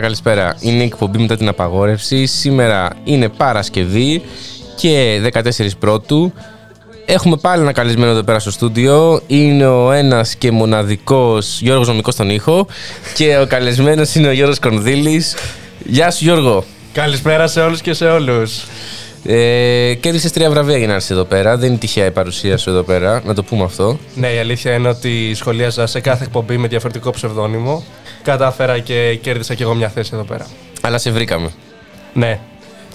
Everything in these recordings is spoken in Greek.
Καλησπέρα, καλησπέρα, καλησπέρα. Είναι η εκπομπή μετά την απαγόρευση. Σήμερα είναι Παρασκευή και 14 Πρώτου. Έχουμε πάλι ένα καλεσμένο εδώ πέρα στο στούντιο. Είναι ο ένας και μοναδικός Γιώργος Νομικός στον ήχο και ο καλεσμένος είναι ο Γιώργος Κονδύλης. Γεια σου Γιώργο. Καλησπέρα σε όλους και σε όλους. Ε, κέρδισες τρία βραβεία για να έρθεις εδώ πέρα. Δεν είναι τυχαία η παρουσία σου εδώ πέρα, να το πούμε αυτό. Ναι, η αλήθεια είναι ότι σχολίαζα σε κάθε εκπομπή με διαφορετικό ψευδόνυμο. Κατάφερα και κέρδισα κι εγώ μια θέση εδώ πέρα. Αλλά σε βρήκαμε. Ναι.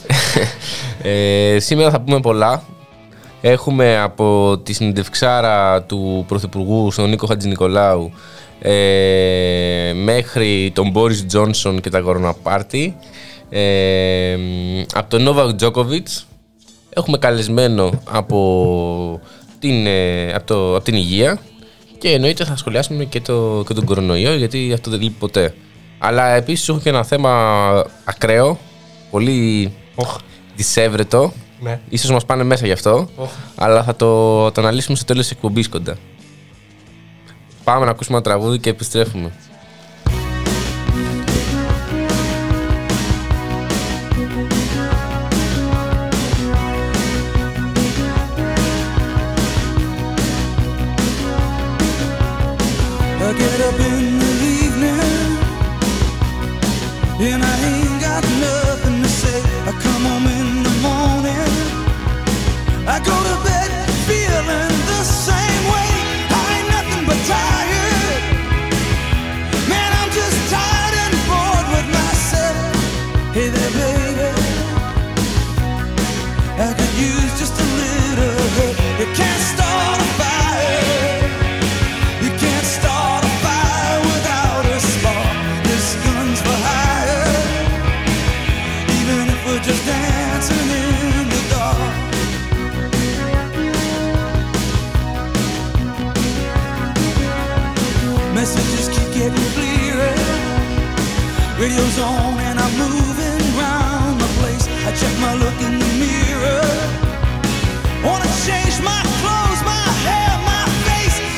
Ε, σήμερα θα πούμε πολλά. Έχουμε από τη συνεντευξάρα του Πρωθυπουργού στον Νίκο Χατζηνικολάου ε, μέχρι τον Μπόρις Τζόνσον και τα κοροναπάρτι. Ε, από τον Νόβακ Τζόκοβιτς έχουμε καλεσμένο από την, ε, από, το, από την υγεία και εννοείται θα σχολιάσουμε και, το, και τον κορονοϊό γιατί αυτό δεν λείπει ποτέ. Αλλά επίσης έχω και ένα θέμα ακραίο, πολύ Οχ. δυσέβρετο. Ναι. Ίσως μας πάνε μέσα γι' αυτό, Οχ. αλλά θα το, το αναλύσουμε στο τέλος της εκπομπής κοντά. Πάμε να ακούσουμε ένα τραγούδι και επιστρέφουμε.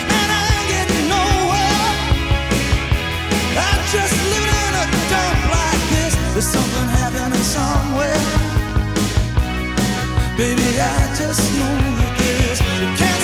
Baby, I ain't getting nowhere. I just know that this. You can't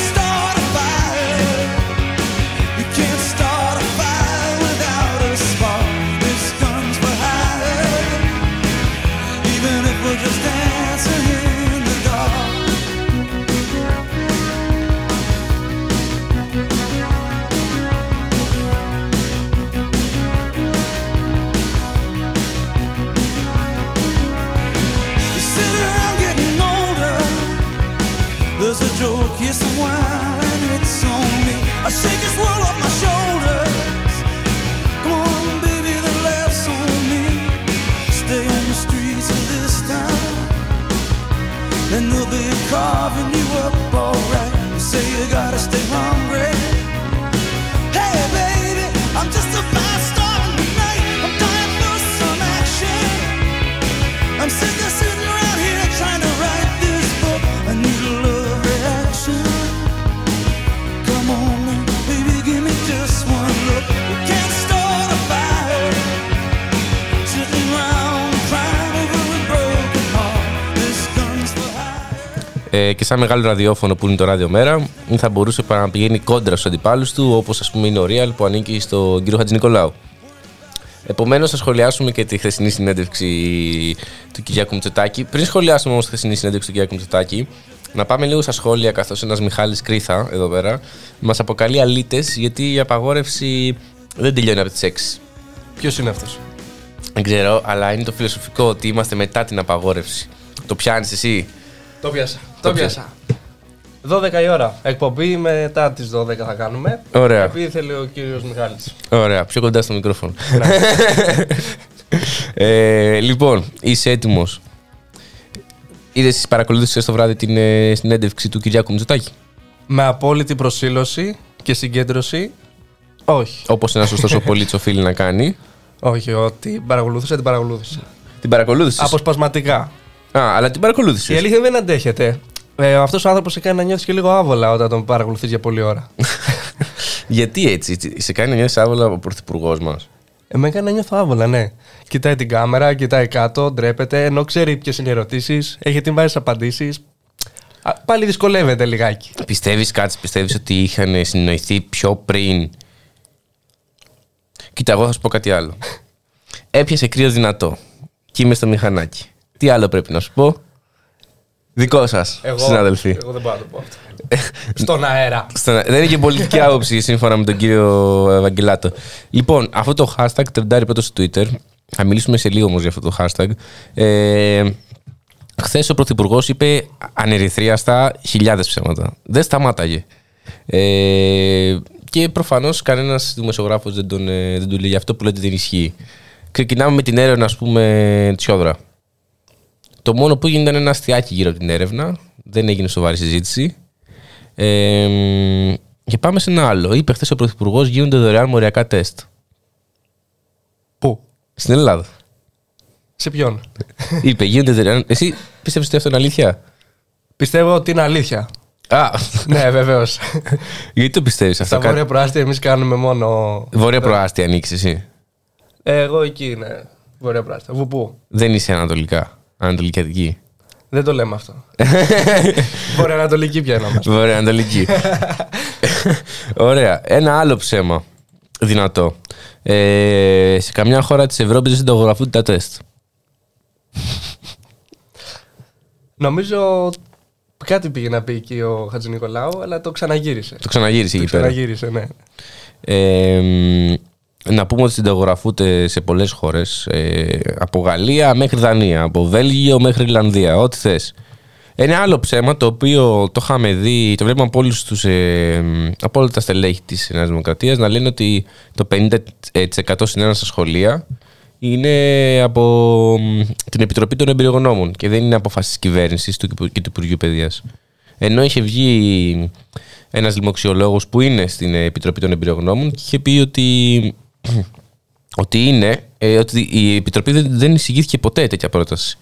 και σαν μεγάλο ραδιόφωνο που είναι το Ράδιο Μέρα, θα μπορούσε παρά να πηγαίνει κόντρα στους αντιπάλους του, όπως ας πούμε είναι ο Real που ανήκει στον κύριο Χατζηνικολάου. Επομένως, θα σχολιάσουμε και τη χθεσινή συνέντευξη του Κυριάκου Μητσοτάκη. Πριν σχολιάσουμε όμως τη χθεσινή συνέντευξη του Κυριάκου Μητσοτάκη, Να πάμε λίγο στα σχόλια καθώς ένας Μιχάλης Κρίθα εδώ πέρα μας αποκαλεί αλήτες γιατί η απαγόρευση δεν τελειώνει από τις 6. Ποιος είναι αυτός; Δεν ξέρω, αλλά είναι το φιλοσοφικό ότι είμαστε μετά την απαγόρευση. Το πιάνεις εσύ; Το πιάσα. Το Το πιάσα. 12 η ώρα. Εκπομπή μετά τις 12 θα κάνουμε. Ωραία. Επειδή θέλει ο κύριος Μιχάλης. Ωραία, πιο κοντά στο μικρόφωνο. ε, λοιπόν, είσαι έτοιμος; Είδες, παρακολούθησες το βράδυ την ε, συνέντευξη του Κυριάκου Μητσοτάκη; Με απόλυτη προσήλωση και συγκέντρωση. Όχι. Όπως ένα σωστός ο πολίτη οφείλει να κάνει. Όχι, ότι την παρακολούθησα, την παρακολούθησα. Την παρακολούθησες; Αποσπασματικά. Α, αλλά την Η παρακολούθησε. αλήθεια δεν αντέχεται. Ε, Αυτός ο άνθρωπος σε κάνει να νιώθεις και λίγο άβολα όταν τον παρακολουθείς για πολλή ώρα. Γιατί έτσι, έτσι, σε κάνει να νιώσει άβολα ο πρωθυπουργός μας; Ε, με έκανε να νιώθω άβολα, ναι. Κοιτάει την κάμερα, κοιτάει κάτω, ντρέπεται, ενώ ξέρει ποιες είναι οι ερωτήσεις, έχει ετοιμάσει τι απαντήσει. Πάλι δυσκολεύεται λιγάκι. Πιστεύεις κάτι, πιστεύεις ότι είχαν συνοηθεί πιο πριν; Κοίτα, εγώ θα σου πω κάτι άλλο. Έπιασε κρύος δυνατό. Και είμαι στο μηχανάκι. Τι άλλο πρέπει να σου πω; Δικό σας, συναδελφοί. Εγώ δεν μπορώ να το πω αυτό. Στον αέρα. Στον- Δεν είναι και πολιτική άποψη σύμφωνα με τον κύριο Ευαγγελάτο. Λοιπόν, αυτό το hashtag τρεντάρει πρώτο στο Twitter. Θα μιλήσουμε σε λίγο όμως για αυτό το hashtag. Ε, Χθες ο Πρωθυπουργός είπε ανερυθρίαστα χιλιάδες ψέματα. Δεν σταμάταγε. Ε, και προφανώς κανένας δημοσιογράφος δεν, τον, ε, δεν του λέει αυτό που λέτε δεν ισχύει. Ξεκινάμε με την έρευνα, ας πούμε, Τσιόδρα. Το μόνο που έγινε ήταν ένα αστιάκι γύρω από την έρευνα. Δεν έγινε σοβαρή συζήτηση. Ε, και πάμε σε ένα άλλο. Είπε χθες ο Πρωθυπουργός γίνονται δωρεάν μοριακά τεστ. Πού; Στην Ελλάδα. Σε ποιον; Είπε γίνονται δωρεάν. Εσύ πιστεύει ότι αυτό είναι αλήθεια; Πιστεύω ότι είναι αλήθεια. Α, ναι, βεβαίως. γιατί το πιστεύεις αυτό; Στα βόρεια προάστια εμείς κάνουμε μόνο. Βόρεια προάστια ανοίξεις εσύ. Ε, εγώ εκεί είναι. Βόρεια προάστια. Βουπού. Δεν είσαι ανατολικά. Ανατολική Αττική. Δεν το λέμε αυτό. Βόρεια Ανατολική πια είμαστε. Βόρεια Ανατολική. Ωραία. Ένα άλλο ψέμα. Δυνατό. Ε, σε καμιά χώρα της Ευρώπης δεν συνταγογραφούνται τα τεστ. Νομίζω κάτι πήγε να πει εκεί ο Χατζη Νικολάου, αλλά το ξαναγύρισε. Το ξαναγύρισε Το εκεί πέρα. ξαναγύρισε, ναι. Ε, μ, να πούμε ότι συνταγογραφούνται σε πολλές χώρες ε, από Γαλλία μέχρι Δανία, από Βέλγιο μέχρι Ιρλανδία, ό,τι θες. Ένα άλλο ψέμα το οποίο το είχαμε δει, το βλέπουμε από, όλους τους, ε, μ, από όλα τα στελέχη της Νέας Δημοκρατίας να λένε ότι το 50% συνένα στα σχολεία είναι από μ, την Επιτροπή των Εμπειρογνώμων και δεν είναι αποφάσεις της κυβέρνησης του, και του Υπουργείου Παιδείας. Ενώ είχε βγει ένας δημοξιολόγος που είναι στην Επιτροπή των Εμπειρογνώμων και είχε πει ότι, ότι είναι, ε, ότι η Επιτροπή δεν, δεν εισηγήθηκε ποτέ τέτοια πρόταση.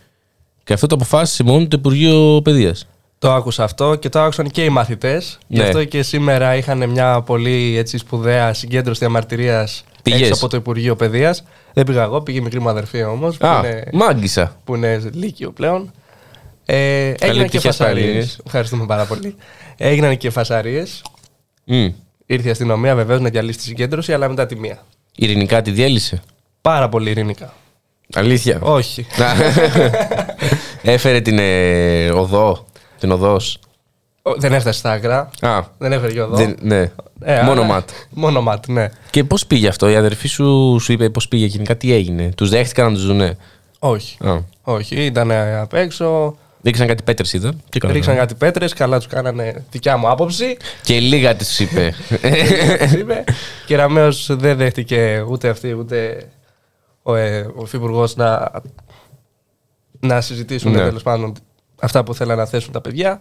Και αυτό το αποφάσισε μόνο το Υπουργείο Παιδείας. Το άκουσα αυτό και το άκουσαν και οι μαθητές. Γι' Ναι. αυτό και σήμερα είχαν μια πολύ έτσι, σπουδαία συγκέντρωση διαμαρτυρίας Πήγες. έξω από το Υπουργείο Παιδείας. Δεν πήγα εγώ, πήγε η μικρή μου αδερφή όμως, που, Α, είναι, μάγκησα. που είναι λύκειο πλέον. Ε, έγιναν και επιτυχία φασαρίες. πάλι. Ευχαριστούμε πάρα πολύ. Έγιναν και φασαρίες. Μμ. Ήρθε η αστυνομία βεβαίως να διαλύσει τη συγκέντρωση, αλλά μετά τη μία. Ειρηνικά τη διέλυσε; Πάρα πολύ ειρηνικά. Αλήθεια; Όχι. Να. Έφερε την ε, οδό. Την οδός. Ο- Δεν έφτασε στα άκρα. Α, Δεν έφερε και οδό. δεν, ναι. Ε, Μόνο αλλά- ματ. Μόνο ματ, ναι. Και πώς πήγε αυτό, η αδερφή σου σου είπε πώς πήγε γενικά, τι έγινε; Τους δέχτηκαν να τους δουνε; Όχι. Α. Όχι, ήταν απ' έξω. Ρίξαν κάτι πέτρες είδα. Τι κάνανε; Ρίξαν κάτι πέτρες, καλά τους κάνανε δικιά μου άποψη. Και λίγα της είπε. είπε. και Ραμαίο δεν δέχτηκε ούτε αυτή ούτε ο, ε, ο υφυπουργός να, να συζητήσουν Ναι. τέλος πάντων αυτά που θέλαν να θέσουν τα παιδιά.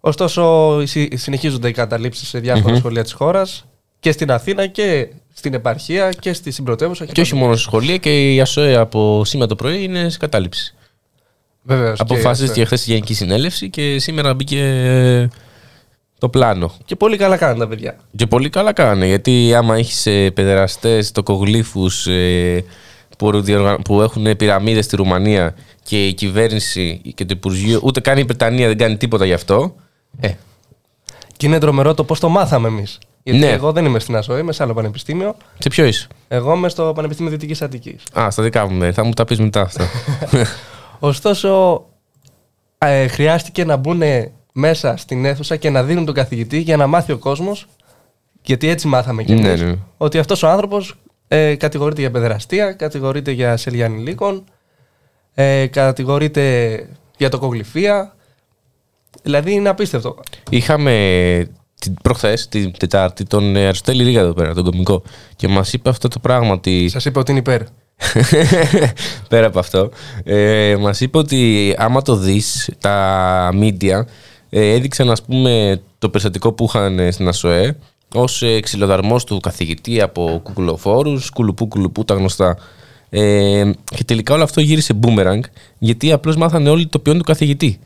Ωστόσο, συ- συνεχίζονται οι καταλήψεις σε διάφορα σχολεία της χώρας και στην Αθήνα και στην επαρχία και στη συμπρωτεύουσα. και όχι μόνο στη σχολεία και η ΑΣΟΕ από σήμερα το πρωί είναι σε κατάληψη. Βεβαίως. Αποφάσιστηκε χθες στη Γενική Συνέλευση και σήμερα μπήκε ε, το πλάνο. Και πολύ καλά κάνουν τα παιδιά. Και πολύ καλά κάνανε, γιατί άμα έχεις παιδεραστές, τοκογλύφους που, διοργα- που έχουν πυραμίδες στη Ρουμανία και η κυβέρνηση και το Υπουργείο, ούτε καν η Βρετανία δεν κάνει τίποτα γι' αυτό. Ε, Και είναι τρομερό το πώς το μάθαμε εμείς. Γιατί Ναι. εγώ δεν είμαι στην ΑΣΟΕ, είμαι σε άλλο πανεπιστήμιο. σε ποιο είσαι; Εγώ είμαι στο Πανεπιστήμιο Δυτικής Αττικής. Α, στα δικά μου μέρη. Θα μου τα πεις μετά αυτά. Ωστόσο, ε, χρειάστηκε να μπουν μέσα στην αίθουσα και να δίνουν τον καθηγητή για να μάθει ο κόσμος. Γιατί έτσι μάθαμε κι εμείς, Ναι, ναι. Ότι αυτός ο άνθρωπος ε, κατηγορείται για παιδεραστία, κατηγορείται για σελιά ανηλίκων, ε, κατηγορείται για τοκογλυφία. Δηλαδή είναι απίστευτο. Είχαμε την προχθές, την Τετάρτη, τον ε, Αριστοτέλη Ρίγα εδώ πέρα, τον κομικό. Και μας είπε αυτό το πράγμα ότι. Σας είπε ότι είναι υπέρ. πέρα από αυτό, ε, μας είπε ότι άμα το δεις, τα media ε, έδειξαν ας πούμε το περιστατικό που είχαν ε, στην ΑΣΟΕ ως ε, ξυλοδαρμός του καθηγητή από κουκουλοφόρους, κουλουπού κουλουπού τα γνωστά. Ε, και τελικά όλο αυτό γύρισε boomerang γιατί απλώς μάθανε όλοι το ποιόν του καθηγητή.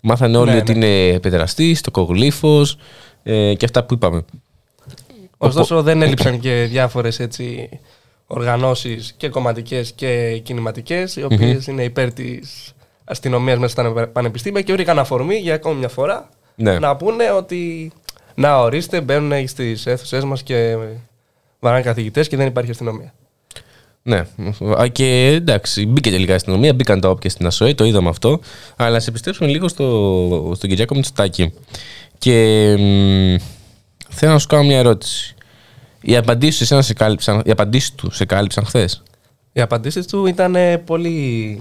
Μάθανε όλοι Ναι, ότι είναι παιδεραστή, το κογλύφος ε, και αυτά που είπαμε. Ωστόσο δεν έλειψαν και διάφορες έτσι οργανώσεις και κομματικές και κινηματικές οι οποιες είναι υπέρ της αστυνομίας μέσα στα πανεπιστήμια και βρήκαν αφορμή για ακόμη μια φορά Ναι. να πούνε ότι να ορίστε μπαίνουν στις αίθουσές μας και βαράνε καθηγητές και δεν υπάρχει αστυνομία. Ναι. Α, Και εντάξει, μπήκε τελικά η αστυνομία, μπήκαν τα όπια στην ΑΣΟΕ, το είδαμε αυτό. Αλλά σε επιστρέψουμε λίγο στο, στον Κυριάκο Μητσοτάκη. Και μ, θέλω να σου κάνω μια ερώτηση. Οι απαντήσεις του, εσένα σε κάλυψαν, οι απαντήσεις του σε κάλυψαν χθες; Οι απαντήσεις του ήταν ε, πολύ...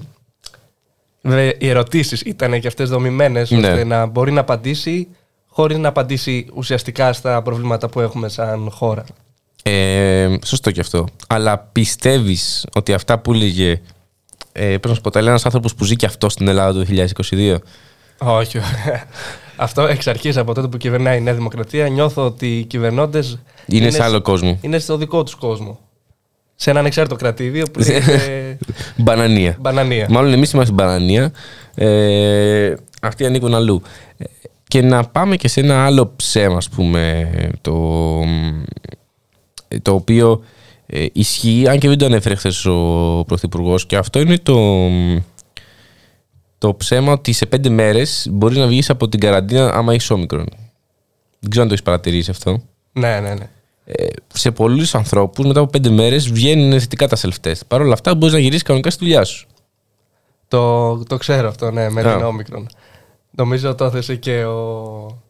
Βέβαια, Οι ερωτήσεις ήταν και αυτές δομημένες Ναι. ώστε να μπορεί να απαντήσει χωρίς να απαντήσει ουσιαστικά στα προβλήματα που έχουμε σαν χώρα. Ε, σωστό και αυτό. Αλλά πιστεύεις ότι αυτά που έλεγε. Ε, Πρέπει να σου πω, τα λέει ένας άνθρωπος που ζει και αυτός στην Ελλάδα το 2022. Όχι. Αυτό εξ αρχής από τότε που κυβερνάει η Νέα Δημοκρατία νιώθω ότι οι κυβερνώντες Είναι σε άλλο κόσμο. είναι στο δικό τους κόσμο. Σε έναν εξάρτητο κρατήδιο που λέγεται Μπανανία. Μπανανία. Μάλλον εμείς είμαστε μπανανία. Ε, αυτοί ανήκουν αλλού. Ε, Και να πάμε και σε ένα άλλο ψέμα, ας πούμε, το, το οποίο ε, ισχύει, αν και δεν το ανέφερε χθες ο Πρωθυπουργός, και αυτό είναι το, το ψέμα ότι σε πέντε μέρες μπορείς να βγεις από την καραντίνα άμα έχεις όμικρον. Δεν ξέρω αν το έχεις παρατηρήσει αυτό. Ναι, ναι, ναι. Ε, σε πολλούς ανθρώπους μετά από πέντε μέρες βγαίνουν θετικά τα self-test. Παρ' όλα αυτά μπορείς να γυρίσεις κανονικά στη δουλειά σου. Το, το ξέρω αυτό, ναι, με Α. την όμικρον. Νομίζω το έθεσε και ο...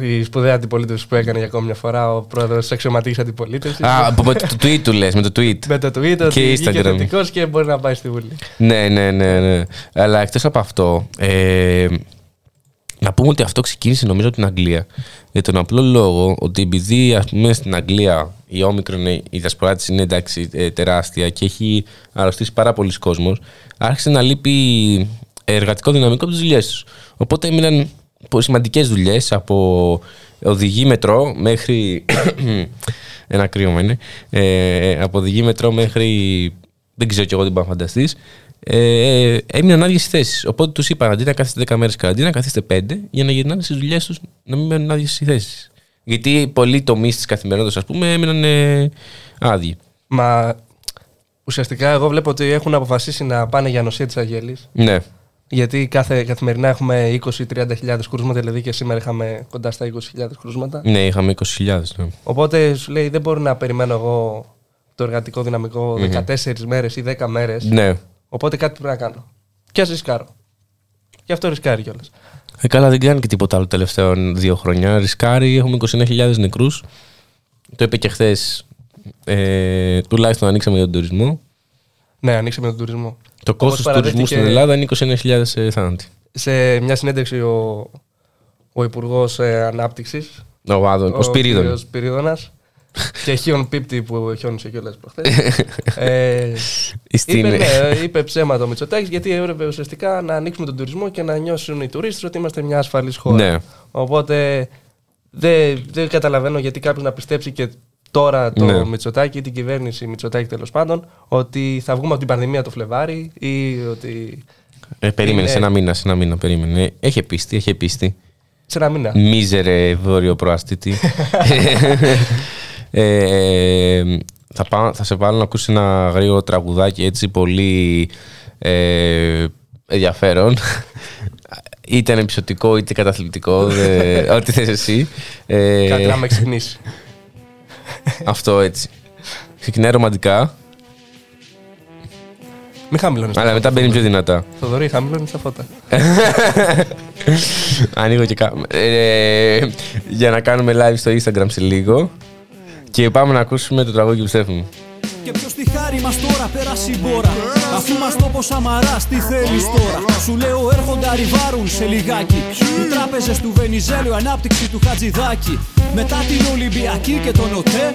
η σπουδαία αντιπολίτευση που έκανε για ακόμη μια φορά ο πρόεδρος τη αξιωματικής αντιπολίτευσης. Α, από το tweet του λες, με το tweet. με το tweet ότι Και βγήκε Instagram. θετικός και μπορεί να πάει στη Βουλή. ναι, ναι, ναι, ναι. Αλλά εκτός από αυτό, ε, να πούμε ότι αυτό ξεκίνησε νομίζω από την Αγγλία. Για τον απλό λόγο ότι επειδή ας πούμε στην Αγγλία η όμικρον, η διασπορά της είναι εντάξει ε, τεράστια και έχει αρρωστήσει πάρα πολλοί κόσμος, άρχισε να λείπει εργατικό δυναμικό από τις δουλειές τους. Οπότε έμειναν σημαντικές δουλειές από οδηγή μετρό μέχρι. ένα κρύωμα είναι. Ε, από οδηγή μετρό μέχρι. Δεν ξέρω κι εγώ τι μπορεί να φανταστείς. Ε, έμειναν άδειε θέσεις. Οπότε τους είπαν αντί να κάθεστε 10 μέρες καραντίνα, καθίστε 5 για να γυρνάνε στις δουλειές τους να μην μένουν άδειες θέσεις. Γιατί πολλοί τομείς της καθημερινότητας, ας πούμε, έμειναν ε, άδειοι. Μα ουσιαστικά εγώ βλέπω ότι έχουν αποφασίσει να πάνε για νοσία της Αγέλη. Ναι. Γιατί κάθε, καθημερινά έχουμε 20-30 χιλιάδες κρούσματα, δηλαδή και σήμερα είχαμε κοντά στα 20.000 κρούσματα. Ναι, είχαμε 20.000. Ναι. Οπότε σου λέει δεν μπορώ να περιμένω εγώ το εργατικό δυναμικό 14 μέρες ή 10 μέρες. ναι. Οπότε κάτι πρέπει να κάνω. Και ας ρισκάρω. Γι' αυτό ρισκάρει κιόλας. Ε, καλά, δεν κάνει και τίποτα άλλο τελευταία δύο χρόνια. Ρισκάρει, έχουμε 29.000 νεκρούς. Το είπε και χθες. Ε, τουλάχιστον ανοίξαμε για τον τουρισμό. Ναι, ανοίξαμε τον τουρισμό. Το Όπως κόστος του τουρισμού παραδέχτηκε στην Ελλάδα είναι 29.000 ε, θάνατοι. Σε μια συνέντευξη ο, ο Υπουργός ε, Ανάπτυξης, Ο, Άδων, ο, Σπυρίδων. Ο Σπυρίδωνας, και χίον πίπτη που χιόνισε κιόλας προχθές. ε, Στην- είπε, ναι, είπε ψέματα ο Μητσοτάκης γιατί έπρεπε ουσιαστικά να ανοίξουμε τον τουρισμό και να νιώσουν οι τουρίστες ότι είμαστε μια ασφαλής χώρα. Ναι. Οπότε δεν, δεν καταλαβαίνω γιατί κάποιος να πιστέψει και τώρα το Ναι. Μητσοτάκη ή την κυβέρνηση Μητσοτάκη τέλος πάντων ότι θα βγούμε από την πανδημία το Φλεβάρι ή ότι. Ε, περίμενε Είναι- σε ένα μήνα, σε ένα μήνα, περίμενε. Έχει πίστη, έχει πίστη. σε ένα μήνα. Μίζερε βόρειο προαστήτη. ε, θα, πάω, θα σε βάλω να ακούσεις ένα γρήγορο τραγουδάκι έτσι πολύ ε, ενδιαφέρον. είτε ανεπισωτικό είτε καταθλιπτικό, δε- ό,τι θες εσύ. Ε, Κάτι να με ξυπνήσεις. αυτό έτσι. Ξεκινάει ρομαντικά, Μην χαμηλώνεις. αλλά μετά μπαίνει πιο δυνατά. Θοδωρή, χαμηλώνεις τα φώτα. Ανοίγω και κάνω. Ε, για να κάνουμε live στο Instagram σε λίγο. Και πάμε να ακούσουμε το τραγούδι του πιστεύουμε. Και ποιος τη χάρη μας τώρα πέρασε η μπόρα. Αφού μας το πω Σαμαρά, τι θέλεις τώρα; Σου λέω έρχονται αριβάρουν σε λιγάκι. Οι τράπεζες του Βενιζέλου, η ανάπτυξη του Χατζηδάκη. Μετά την Ολυμπιακή και τον ΟΤΕ,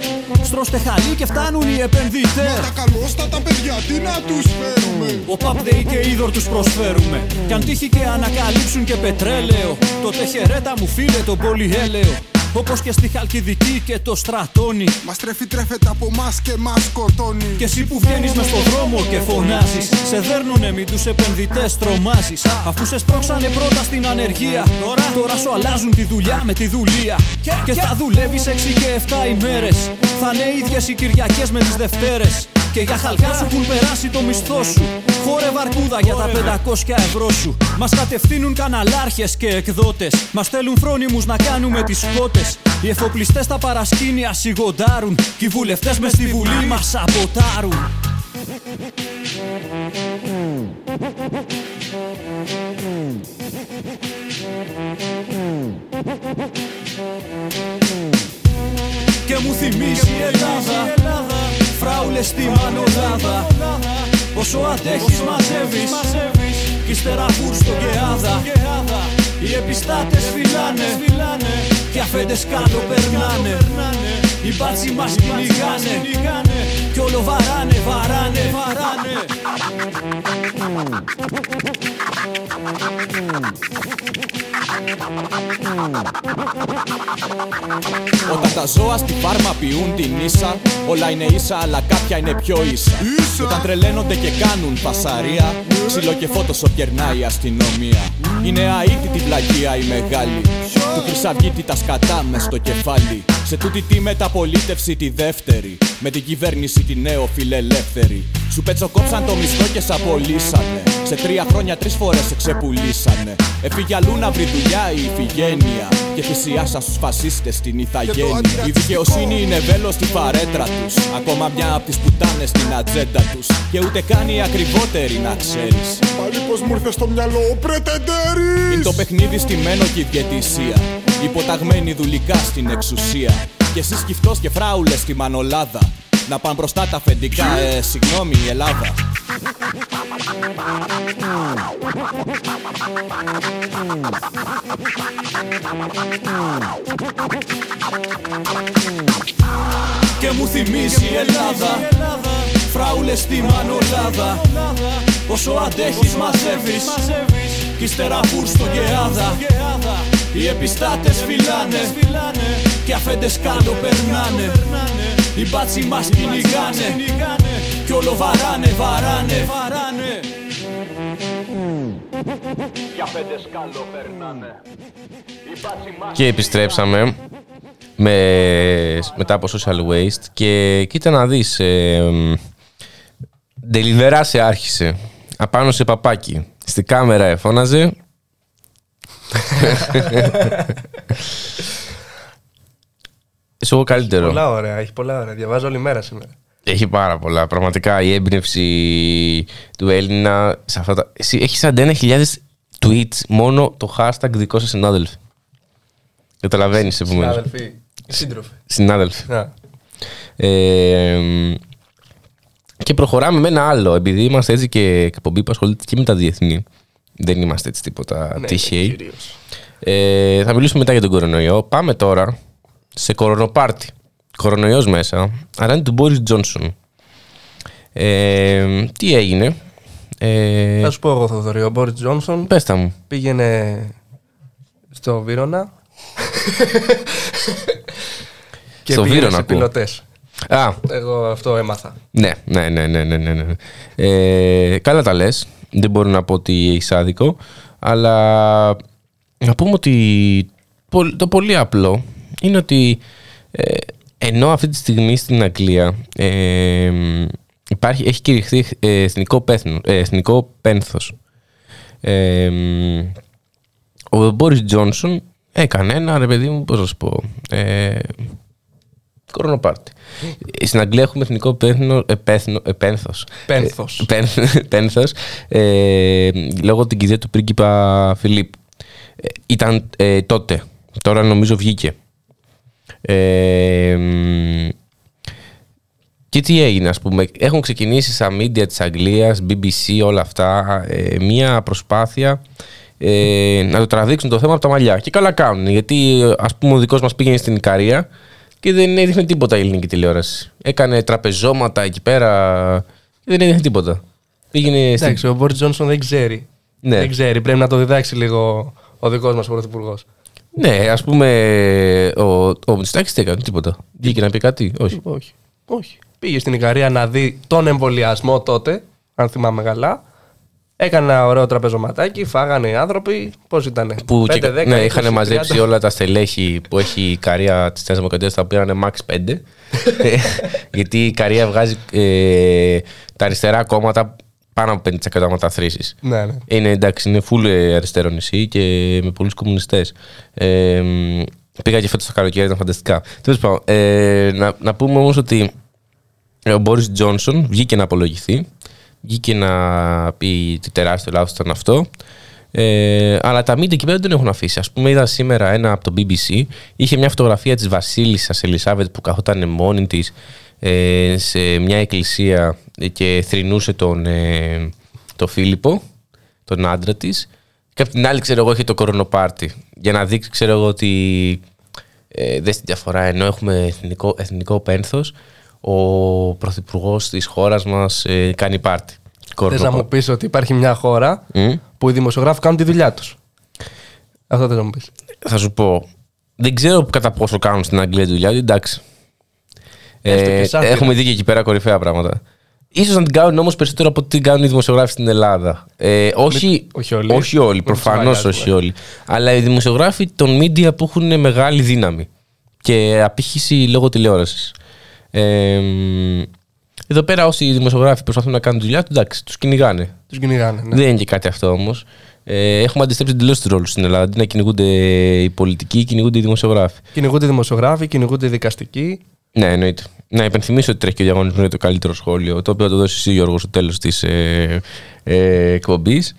στρώστε χαλί και φτάνουν οι επενδυτές. Τα καλώστατα παιδιά, τι να τους φέρουμε; Ο Παπδέη και είδωρ τους προσφέρουμε. Κι αν τύχει και ανακαλύψουν και πετρέλαιο, τότε χαιρέτα μου φίλε τον πολυέλαιο. Όπως και στη Χαλκιδική και το Στρατώνι. Μας τρέφει τρέφεται από μας και μας σκοτώνει Και εσύ που βγαίνεις μες στον δρόμο και φωνάζεις Σε δέρνουνε μην τους επενδυτές τρομάζεις Αφού σε σπρώξανε πρώτα στην ανεργία Τώρα, τώρα σου αλλάζουν τη δουλειά με τη δουλεία Και θα δουλεύεις 6 και 7 ημέρες Θα είναι ίδιες οι Κυριακές με τις Δευτέρες και για χαλκά σου έχουν περάσει το μισθό σου. Χόρε βαρκούδα για τα 500 ευρώ σου. Μας κατευθύνουν καναλάρχες και εκδότες. Μας στέλνουν φρόνιμους να κάνουμε τις κότε. Οι εφοπλιστές στα παρασκήνια σιγοντάρουν. Και οι βουλευτές μες στη βουλή μας σαμποτάρουν. Και μου θυμίζει η Ελλάδα Φράουλες στη μανολάδα Όσο αντέχεις μαζεύεις Κι ύστερα φούρστο και άδα Οι επιστάτες φυλάνε Κι αφέντες κάτω περνάνε Οι μπάτσοι μας κυνηγάνε Κι όλο βαράνε, βαράνε, βαράνε Όταν τα ζώα στη φάρμα ποιούν την ίσα, όλα είναι ίσα, αλλά κάποια είναι πιο ίσα. Και όταν τρελαίνονται και κάνουν φασαρία, ξύλο και φώτοσο κερνάει η αστυνομία. Είναι αίτητη βλαγία η μεγάλη, του χρυσαυγίτη τα σκατά μες στο κεφάλι. Σε τούτη τη μεταπολίτευση τη δεύτερη, με την κυβέρνηση τη νέο φιλελεύθερη. Σου πετσοκόψαν το μισθό και σ' απολύσανε. Σε τρία χρόνια τρεις φορές σε ξεπουλήσανε. Έφυγε αλλού να βρει δουλειά η Ιφηγένεια. Και θυσιάσα στους φασίστες στην Ιθαγένεια. Η δικαιοσύνη είναι βέλος στη φαρέτρα τους. Ακόμα μια από τις πουτάνες στην ατζέντα τους. Και ούτε καν οι ακριβότεροι να ξέρεις. Πάλι πως μου ήρθε στο μυαλό ο πρετεντέρης Είναι το παιχνίδι στημένο και η διαιτησία. Υποταγμένη δουλικά στην εξουσία. Και εσύ σκυφτός και φράουλες στη μανολάδα. Να πάνε μπροστά τα αφεντικά, ε, συγγνώμη, η Ελλάδα. Και μου θυμίζει η Ελλάδα Φράουλες στη μανολάδα Όσο αντέχεις μαζεύεις Κι ύστερα φούρστο και άδα Οι επιστάτες φυλάνε Κι αφέντες κάτω περνάνε. Οι μπάτσοι μας κυνηγάνε Κι όλο βαράνε, βαράνε, βαράνε. Και επιστρέψαμε με, μετά από social waste. Και κοίτα να δεις ε, μ, Ντελιβερά σε άρχισε. Απάνω σε παπάκι. Στη κάμερα εφώναζε Είσαι εγώ καλύτερο Πολλά ωραία, έχει πολλά ωραία. Διαβάζω όλη μέρα σήμερα. Έχει πάρα πολλά. Πραγματικά η έμπνευση του Έλληνα σε αυτά τα. Εσύ έχει 41.000 tweets μόνο το hashtag δικό σα συνάδελφε. Καταλαβαίνεις επομένως. Συνάδελφοι, σύντροφοι. Συνάδελφοι. Να. Ε, μ, και προχωράμε με ένα άλλο. Επειδή είμαστε έτσι και εκπομπή που ασχολείται και με τα διεθνή. Δεν είμαστε έτσι τίποτα Ναι, τυχαίοι. κυρίως. Ε, θα μιλήσουμε μετά για τον κορονοϊό. Πάμε τώρα σε κορονοπάρτι. Κορονοϊός μέσα, αλλά είναι του Μπόρις Τζόνσον. Ε, τι έγινε; Ε, Θα σου πω εγώ, Θοδωρή. Ο Μπόριτ Τζόνσον πες τα μου. πήγαινε στο Βύρονα. και Στο πήγαινε Βύρονα σε ακούω. πιλωτές. Α, Εγώ αυτό έμαθα. ναι, ναι, ναι, ναι, ναι, ναι, ναι. Ε, καλά τα λες. Δεν μπορώ να πω ότι έχεις άδικο. Αλλά να πούμε ότι πο- το πολύ απλό είναι ότι ε, ενώ αυτή τη στιγμή στην Αγγλία ε, υπάρχει, έχει κηρυχθεί ε, εθνικό, πέθνο, ε, εθνικό πένθος ε, ο Μπόρις Τζόνσον έκανε ένα ρε παιδί μου πώς να σου πω ε, κορονοπάρτι Ε, στην Αγγλία έχουμε εθνικό πέθνο, ε, πέθνο, ε, πένθος Πένθος. Ε, πέν- πένθος ε, λόγω την κηδεία του πρίγκιπα Φιλίπ Ε, ήταν ε, τότε. Τώρα νομίζω βγήκε. Ε, μ, και τι έγινε, ας πούμε. Έχουν ξεκινήσει στα media της Αγγλίας, BBC, όλα αυτά, ε, μία προσπάθεια ε, να το τραβήξουν το θέμα από τα μαλλιά. Και καλά κάνουν, γιατί ας πούμε ο δικός μας πήγαινε στην Ικαρία και δεν έδειχνε τίποτα η ελληνική τηλεόραση. Έκανε τραπεζώματα εκεί πέρα και δεν έδειχνε τίποτα. Πήγαινε στην... Εντάξει, ο Μπόρις Τζόνσον δεν ξέρει. Ναι. Δεν ξέρει. Πρέπει να το διδάξει λίγο ο δικός μας πρωθυπουργός. Ναι, ας πούμε ο, ο Μητσοτάκης δεν έκανε τίποτα. Βγήκε να πει κάτι, όχι. Όχι. Όχι. Πήγε στην Ικαρία να δει τον εμβολιασμό τότε, αν θυμάμαι καλά. Έκανε ένα ωραίο τραπεζωματάκι, φάγανε οι άνθρωποι. Πώς ήταν, Που 5, και, 10, ναι, 20, είχαν μαζέψει 30. όλα τα στελέχη που έχει η Καρία της Νέας Δημοκρατίας, τα οποία είναι max 5. Ε, Γιατί η Καρία βγάζει ε, τα αριστερά κόμματα πάνω από 50% μεταθρήσει. Ναι, ναι. Είναι εντάξει, είναι full ε, αριστερό νησί και με πολλούς κομμουνιστές. Ε, μ, πήγα και φέτος το καλοκαίρι, ήταν φανταστικά. Τέλος πάντων, ε, να, να πούμε όμως ότι ο Μπόρις Τζόνσον βγήκε να απολογηθεί. Βγήκε να πει τι τεράστιο λάθος ήταν αυτό. Ε, αλλά τα media εκεί πέρα δεν τον έχουν αφήσει. Α πούμε, είδα σήμερα ένα από το BBC. Είχε μια φωτογραφία της Βασίλισσας Ελισάβετ που καθόταν μόνη της ε, σε μια εκκλησία και θρυνούσε τον, ε, τον Φίλιππο, τον άντρα της. Και απ' την άλλη, ξέρω εγώ, είχε το κορονοπάρτι. Για να δείξει, ξέρω εγώ, ότι ε, δεν στη διαφορά. Ενώ έχουμε εθνικό, εθνικό πένθος, ο πρωθυπουργός της χώρας μας ε, κάνει πάρτι. Θες να μου πεις ότι υπάρχει μια χώρα Μμ. που οι δημοσιογράφοι κάνουν τη δουλειά τους. Αυτό θες να μου πεις. Θα σου πω. Δεν ξέρω κατά πόσο κάνουν στην Αγγλία τη δουλειά τους, εντάξει. Έστω και Ε, σάτυρα. έχουμε δει και εκεί πέρα κορυφαία πράγματα. Ίσως να την κάνουν όμως περισσότερο από ό,τι την κάνουν οι δημοσιογράφοι στην Ελλάδα. Ε, όχι, όχι όλοι. Όχι όλοι, Μην προφανώς τους όχι όλοι. Αλλά οι δημοσιογράφοι των media που έχουν μεγάλη δύναμη και απήχηση λόγω τηλεόρασης. Ε, μ, εδώ πέρα όσοι δημοσιογράφοι προσπαθούν να κάνουν τη δουλειά τους, εντάξει, τους κυνηγάνε. Τους κυνηγάνε. Ναι. Δεν είναι και κάτι αυτό όμως. Ε, έχουμε αντιστρέψει εντελώς τους ρόλους στην Ελλάδα. Αντί να κυνηγούνται οι πολιτικοί, κυνηγούνται οι δημοσιογράφοι. Κυνηγούνται οι δημοσιογράφοι, κυνηγούνται οι δικαστικοί. Ναι, εννοείται. Να υπενθυμίσω ότι τρέχει και ο διαγωνισμός για το καλύτερο σχόλιο, το οποίο θα το δώσει εσύ, Γιώργος, στο τέλος της ε, ε, εκπομπής.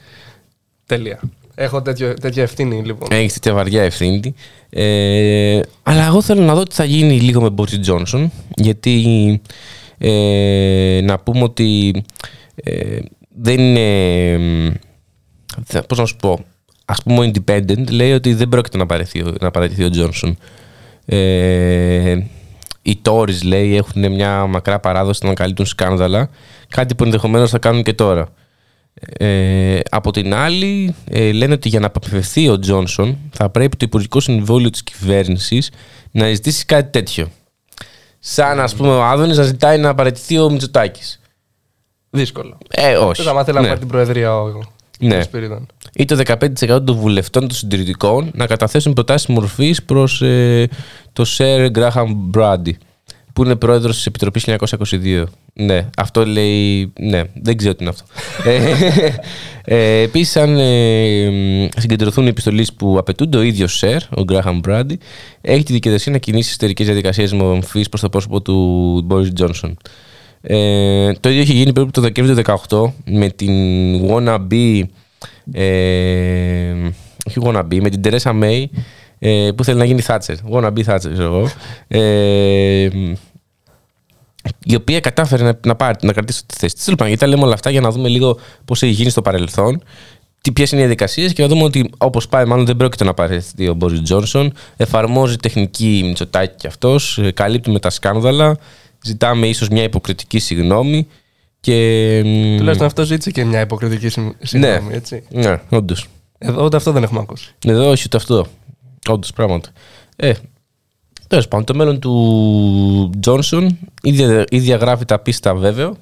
Τέλεια. Έχω τέτοιο, τέτοια ευθύνη λοιπόν. Έχεις τέτοια βαριά ευθύνη. Ε, αλλά εγώ θέλω να δω τι θα γίνει λίγο με Μπόρι Τζόνσον. Γιατί ε, να πούμε ότι ε, δεν είναι. θα- Πώς να σου πω. Ας πούμε ο Independent λέει ότι δεν πρόκειται να παραιτηθεί, ο- να παραιτηθεί ο Τζόνσον. Ε, οι Tories λέει έχουν μια μακρά παράδοση να καλύπτουν σκάνδαλα. Κάτι που ενδεχομένως θα κάνουν και τώρα. Ε, από την άλλη, ε, λένε ότι για να αποφευθεί ο Τζόνσον θα πρέπει το Υπουργικό Συμβούλιο της κυβέρνησης να ζητήσει κάτι τέτοιο. Σαν, ας πούμε, ο Άδωνης να ζητάει να παραιτηθεί ο Μητσοτάκης. Δύσκολο. Ε, όχι. Δεν θα μάθει να Ναι. πάρει την Προεδρία ο Ναι. ο Σπυρίδων. Ή το 15% των βουλευτών των συντηρητικών να καταθέσουν προτάσεις μορφής προς ε, το Σερ Γκράχαμ Μπράντι, που είναι πρόεδρος της Επιτροπής 1922. Ναι, αυτό λέει... Ναι, δεν ξέρω τι είναι αυτό. ε, ε, επίσης, αν ε, μ, συγκεντρωθούν οι επιστολές που απαιτούνται, ο ίδιος Σερ, ο Γκράχαμ Μπράντι, έχει τη δικαιοδοσία να κινήσει εσωτερικές διαδικασίες μορφής προς το πρόσωπο του Μπόρις Τζόνσον. Ε, το ίδιο είχε γίνει περίπου το Δεκέμβριο του 2018 με την wannabe ε, όχι wannabe, με την Τερέσα Μέη ε, που θέλει να γίνει Θάτσερ. Wannabe Θάτσερ, ξέρω εγώ. Ε, η οποία κατάφερε να, να, πάρει, να κρατήσει τη θέση της. Τέλο πάντων, γιατί τα λέμε όλα αυτά για να δούμε λίγο πώς έχει γίνει στο παρελθόν, ποιες είναι οι διαδικασίες και να δούμε ότι όπως πάει, μάλλον δεν πρόκειται να παραιτηθεί ο Μπόρι Τζόνσον. Εφαρμόζει τεχνική μυτσοτάκι κι αυτός, καλύπτει με τα σκάνδαλα. Ζητάμε ίσως μια υποκριτική συγγνώμη. Και, μ, Τουλάχιστον αυτό ζήτησε και μια υποκριτική συμ- συγγνώμη, έτσι. ναι, όντως. Εδώ ούτε αυτό δεν έχουμε ακούσει. Εδώ όχι ούτε αυτό. Όντως πράγματα. Ε, τέλος πάντων, το μέλλον του Τζόνσον ή, δια- ή διαγράφει τα πίστα βέβαιο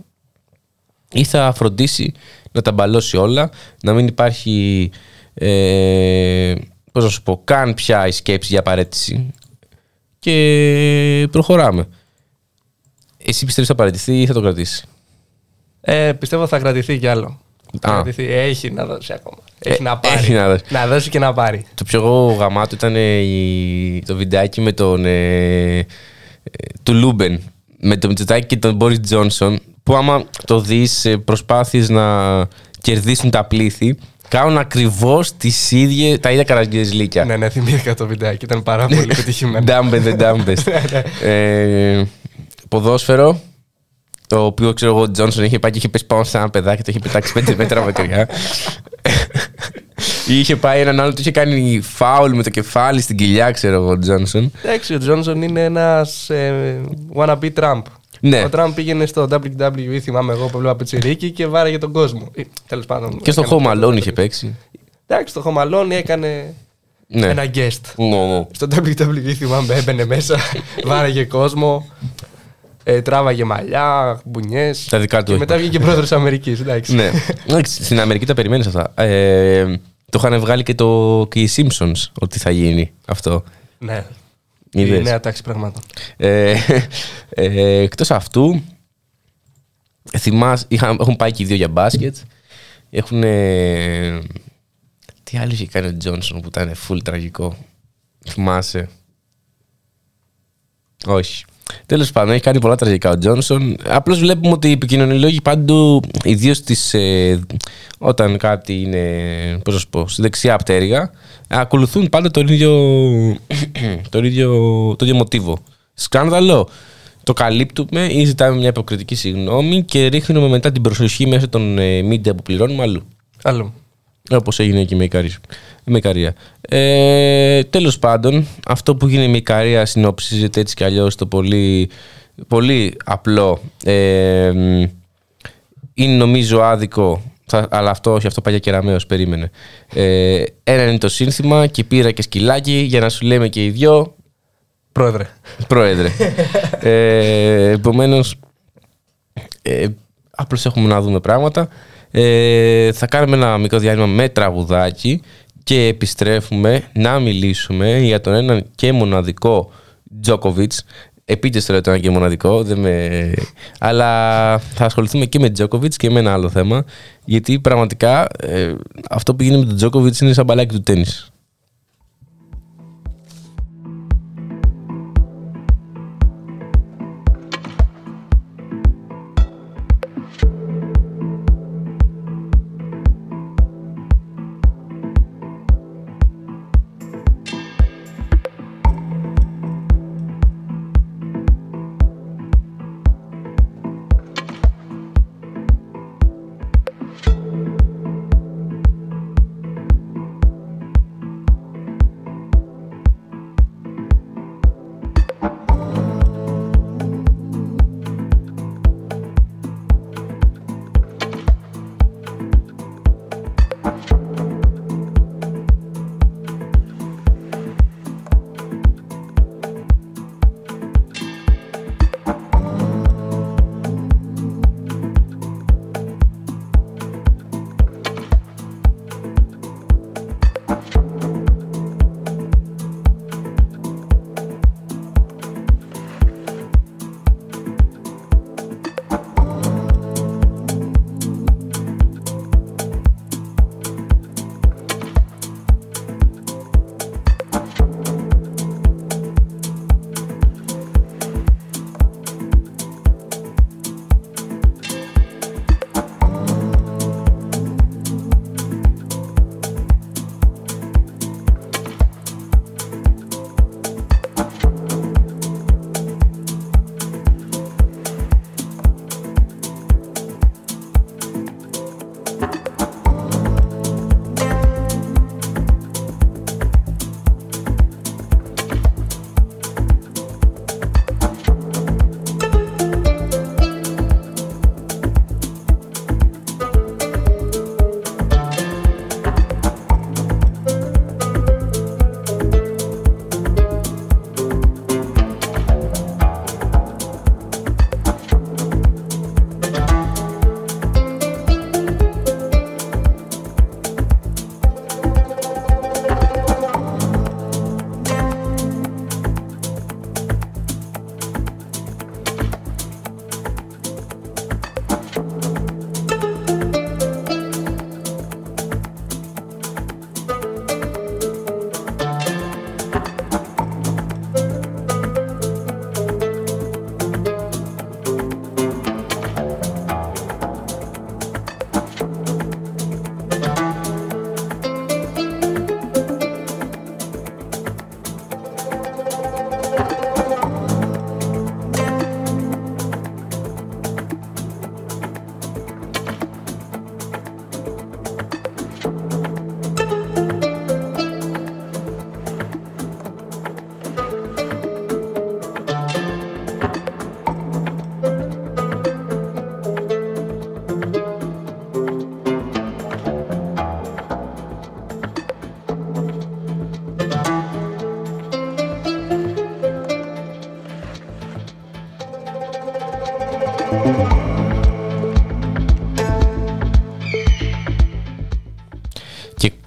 ή θα φροντίσει να τα μπαλώσει όλα, να μην υπάρχει. Ε, πώς να σου πω, καν πια η σκέψη για παρέτηση και προχωράμε. Εσύ πιστεύεις θα παραιτηθεί ή θα το κρατήσει; Ε, πιστεύω θα κρατηθεί κι άλλο. Θα Α. κρατηθεί. Έχει να δώσει ακόμα. Έχει Ε, να πάρει. έχει να δώσει. να δώσει και να πάρει. Το πιο γαμάτο ήταν ε, η- το βιντεάκι με τον. Ε, ε, του Λούμπεν. Με τον Μητσοτάκη και τον Μπόρις Τζόνσον. Που άμα το δεις προσπάθειες να κερδίσουν τα πλήθη. κάνουν ακριβώς τα ίδια καραγκιοζιλίκια. Ναι, ναι, θυμήθηκα το βιντεάκι. Ήταν πάρα πολύ πετυχημένο. Dumb the dumbest. ε, ποδόσφαιρο. Το οποίο ξέρω εγώ ο Τζόνσον είχε πάει και είχε πέσει πάνω σε ένα παιδάκι, το είχε πετάξει 5 μέτρα μακριά. Ή είχε πάει έναν άλλο, του είχε κάνει φάουλ με το κεφάλι στην κοιλιά, ξέρω εγώ ο Τζόνσον. Εντάξει, ο Τζόνσον είναι ένας ε, wannabe Trump. Ναι. Ο Τραμπ πήγαινε στο WWE, θυμάμαι εγώ που έβλεπα πετσιρίκι και βάραγε τον κόσμο. Τέλος πάντων. Και στο έκανε Home το- Alone είχε παίξει. Εντάξει, στο Home Alone έκανε Ναι. ένα guest. Ναι, ναι. Στο WWE θυμάμαι έμπαινε μέσα, βάραγε κόσμο, ε, τράβαγε μαλλιά, μπουνιές. Τα δικά του Και έχει μετά πάρει. βγήκε πρόεδρος Αμερικής. Εντάξει. ναι. Εντάξει, Στην Αμερική τα περιμένεις αυτά. Ε, το είχαν βγάλει και, το, και οι Simpsons ότι θα γίνει αυτό. ναι. Είδες; Η νέα τάξη πραγμάτων. Ε, ε, εκτός αυτού, θυμάσαι, είχαν, έχουν πάει και οι δύο για μπάσκετ. Έχουν. τι άλλο είχε κάνει ο Τζόνσον που ήταν full τραγικό; Θυμάσαι; Όχι. Τέλος πάντων, έχει κάνει πολλά τραγικά ο Τζόνσον. Απλώς βλέπουμε ότι οι επικοινωνιολόγοι παντού, ιδίως ε, όταν κάτι είναι, πώς να σου πω, στη δεξιά πτέρυγα, ακολουθούν πάντα τον ίδιο, τον ίδιο, το ίδιο μοτίβο. Σκάνδαλο. Το καλύπτουμε ή ζητάμε μια υποκριτική συγγνώμη και ρίχνουμε μετά την προσοχή μέσω των ε, media που πληρώνουμε αλλού. Άλλο. Όπως έγινε και με η Ικαρία. Με η Ικαρία. Ε, Τέλος πάντων, αυτό που γίνεται με η Ικαρία συνοψίζεται έτσι κι αλλιώς το πολύ, πολύ απλό. Ε, μ, είναι νομίζω άδικο, θα- αλλά αυτό όχι, αυτό πάει για κεραμέως, περίμενε. Ε, ένα είναι το σύνθημα και πήρα και σκυλάκι για να σου λέμε και οι δυο Πρόεδρε. Πρόεδρε. ε, Επομένως, ε, απλώς έχουμε να δούμε πράγματα. Ε, θα κάνουμε ένα μικρό διάλειμμα με τραγουδάκι και επιστρέφουμε να μιλήσουμε για τον έναν και μοναδικό Τζόκοβιτ. Επίτες το λέω το ένα και μοναδικό, δεν με... αλλά θα ασχοληθούμε και με Τζόκοβιτ και με ένα άλλο θέμα. Γιατί πραγματικά ε, αυτό που γίνεται με τον Τζόκοβιτ είναι σαν μπαλάκι του τέννις.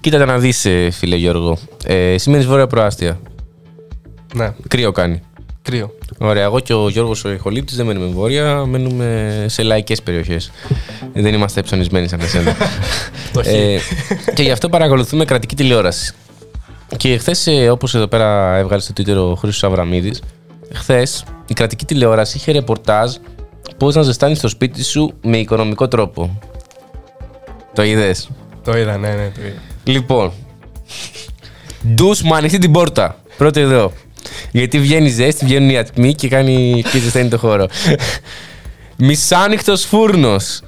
Κοίτατε να δεις, ε, φίλε Γιώργο. Ε, σημαίνει βόρεια προάστια. Ναι, Κρύο κάνει. κρύο. Ωραία, εγώ και ο Γιώργος ο Ιχολήπτης δεν μένουμε βόρεια, μένουμε σε λαϊκές περιοχές. δεν είμαστε ψωνισμένοι σαν εσένα. ε, και γι' αυτό παρακολουθούμε κρατική τηλεόραση. Και χθες, όπως εδώ πέρα έβγαλε στο Twitter ο Χρήστος Αβραμίδης, χθες η κρατική τηλεόραση είχε ρεπορτάζ πώς να ζεστάνεις το σπίτι σου με οικονομικό τρόπο. Το είδες; Το είδα, ναι, ναι, το είδα. Λοιπόν. Ντους με ανοιχτή την πόρτα. Πρώτο εδώ. Γιατί βγαίνει ζέστη, βγαίνουν οι ατμοί και κάνει και ζεσταίνει το χώρο. Μισάνοιχτο φούρνος.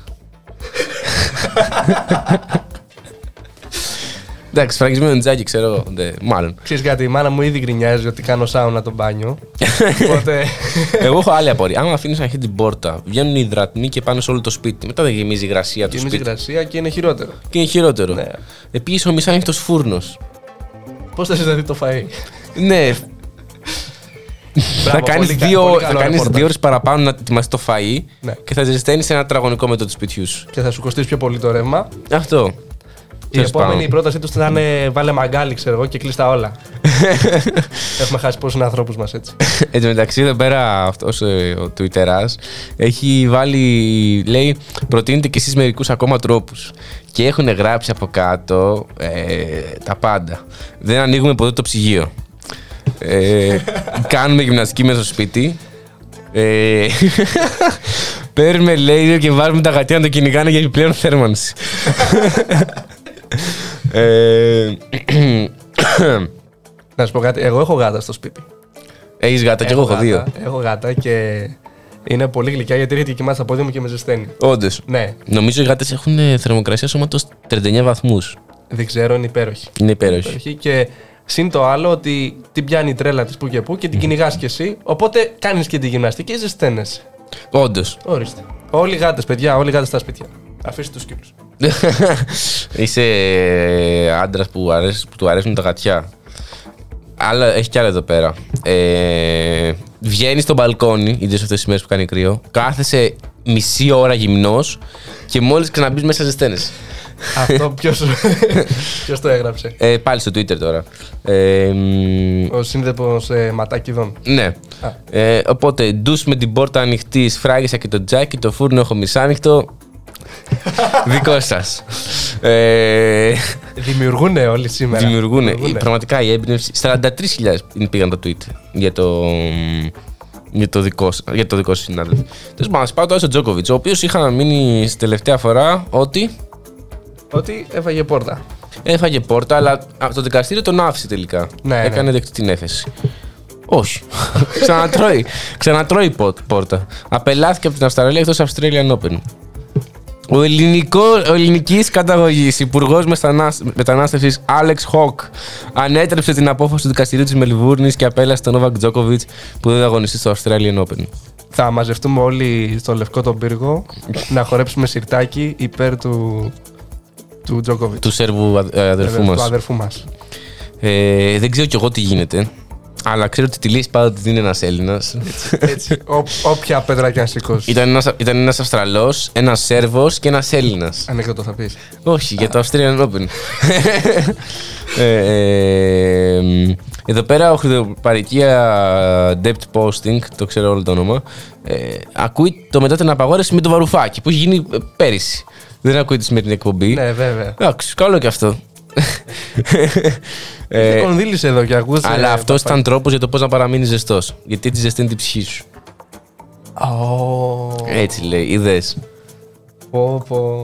Εντάξει, φραγισμένο τζάκι, ξέρω εγώ. Ναι, Μάλλον. Ξέρεις κάτι, η μάνα μου ήδη γκρινιάζει ότι κάνω σάουνα το μπάνιο. Οπότε. Εγώ έχω άλλη απορία. Άμα αφήνεις ανοιχτή την πόρτα, βγαίνουν οι υδρατμοί και πάνε σε όλο το σπίτι. Μετά δεν γεμίζει η υγρασία του Γεμίζει σπίτι. γρασία και είναι χειρότερο. Και είναι χειρότερο. Ναι. Επίση, ο μισάνοιχτο φούρνος. Πώς θα ζεσταθεί το φαΐ; Ναι, θα Μπράβο, κάνεις πολύ κα- δύο, πολύ θα καλό κάνεις ρεπορτάζ. δύο ώρες παραπάνω να ετοιμάσεις το φαΐ Ναι. και θα ζεσταίνεις ένα τετραγωνικό μέτρο του σπιτιού σου. Και θα σου κοστίσει πιο πολύ το ρεύμα. Αυτό. Η επόμενη η πρότασή τους θα είναι βάλε μαγκάλι, ξέρω εγώ, και κλείστα όλα. Έχουμε χάσει πόσους ανθρώπους μας έτσι. Εν τω μεταξύ, εδώ πέρα αυτός ο Twitterάς έχει βάλει, λέει, προτείνετε κι εσείς μερικούς ακόμα τρόπους. Και έχουν γράψει από κάτω ε, τα πάντα. Δεν ανοίγουμε ποτέ το ψυγείο. Ε, κάνουμε γυμναστική μέσα στο σπίτι. Ε, παίρνουμε λέιζερ και βάζουμε τα γατιά να το κυνηγάνε για επιπλέον θέρμανση. Ε, Να σου πω κάτι, εγώ έχω γάτα στο σπίτι. Έχεις γάτα και εγώ έχω γάτα, δύο. Έχω γάτα και είναι πολύ γλυκιά γιατί έρχεται και κοιμάται στα πόδια μου και με ζεσταίνει. Όντως. Ναι, Νομίζω οι γάτες έχουν ε, θερμοκρασία σώματος 39 βαθμούς. δεν ξέρω, είναι υπέροχη. Είναι υπέροχοι. Υπέροχη Και συν το άλλο ότι την πιάνει η τρέλα της που και που και την κυνηγάς κι εσύ. Οπότε κάνεις και τη γυμναστική και ζεσταίνεσαι. Όντως. Ορίστε. Όλοι οι γάτες, παιδιά, όλοι οι γάτες στα σπίτια. Αφήστε τους κύριου. Είσαι άντρας που, αρέσει- που του αρέσουν τα γατιά. Άλλα, έχει κι άλλα εδώ πέρα. Ε, Βγαίνεις στο μπαλκόνι, ιδίω αυτές τις μέρες που κάνει κρύο, κάθεσαι μισή ώρα γυμνός και μόλις ξαναμπείς μέσα ζεσταίνεσαι. Αυτό ποιο ποιος το έγραψε; Ε, πάλι στο Twitter τώρα. Ε, μ, Ο σύνδεπο ε, ματάκιδων. ναι. Ε, οπότε, ντους με την πόρτα ανοιχτής, σφράγισα και το τζάκι, το φούρνο έχω μισάνοιχτο. Δικό σας. Ε, Δημιουργούν όλοι σήμερα. Δημιουργούν. Πραγματικά η έμπνευση. 43.000 πήγαν το tweet για το, για το δικό, σ- για το δικό σου συνάδελφο. Τέλος πάντων, πάω τώρα στον Τζόκοβιτς, ο οποίος είχα μείνει στη τελευταία φορά ότι Ότι έφαγε πόρτα. έφαγε πόρτα, αλλά α, το δικαστήριο τον άφησε τελικά. Ναι, ναι. Έκανε δεκτή την έφεση. Όχι. ξανατρώει. Ξανατρώει πο- πόρτα. Απελάθηκε από την Αυστραλία εκτός Australian Open. Ο, ελληνικό, ο ελληνικής καταγωγής Υπουργός Μετανάστευσης Άλεξ Χοκ ανέτρεψε την απόφαση του δικαστηρίου της Μελβούρνης και απέλασε τον Νόβακ Τζόκοβιτς που δεν θα αγωνιστεί στο Australian Open. Θα μαζευτούμε όλοι στο λευκό τον πύργο να χορέψουμε σιρτάκι υπέρ του, του Τζόκοβιτς. Του Σέρβου αδ- ε, αδερφού Του μας. αδερφού μας. Ε, δεν ξέρω κι εγώ τι γίνεται. Αλλά ξέρω ότι τη λύση πάντα τη δίνει ένας Έλληνας. Έτσι, ό, όποια πέτρα και αν σηκώσει. Ήταν ένας, ήταν ένας Αυστραλός, ένας Σέρβος και ένας Έλληνας. Ανέκδοτο θα πεις. Όχι, για το Australian Open. ε, ε, μ, εδώ πέρα ο χρηματοπαρικία Debt Posting, το ξέρω όλο το όνομα, ε, ακούει το μετά την απαγόρευση με το βαρουφάκι που έχει γίνει ε, πέρυσι. Δεν ακούει τη σημερινή εκπομπή. Ναι, βέβαια. Εντάξει, καλό και αυτό. Ε, Κονδύλεις εδώ και ακούς. αλλά ε, αυτός παπά. ήταν τρόπος για το πώς να παραμείνεις ζεστός. Γιατί έτσι ζεσταίνει την ψυχή σου. Ω, Έτσι λέει, είδες. πω, πω.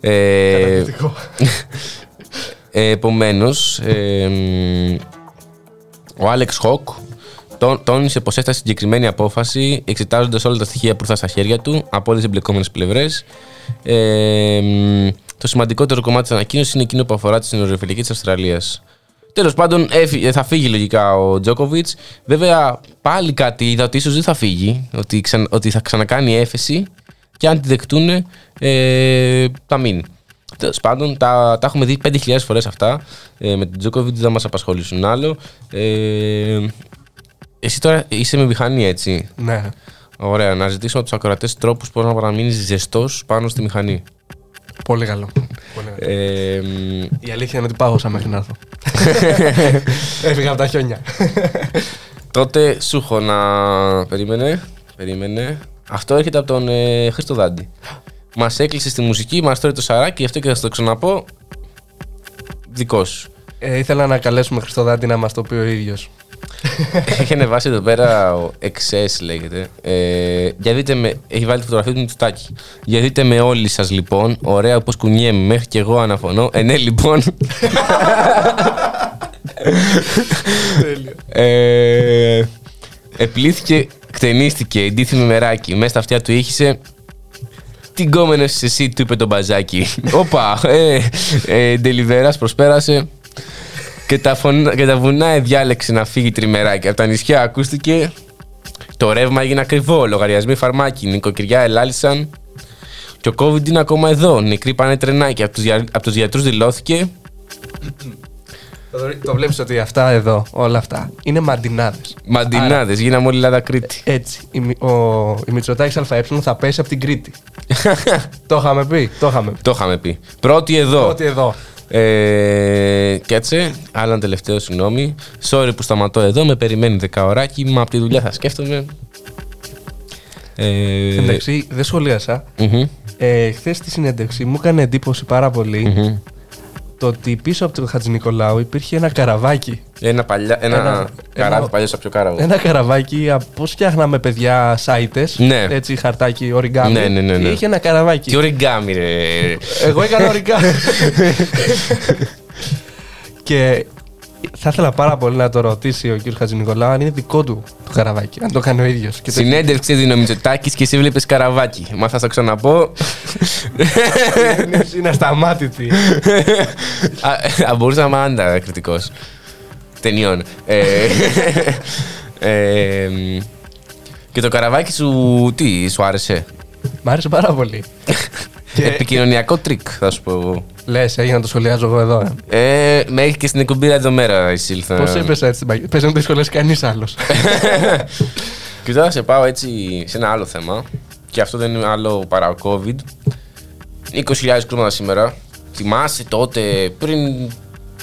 Ε, Καταπληκτικό. Ε, Επομένως, ο Άλεξ Χοκ τό- τόνισε πως έφτασε συγκεκριμένη απόφαση εξετάζοντας όλα τα στοιχεία που ήρθαν στα χέρια του από όλες τις εμπλεκόμενες πλευρές. Ε, μ, το σημαντικότερο κομμάτι της ανακοίνωσης είναι εκείνο που αφορά τη συνοριοφυλακή της Αυστραλίας. Τέλος πάντων, έφυ- θα φύγει λογικά ο Τζόκοβιτς. Βέβαια, πάλι κάτι είδα ότι ίσως δεν θα φύγει, ότι, ξα- ότι θα ξανακάνει έφεση και αν τη δεχτούν, ε, θα μείνει. Τέλος πάντων, τα, τα έχουμε δει 5.000 φορές αυτά. Ε, με τον Τζόκοβιτς δεν μας απασχολήσουν άλλο. Ε, εσύ τώρα είσαι με μηχανή, έτσι; Ναι. Ωραία, να ζητήσουμε από τους ακροατές τρόπους που να παραμείνεις ζεστός πάνω στη μηχανή. Πολύ καλό. Πολύ καλό. Ε, μ, Η αλήθεια είναι ότι πάγωσα μέχρι να έρθω. Έφυγα από τα χιόνια. τότε σου έχω να. Περίμενε. Περίμενε. Αυτό έρχεται από τον ε, Χρήστο Δάντη. Μας έκλεισε στη μουσική, μας τρώει το σαράκι, γι' αυτό και θα σου το ξαναπώ. Δικός σου. Ε, ήθελα να καλέσουμε Χριστοδάτη να μας το πει ο ίδιος. Έχει ανεβάσει εδώ πέρα ο XS λέγεται. Ε, για δείτε με, έχει βάλει τη φωτογραφία του Μητσοτάκη. Για δείτε με όλοι σας λοιπόν. Ωραία πως κουνιέμαι μέχρι και εγώ αναφωνώ. Ε, ναι λοιπόν. ε, επλήθηκε, κτενίστηκε, εντύθη μεράκι. Μέσα στα αυτιά του ήχησε τι γκόμενε εσύ, του είπε το μπαζάκι. Όπα, ε, ε, Ντελιβέρας προσπέρασε και τα, φωνα- και τα βουνά διάλεξε να φύγει τριμεράκι. Από τα νησιά ακούστηκε το ρεύμα έγινε ακριβό. Λογαριασμοί φαρμάκι, νοικοκυριά ελάλησαν. Και ο COVID είναι ακόμα εδώ. Νεκροί πάνε τρενάκι. Από τους, δια, απ' τους γιατρούς δηλώθηκε. Το βλέπεις ότι αυτά εδώ, όλα αυτά, είναι μαντινάδες. Μαντινάδες, γίναμε όλη Ελλάδα Κρήτη. Έτσι, η, Μη- ο, η Μητσοτάκης ΑΕ θα πέσει από την Κρήτη. το είχαμε πει. Το είχαμε πει. Το είχαμε πει. Πρώτη εδώ. Ότι εδώ. Ε, κάτσε, άλλο ένα τελευταίο συγγνώμη. Sorry που σταματώ εδώ, με περιμένει δεκαωράκι, μα από τη δουλειά θα σκέφτομαι. Ε, Εντάξει, δεν σχολίασα. μμμ, Ε, Χθες στη συνέντευξη μου έκανε εντύπωση πάρα πολύ μμμ. Το ότι πίσω από τον Χατζη Νικολάου υπήρχε ένα καραβάκι. Ένα, παλιά, ένα, Ένα- καράβι ένα- παλιό σαν πιο κάραβο. Ένα καραβάκι από πώς φτιάχναμε παιδιά σάιτες. Ναι. Έτσι, χαρτάκι, οριγκάμι. Ναι, ναι, ναι, ναι. Και είχε ένα καραβάκι. Τι οριγκάμι ρε. Εγώ έκανα οριγκάμι. και θα ήθελα πάρα πολύ να το ρωτήσει ο κ. Χατζη Νικολάου αν είναι δικό του το καραβάκι. Αν το κάνει ο ίδιος. Συνέντευξη δίνει ο Μητσοτάκης και εσύ βλέπεις καραβάκι. Μα θα στο ξαναπώ. είναι ασταμάτητη. Α, α, μπορούσα να είμαι άντα κριτικός. Ταινιών. Ε, ε, μ, και το καραβάκι σου, τι, σου άρεσε; Μ' άρεσε πάρα πολύ. Και- Επικοινωνιακό τρικ, θα σου πω εγώ. Λες, έγινε να το σχολιάζω εγώ εδώ. Ε, μέχρι και στην εκπομπή εδώ μέρα εισήλθα. Πώς έπεσα έτσι στην παγίδα. Πες να μην το σχολιάσει κανείς άλλος. Και τώρα σε πάω έτσι σε ένα άλλο θέμα. Και αυτό δεν είναι άλλο παρά COVID. 20.000 κρούσματα σήμερα. Θυμάσαι τότε πριν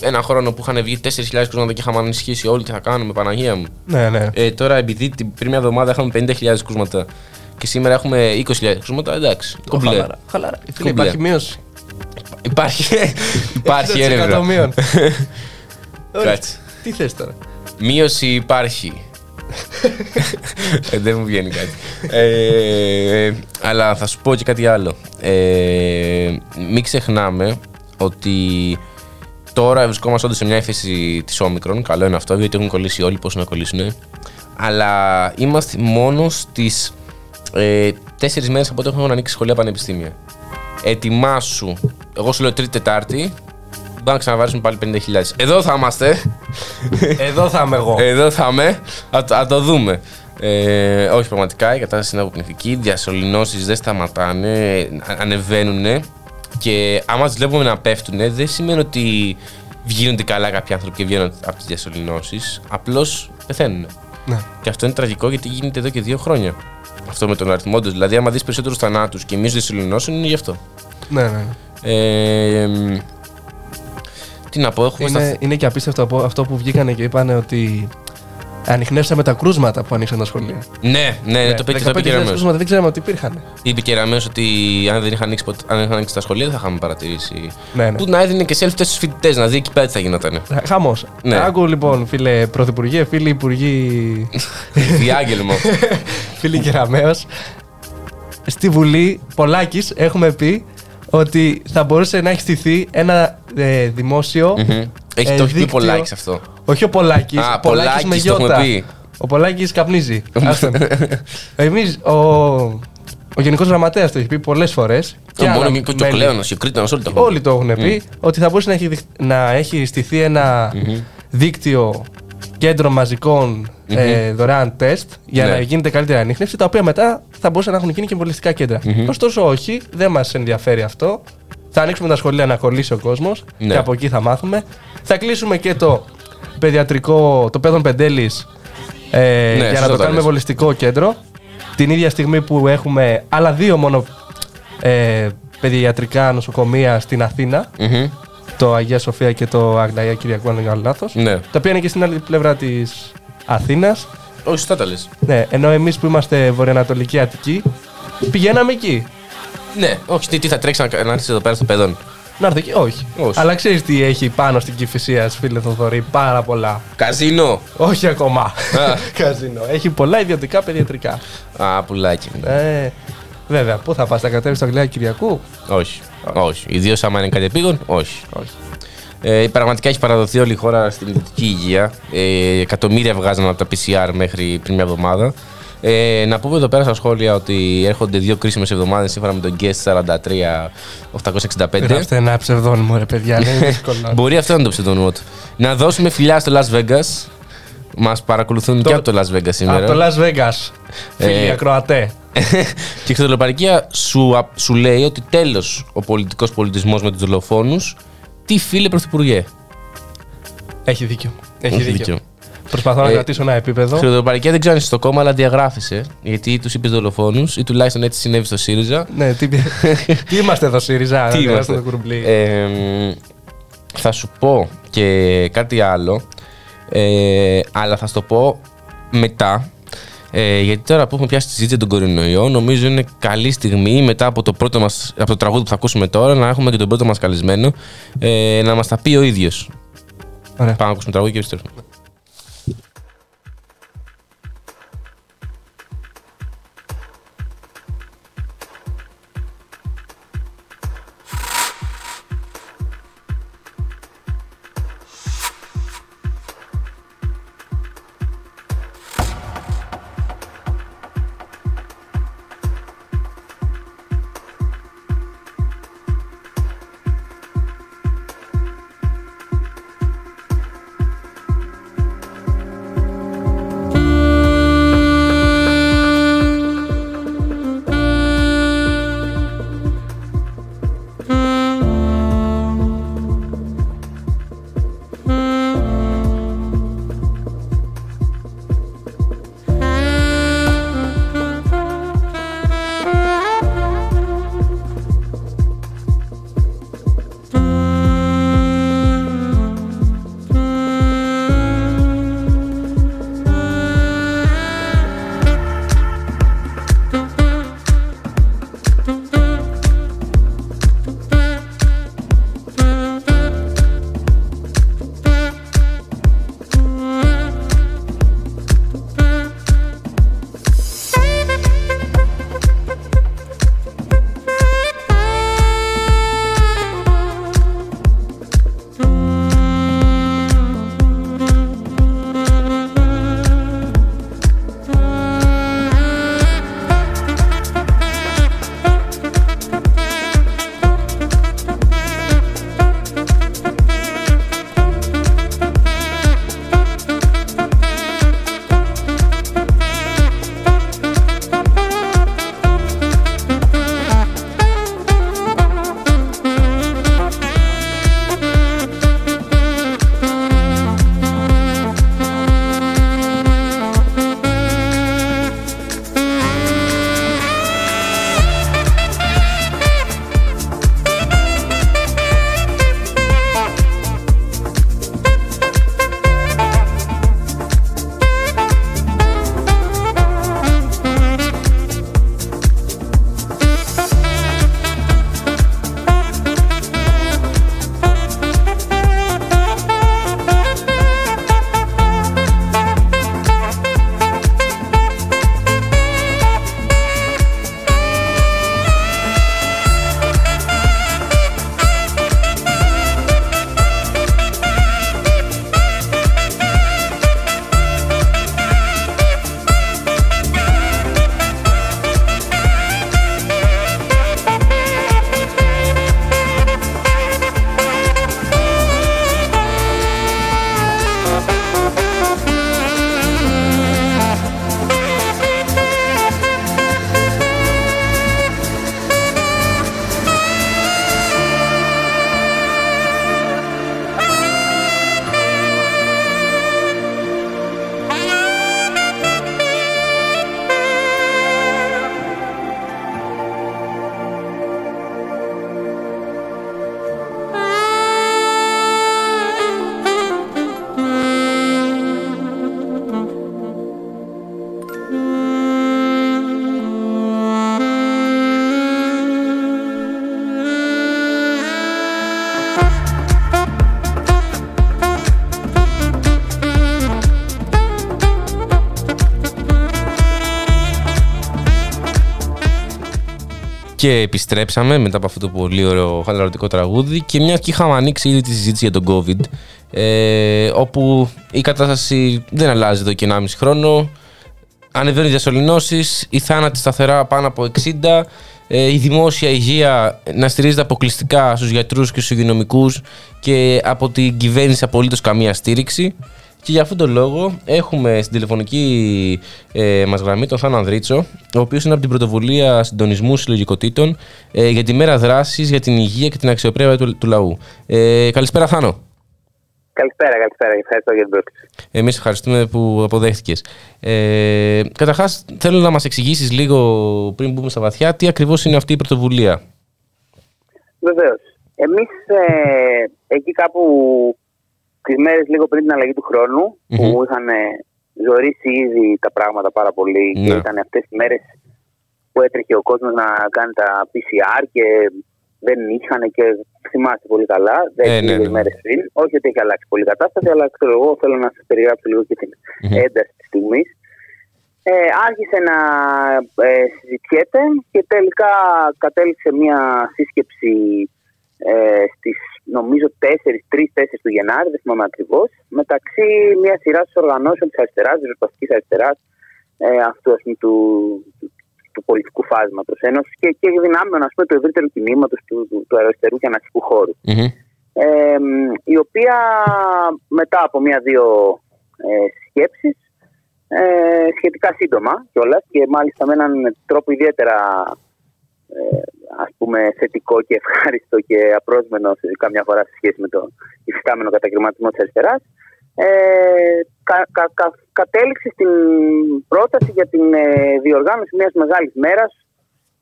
ένα χρόνο που είχαν βγει 4.000 κρούσματα και είχαμε ανησυχήσει όλοι τι θα κάνουμε, Παναγία μου. ναι, ναι. Ε, τώρα επειδή την- πριν μια εβδομάδα είχαμε 50.000 κρούσματα και σήμερα έχουμε 20.000 κρούσματα, εντάξει. Κομπλέ. Χαλάρα. Χαλάρα. Φίλε, Κομπλέ. υπάρχει μείωση. Υπάρχει, υπάρχει 60% έρευνα. μείον. Ωραία. Κάτσε. Τι θες τώρα; Μείωση υπάρχει. ε, δεν μου βγαίνει κάτι. Ε, αλλά θα σου πω και κάτι άλλο. Ε, μην ξεχνάμε ότι τώρα βρισκόμαστε όντως σε μια ύφεση της όμικρον. Καλό είναι αυτό, γιατί έχουν κολλήσει όλοι πώς να κολλήσουν. Αλλά είμαστε μόνος στις ε, τέσσερις μέρες από τότε έχουν ανοίξει σχολεία πανεπιστήμια. Ετοιμάσου. Εγώ σου λέω Τρίτη Τετάρτη. Μπορεί να ξαναβάρουμε πάλι 50.000. Εδώ θα είμαστε. Εδώ θα είμαι εγώ. Εδώ θα είμαι. Α, το- α το δούμε. Ε, όχι, πραγματικά η κατάσταση είναι αποπνικτική. Οι διασωληνώσεις δεν σταματάνε, ανεβαίνουν. Και άμα του βλέπουμε να πέφτουν, δεν σημαίνει ότι βγαίνονται καλά κάποιοι άνθρωποι και βγαίνουν από τις διασωληνώσεις. Απλώς πεθαίνουν. Ναι. Και αυτό είναι τραγικό γιατί γίνεται εδώ και δύο χρόνια. Αυτό με τον αριθμό τους. Δηλαδή, άμα δεις περισσότερους θανάτους και μείωση διασωληνώσεων, είναι γι' αυτό. Ναι, ναι. Ε, μ, τι να πω, έχουμε Είναι, σταθεί- είναι και απίστευτο από αυτό που βγήκανε και είπαν ότι ανοιχνεύσαμε τα κρούσματα που ανοίξαν τα σχολεία. Ναι, ναι, το είπε και το είπε και 15.000 Ραμέος. κρούσματα δεν ξέραμε ότι υπήρχαν. Είπε και Ραμέος ότι αν δεν είχαν ανοίξει, ποτέ- αν είχαν ανοίξει τα σχολεία δεν θα είχαμε παρατηρήσει. Ναι, ναι. Που να έδινε και self-test στους φοιτητές, να δει εκεί πέρα τι θα γινόταν. Χαμός. Ναι. Άκου λοιπόν, φίλε Πρωθυπουργέ, φίλοι Υπουργοί, Διάγγελμα. φίλοι Κεραμαίο. Στη Βουλή Πολάκης έχουμε πει ότι θα μπορούσε να έχει στηθεί ένα ε, δημόσιο. Μμμ. Έχει ε, το έχει πει δίκτυο- πολλάκι αυτό. Όχι ο Πολάκης. Α, ο Πολάκης με Πολάκης, το έχουμε γιώτα. πει. Ο Πολάκης καπνίζει. Άστο με. Εμείς, ο, ο Γενικός Γραμματέας το έχει πει πολλές φορές. Και μόνο και ο Κλέονο και ο Κρήτονο όλοι το έχουν. Όλοι το έχουν πει ότι θα μπορούσε να έχει, διχ- να έχει στηθεί ένα δίκτυο κέντρο μαζικών ε, δωρεάν τεστ για Ναι. να γίνεται καλύτερη ανείχνευση, τα οποία μετά θα μπορούσαν να έχουν γίνει και εμβολιαστικά κέντρα. Ωστόσο, όχι, δεν μας ενδιαφέρει αυτό. Θα ανοίξουμε τα σχολεία να κολλήσει ο κόσμος Ναι. και από εκεί θα μάθουμε. Θα κλείσουμε και το παιδιατρικό, το παιδόν Πεντέλη, ε, Ναι, για σωστά να το το κάνουμε λες. εμβολιαστικό κέντρο. την ίδια στιγμή που έχουμε άλλα δύο μόνο ε, παιδιατρικά νοσοκομεία στην Αθήνα, Μμμ. το Αγία Σοφία και το Αγναία Κυριακού, αν δεν κάνω λάθος, Ναι. τα οποία είναι και στην άλλη πλευρά της Αθήνας. Όχι, σωστά τα λες. Ναι, ενώ εμείς που είμαστε βορειοανατολική Αττική, πηγαίναμε εκεί. Ναι, όχι, τι, τι θα τρέξει να, να έρθεις εδώ πέρα στο παιδόν. Να έρθω εκεί, όχι. Όχι. Αλλά ξέρεις τι έχει πάνω στην Κυφυσία, φίλε Θοδωρή, πάρα πολλά. Καζίνο. Όχι ακόμα. Α. Καζίνο. Έχει πολλά ιδιωτικά παιδιατρικά. Α, πουλάκι. Ε, βέβαια, πού θα πας, θα κατέβεις στο Αγγλία Κυριακού; Όχι. Όχι. Ιδίως άμα είναι κάτι επίγον, όχι. Όχι. Ε, πραγματικά έχει παραδοθεί όλη η χώρα στην ιδιωτική υγεία. Ε, εκατομμύρια βγάζαν από τα PCR μέχρι πριν μια εβδομάδα. Ε, να πούμε εδώ πέρα στα σχόλια ότι έρχονται δύο κρίσιμες εβδομάδες σύμφωνα με τον Guest 43 Γράψτε ένα ψευδόνυμο, ρε παιδιά, είναι δύσκολο. Μπορεί αυτό να είναι το ψευδόνιμο του. Να δώσουμε φιλιά στο Las Vegas. Μας παρακολουθούν Το- και από το Las Vegas σήμερα. Από το Las Vegas. Φίλοι Ε, ακροατέ. και η Χρυδολοπαρικία σου, α- σου λέει ότι τέλος ο πολιτικός πολιτισμός με τους δολοφόνους. Τι φίλε Πρωθυπουργέ; Έχει δίκιο. Έχει, Έχει δίκιο. δίκιο. Προσπαθώ να Ε, κρατήσω ένα επίπεδο. Χρυδολοπαρικία δεν ξέρω αν είσαι στο κόμμα, αλλά διαγράφησε. Γιατί τους είπες δολοφόνους ή τουλάχιστον έτσι συνέβη στο ΣΥΡΙΖΑ. Ναι, τι, τι είμαστε εδώ, ΣΥΡΙΖΑ. Τι να είμαστε. το κουρμπλί. Ε, μ, θα σου πω και κάτι άλλο. Ε, αλλά θα σου το πω μετά. Ε, γιατί τώρα που έχουμε πιάσει τη συζήτηση για τον κορονοϊό, νομίζω είναι καλή στιγμή μετά από το, πρώτο μας, από το τραγούδι που θα ακούσουμε τώρα να έχουμε και τον πρώτο μας καλεσμένο ε, να μας τα πει ο ίδιος. Ωραία. Πάμε να ακούσουμε τραγούδι και επιστρέφουμε. Και επιστρέψαμε μετά από αυτό το πολύ ωραίο χαλαρωτικό τραγούδι και μια και είχαμε ανοίξει ήδη τη συζήτηση για τον COVID ε, όπου η κατάσταση δεν αλλάζει εδώ και 1,5 χρόνο. Ανεβαίνουν οι διασωληνώσεις, οι θάνατοι σταθερά πάνω από 60 ε, η δημόσια υγεία να στηρίζεται αποκλειστικά στους γιατρούς και στους υγειονομικούς και από την κυβέρνηση απολύτως καμία στήριξη και για αυτόν τον λόγο έχουμε στην τηλεφωνική ε, μας γραμμή τον Θάνο Ανδρίτσο, ο οποίος είναι από την πρωτοβουλία συντονισμού συλλογικοτήτων ε, για τη μέρα δράσης για την υγεία και την αξιοπρέπεια του, του λαού. Ε, καλησπέρα Θάνο. Καλησπέρα, καλησπέρα. Ευχαριστώ για την πρόσκληση. Εμείς ευχαριστούμε που αποδέχτηκες. Ε, Καταρχάς, θέλω να μας εξηγήσεις λίγο πριν μπούμε στα βαθιά τι ακριβώς είναι αυτή η πρωτοβουλία. Βεβαίως. Εμείς ε, εκεί κάπου τι μέρε λίγο πριν την αλλαγή του χρόνου, που είχαν ε, ζωρίσει ήδη τα πράγματα πάρα πολύ και Ναι. ήταν αυτές τι μέρες που έτρεχε ο κόσμος να κάνει τα PCR και δεν είχαν και θυμάστε πολύ καλά, δεν Ε, ναι, ναι, ναι. μέρες πριν. Όχι ότι έχει αλλάξει πολύ η κατάσταση, αλλά ξέρω εγώ θέλω να σας περιγράψω λίγο και την ένταση της στιγμής. Ε, άρχισε να ε, συζητιέται και τελικά κατέληξε μια σύσκεψη ε, στις νομίζω 4, 3-4 του Γενάρη, δεν θυμάμαι ακριβώς, μεταξύ μια σειρά οργανώσεων της αριστεράς, της Ρεπαστική Αριστεράς, ε, αυτού ας πούμε, του, του, του πολιτικού φάσματος Ένωσης και, και δυνάμεων ας πούμε, του ευρύτερου κινήματος του, του, του αριστερού και αναρχικού χώρου. Μμμ. Ε, η οποία μετά από μία-δύο ε, σκέψεις ε, σχετικά σύντομα κιόλας και μάλιστα με έναν τρόπο ιδιαίτερα ε, ας πούμε θετικό και ευχάριστο και απρόσμενο σε καμιά φορά σε σχέση με το υφιστάμενο κατακριματισμό της αριστεράς ε, κα, κα, κα, κατέληξε στην πρόταση για την ε, διοργάνωση μιας μεγάλης μέρας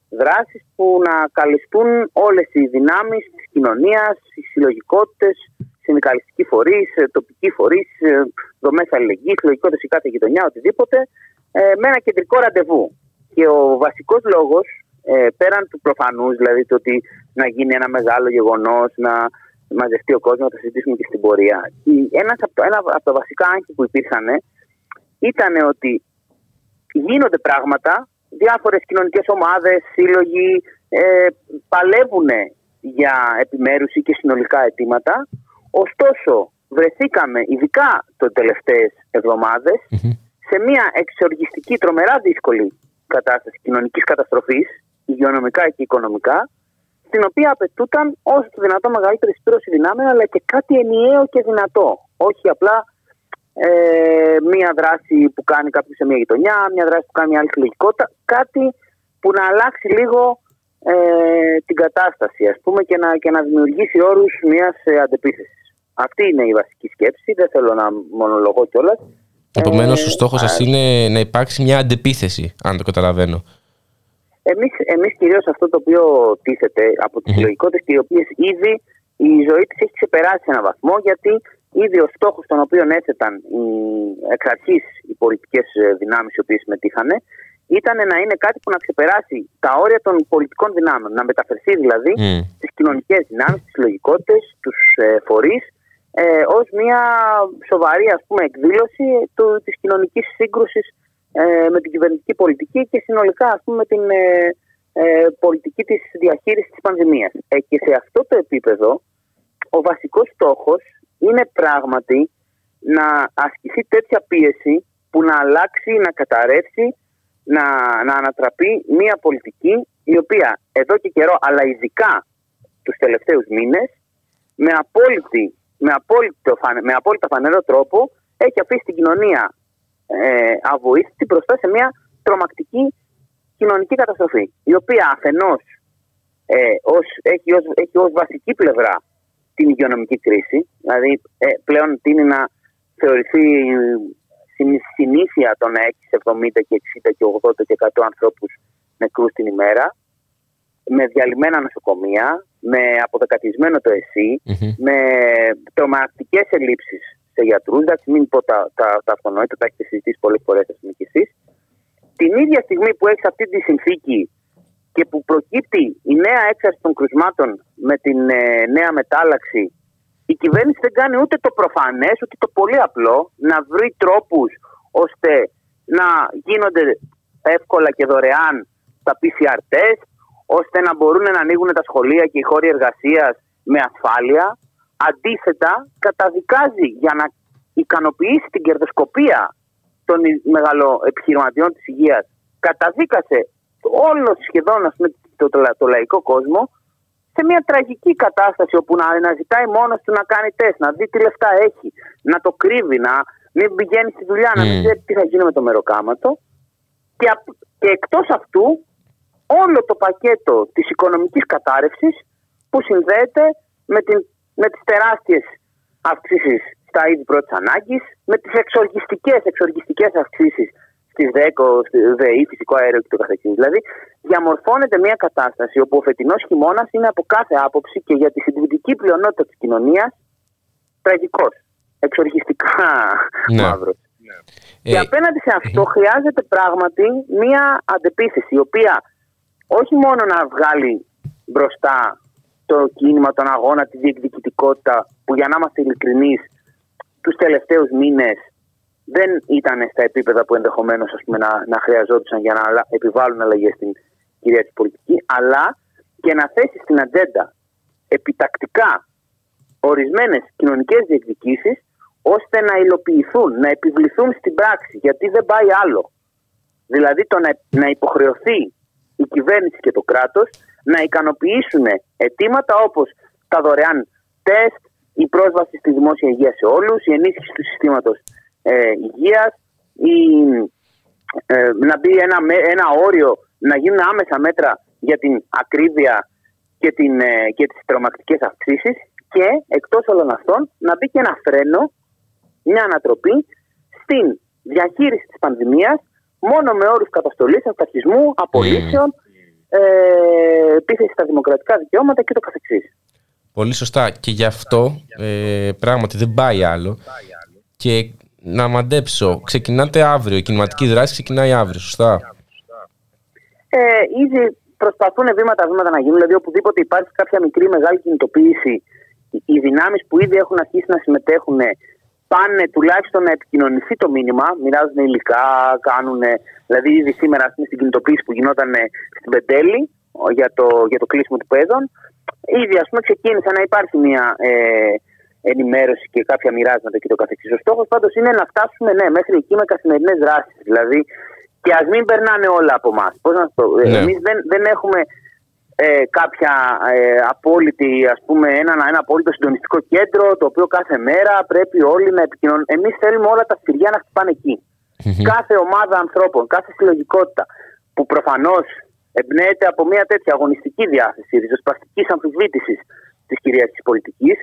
δράσεις που να καλυφθούν όλες οι δυνάμεις της κοινωνίας, οι συλλογικότητες, συνδικαλιστικοί φορείς, ε, τοπικοί φορείς, ε, δομές αλληλεγγύης, συλλογικότητες η κάθε γειτονιά, οτιδήποτε, ε, με ένα κεντρικό ραντεβού. Και ο βασικός λόγος, ε, πέραν του προφανούς, δηλαδή το ότι να γίνει ένα μεγάλο γεγονός, να μαζευτεί ο κόσμος, να το συζητήσουμε και στην πορεία. η- Ένας από, το- ένα από τα βασικά άγχη που υπήρχαν ήταν ότι γίνονται πράγματα, διάφορες κοινωνικές ομάδες, σύλλογοι ε, παλεύουν για επιμέρους ή και συνολικά αιτήματα. Ωστόσο, βρεθήκαμε ειδικά τις τελευταίες εβδομάδες σε μια εξοργιστική, τρομερά δύσκολη κατάσταση κοινωνικής καταστροφής, υγειονομικά και οικονομικά, στην οποία απαιτούταν όσο το δυνατόν μεγαλύτερη σπήρωση δυνάμεων, αλλά και κάτι ενιαίο και δυνατό. Όχι απλά ε, μία δράση που κάνει κάποιος σε μια γειτονιά, μια δράση που κάνει μια άλλη συλλογικότητα, κάτι που να αλλάξει λίγο ε, την κατάσταση ας πούμε και να, και να δημιουργήσει όρους μιας ε, αντεπίθεσης. Αυτή είναι η βασική σκέψη, δεν θέλω να μονολογώ κιόλας. Επομένως, Ε, ο στόχος σας είναι να υπάρξει μια αντεπίθεση, αν το καταλαβαίνω. Εμείς, εμείς κυρίως αυτό το οποίο τίθεται από τις Μμμ. συλλογικότητες και οι οποίες ήδη η ζωή της έχει ξεπεράσει σε έναν βαθμό γιατί ήδη ο στόχος τον οποίο έθεταν οι, εξ αρχής οι πολιτικές ε, δυνάμεις οι οποίες συμμετείχαν ήταν να είναι κάτι που να ξεπεράσει τα όρια των πολιτικών δυνάμεων. Να μεταφερθεί δηλαδή Μμ. στις κοινωνικές δυνάμεις, στις συλλογικότητες, τους ε, φορείς ε, ως μια σοβαρή ας πούμε εκδήλωση του, της κοινωνικής σύγκρουσης ε, με την κυβερνητική πολιτική και συνολικά ας πούμε με την ε, ε, πολιτική της διαχείρισης της πανδημίας. Ε, και σε αυτό το επίπεδο ο βασικός στόχος είναι πράγματι να ασκηθεί τέτοια πίεση που να αλλάξει, να καταρρεύσει, να, να ανατραπεί μια πολιτική η οποία εδώ και καιρό, αλλά ειδικά τους τελευταίους μήνες, με, απόλυτη, με, απόλυτο, φανε- με απόλυτα φανερό τρόπο έχει αφήσει την κοινωνία ε, αβοήθητη μπροστά σε μια τρομακτική κοινωνική καταστροφή η οποία αφενός ε, ως, έχει, ως, έχει ως βασική πλευρά την υγειονομική κρίση δηλαδή ε, πλέον τίνει να θεωρηθεί συν- συνήθεια το να έχει 70 και 60 και 80 και 100 ανθρώπους νεκρούς την ημέρα με διαλυμένα νοσοκομεία, με αποδεκατισμένο το ΕΣΥ, Μμμ. με τρομακτικές ελλείψεις σε γιατρούς. Εντάξει, μην πω τα, τα, τα αυτονόητα, τα έχετε συζητήσει πολλές φορές, ας πούμε και εσείς. Την ίδια στιγμή που έχεις αυτή τη συνθήκη και που προκύπτει η νέα έξαρση των κρουσμάτων με την ε, νέα μετάλλαξη, η κυβέρνηση δεν κάνει ούτε το προφανές, ούτε το πολύ απλό να βρει τρόπους ώστε να γίνονται εύκολα και δωρεάν τα PCR test, ώστε να μπορούν να ανοίγουν τα σχολεία και οι χώροι εργασίας με ασφάλεια. Αντίθετα, καταδικάζει για να ικανοποιήσει την κερδοσκοπία των μεγαλοεπιχειρηματιών της υγείας. Καταδίκασε όλο σχεδόν ας πούμε, το, το, το λαϊκό κόσμο σε μια τραγική κατάσταση όπου να, να ζητάει μόνος του να κάνει τεστ, να δει τι λεφτά έχει, να το κρύβει, να μην πηγαίνει στη δουλειά, να μην Μμμ. ξέρει τι θα γίνει με το μεροκάματο. Και, απ- και εκτός αυτού όλο το πακέτο της οικονομικής κατάρρευσης που συνδέεται με, την, με τις τεράστιες αυξήσεις στα είδη πρώτης ανάγκης, με τις εξοργιστικές, εξοργιστικές αυξήσεις στις ΔΕΚΟ, στη ΔΕΗ, φυσικό αέριο και το καθεξής. Δηλαδή, διαμορφώνεται μια κατάσταση όπου ο φετινός χειμώνας είναι από κάθε άποψη και για τη συντηρητική πλειονότητα της κοινωνίας τραγικός, εξοργιστικά Ναι. μαύρος. Ε, Και απέναντι σε αυτό χρειάζεται πράγματι μία αντεπίθεση η οποία όχι μόνο να βγάλει μπροστά το κίνημα, τον αγώνα, τη διεκδικητικότητα που για να είμαστε ειλικρινείς τους τελευταίους μήνες δεν ήταν στα επίπεδα που ενδεχομένως ας πούμε, να, να χρειαζόντουσαν για να αλλα- επιβάλλουν αλλαγές στην κυρίαρχη πολιτικής αλλά και να θέσει στην ατζέντα επιτακτικά ορισμένες κοινωνικές διεκδικήσεις ώστε να υλοποιηθούν, να επιβληθούν στην πράξη γιατί δεν πάει άλλο. Δηλαδή το να, να υποχρεωθεί η κυβέρνηση και το κράτος να ικανοποιήσουν αιτήματα όπως τα δωρεάν τεστ, η πρόσβαση στη δημόσια υγεία σε όλους, η ενίσχυση του συστήματος ε, υγείας, η, ε, να μπει ένα, με- ένα όριο, να γίνουν άμεσα μέτρα για την ακρίβεια και, την, ε, και τις τρομακτικές αυξήσεις και εκτός όλων αυτών να μπει και ένα φρένο, μια ανατροπή στην διαχείριση της πανδημίας μόνο με όρους καταστολής, αυταρχισμού, απολύσεων, ε, επίθεση στα δημοκρατικά δικαιώματα και το καθεξής. Πολύ σωστά. Και γι' αυτό ε, πράγματι δεν πάει άλλο. Και να μαντέψω, ξεκινάτε αύριο. Η κινηματική δράση ξεκινάει αύριο, σωστά; Ε, ήδη προσπαθούν βήματα-βήματα να γίνουν, δηλαδή οπουδήποτε υπάρχει κάποια μικρή μεγάλη κινητοποίηση, οι- οι δυνάμεις που ήδη έχουν αρχίσει να συμμετέχουν πάνε τουλάχιστον να επικοινωνηθεί το μήνυμα, μοιράζουν υλικά, κάνουν. Δηλαδή, ήδη σήμερα ας πούμε, στην κινητοποίηση που γινόταν ε, στην Πεντέλη ο, για το, για το κλείσιμο του παιδών, ήδη ας πούμε, ξεκίνησε να υπάρχει μια ε, ενημέρωση και κάποια μοιράσματα και το καθεξής. Ο στόχος πάντως είναι να φτάσουμε ναι, μέχρι εκεί με καθημερινές δράσεις. Δηλαδή, και ας μην περνάνε όλα από εμάς. Πώς να σου το πω, Ναι. Εμείς δεν, δεν έχουμε ε, κάποια ε, απόλυτη, ας πούμε, ένα, ένα απόλυτο συντονιστικό κέντρο το οποίο κάθε μέρα πρέπει όλοι να επικοινωνούν. Εμείς θέλουμε όλα τα σφυριά να χτυπάνε εκεί. Κάθε ομάδα ανθρώπων, κάθε συλλογικότητα που προφανώς εμπνέεται από μια τέτοια αγωνιστική διάθεση ριζοσπαστικής αμφισβήτησης της κυρίαρχης πολιτικής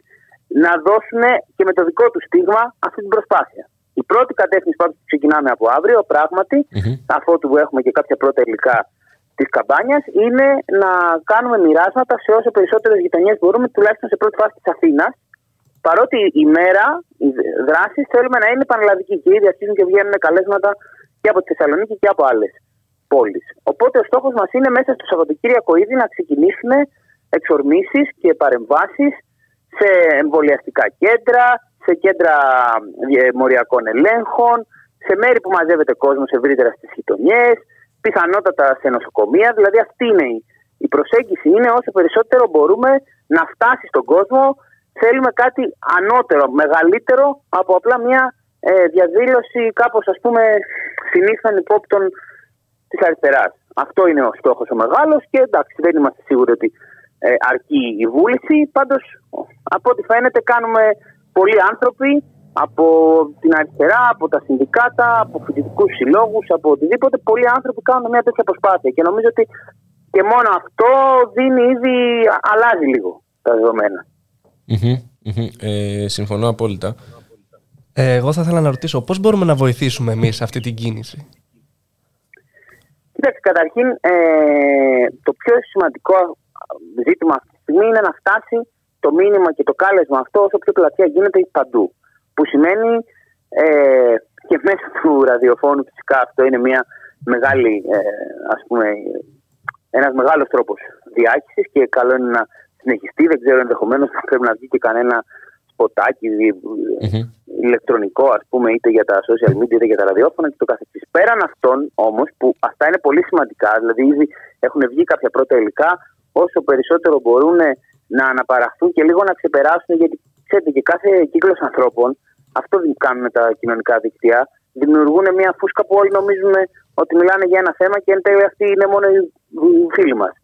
να δώσουν και με το δικό τους στίγμα αυτή την προσπάθεια. Η πρώτη κατεύθυνση πάντως που ξεκινάμε από αύριο, πράγματι, αφότου έχουμε και κάποια πρώτα υλικά της καμπάνιας, είναι να κάνουμε μοιράσματα σε όσο περισσότερες γειτονιές μπορούμε, τουλάχιστον σε πρώτη φάση της Αθήνας. Παρότι η μέρα, οι δράσεις θέλουμε να είναι πανελλαδική και ήδη αρχίζουν και βγαίνουν καλέσματα και από τη Θεσσαλονίκη και από άλλες πόλεις. Οπότε ο στόχος μας είναι μέσα στο Σαββατοκύριακο ήδη να ξεκινήσουμε εξορμήσεις και παρεμβάσεις σε εμβολιαστικά κέντρα, σε κέντρα ε, μοριακών ελέγχων, σε μέρη που μαζεύεται κόσμος ευρύτερα στις γειτονιές, πιθανότατα σε νοσοκομεία. Δηλαδή αυτή είναι η, η προσέγγιση. Είναι όσο περισσότερο μπορούμε να φτάσει στον κόσμο. Θέλουμε κάτι ανώτερο, μεγαλύτερο από απλά μια ε, διαδήλωση κάπως ας πούμε συνήθων υπόπτων της αριστεράς. Αυτό είναι ο στόχος ο μεγάλος και εντάξει δεν είμαστε σίγουροι ότι ε, αρκεί η βούληση. Πάντως από ό,τι φαίνεται κάνουμε πολλοί άνθρωποι από την αριστερά, από τα συνδικάτα, από φοιτητικούς συλλόγους, από οτιδήποτε. Πολλοί άνθρωποι κάνουν μια τέτοια προσπάθεια και νομίζω ότι και μόνο αυτό δίνει ήδη, αλλάζει λίγο τα δεδομένα. Μμμ, μμμ. Ε, συμφωνώ απόλυτα. Ε, εγώ θα ήθελα να ρωτήσω πώς μπορούμε να βοηθήσουμε εμείς αυτή την κίνηση; Κοίταξε, καταρχήν ε, το πιο σημαντικό ζήτημα αυτή τη στιγμή είναι να φτάσει το μήνυμα και το κάλεσμα αυτό όσο πιο πλατεία γίνεται παντού. Που σημαίνει ε, και μέσα του ραδιοφώνου φυσικά αυτό είναι μια μεγάλη, ε, ας πούμε, ένας μεγάλος τρόπος διάχυσης και καλό είναι να συνεχιστεί. Δεν ξέρω ενδεχομένως θα πρέπει να βγει και κανένα σποτάκι, ηλεκτρονικό, ας πούμε, είτε για τα social media, είτε για τα ραδιόφωνα και το καθεξής. Πέραν αυτών όμως, που αυτά είναι πολύ σημαντικά, δηλαδή ήδη έχουν βγει κάποια πρώτα υλικά, όσο περισσότερο μπορούν να αναπαραχθούν και λίγο να ξεπεράσουν, γιατί ξέρετε και κάθε κύκλος ανθρώπων, αυτό δεν κάνουν τα κοινωνικά δίκτυα, δημιουργούν μια φούσκα που όλοι νομίζουμε ότι μιλάνε για ένα θέμα και εν τέλει αυτοί είναι μόνο οι οι φίλοι μας.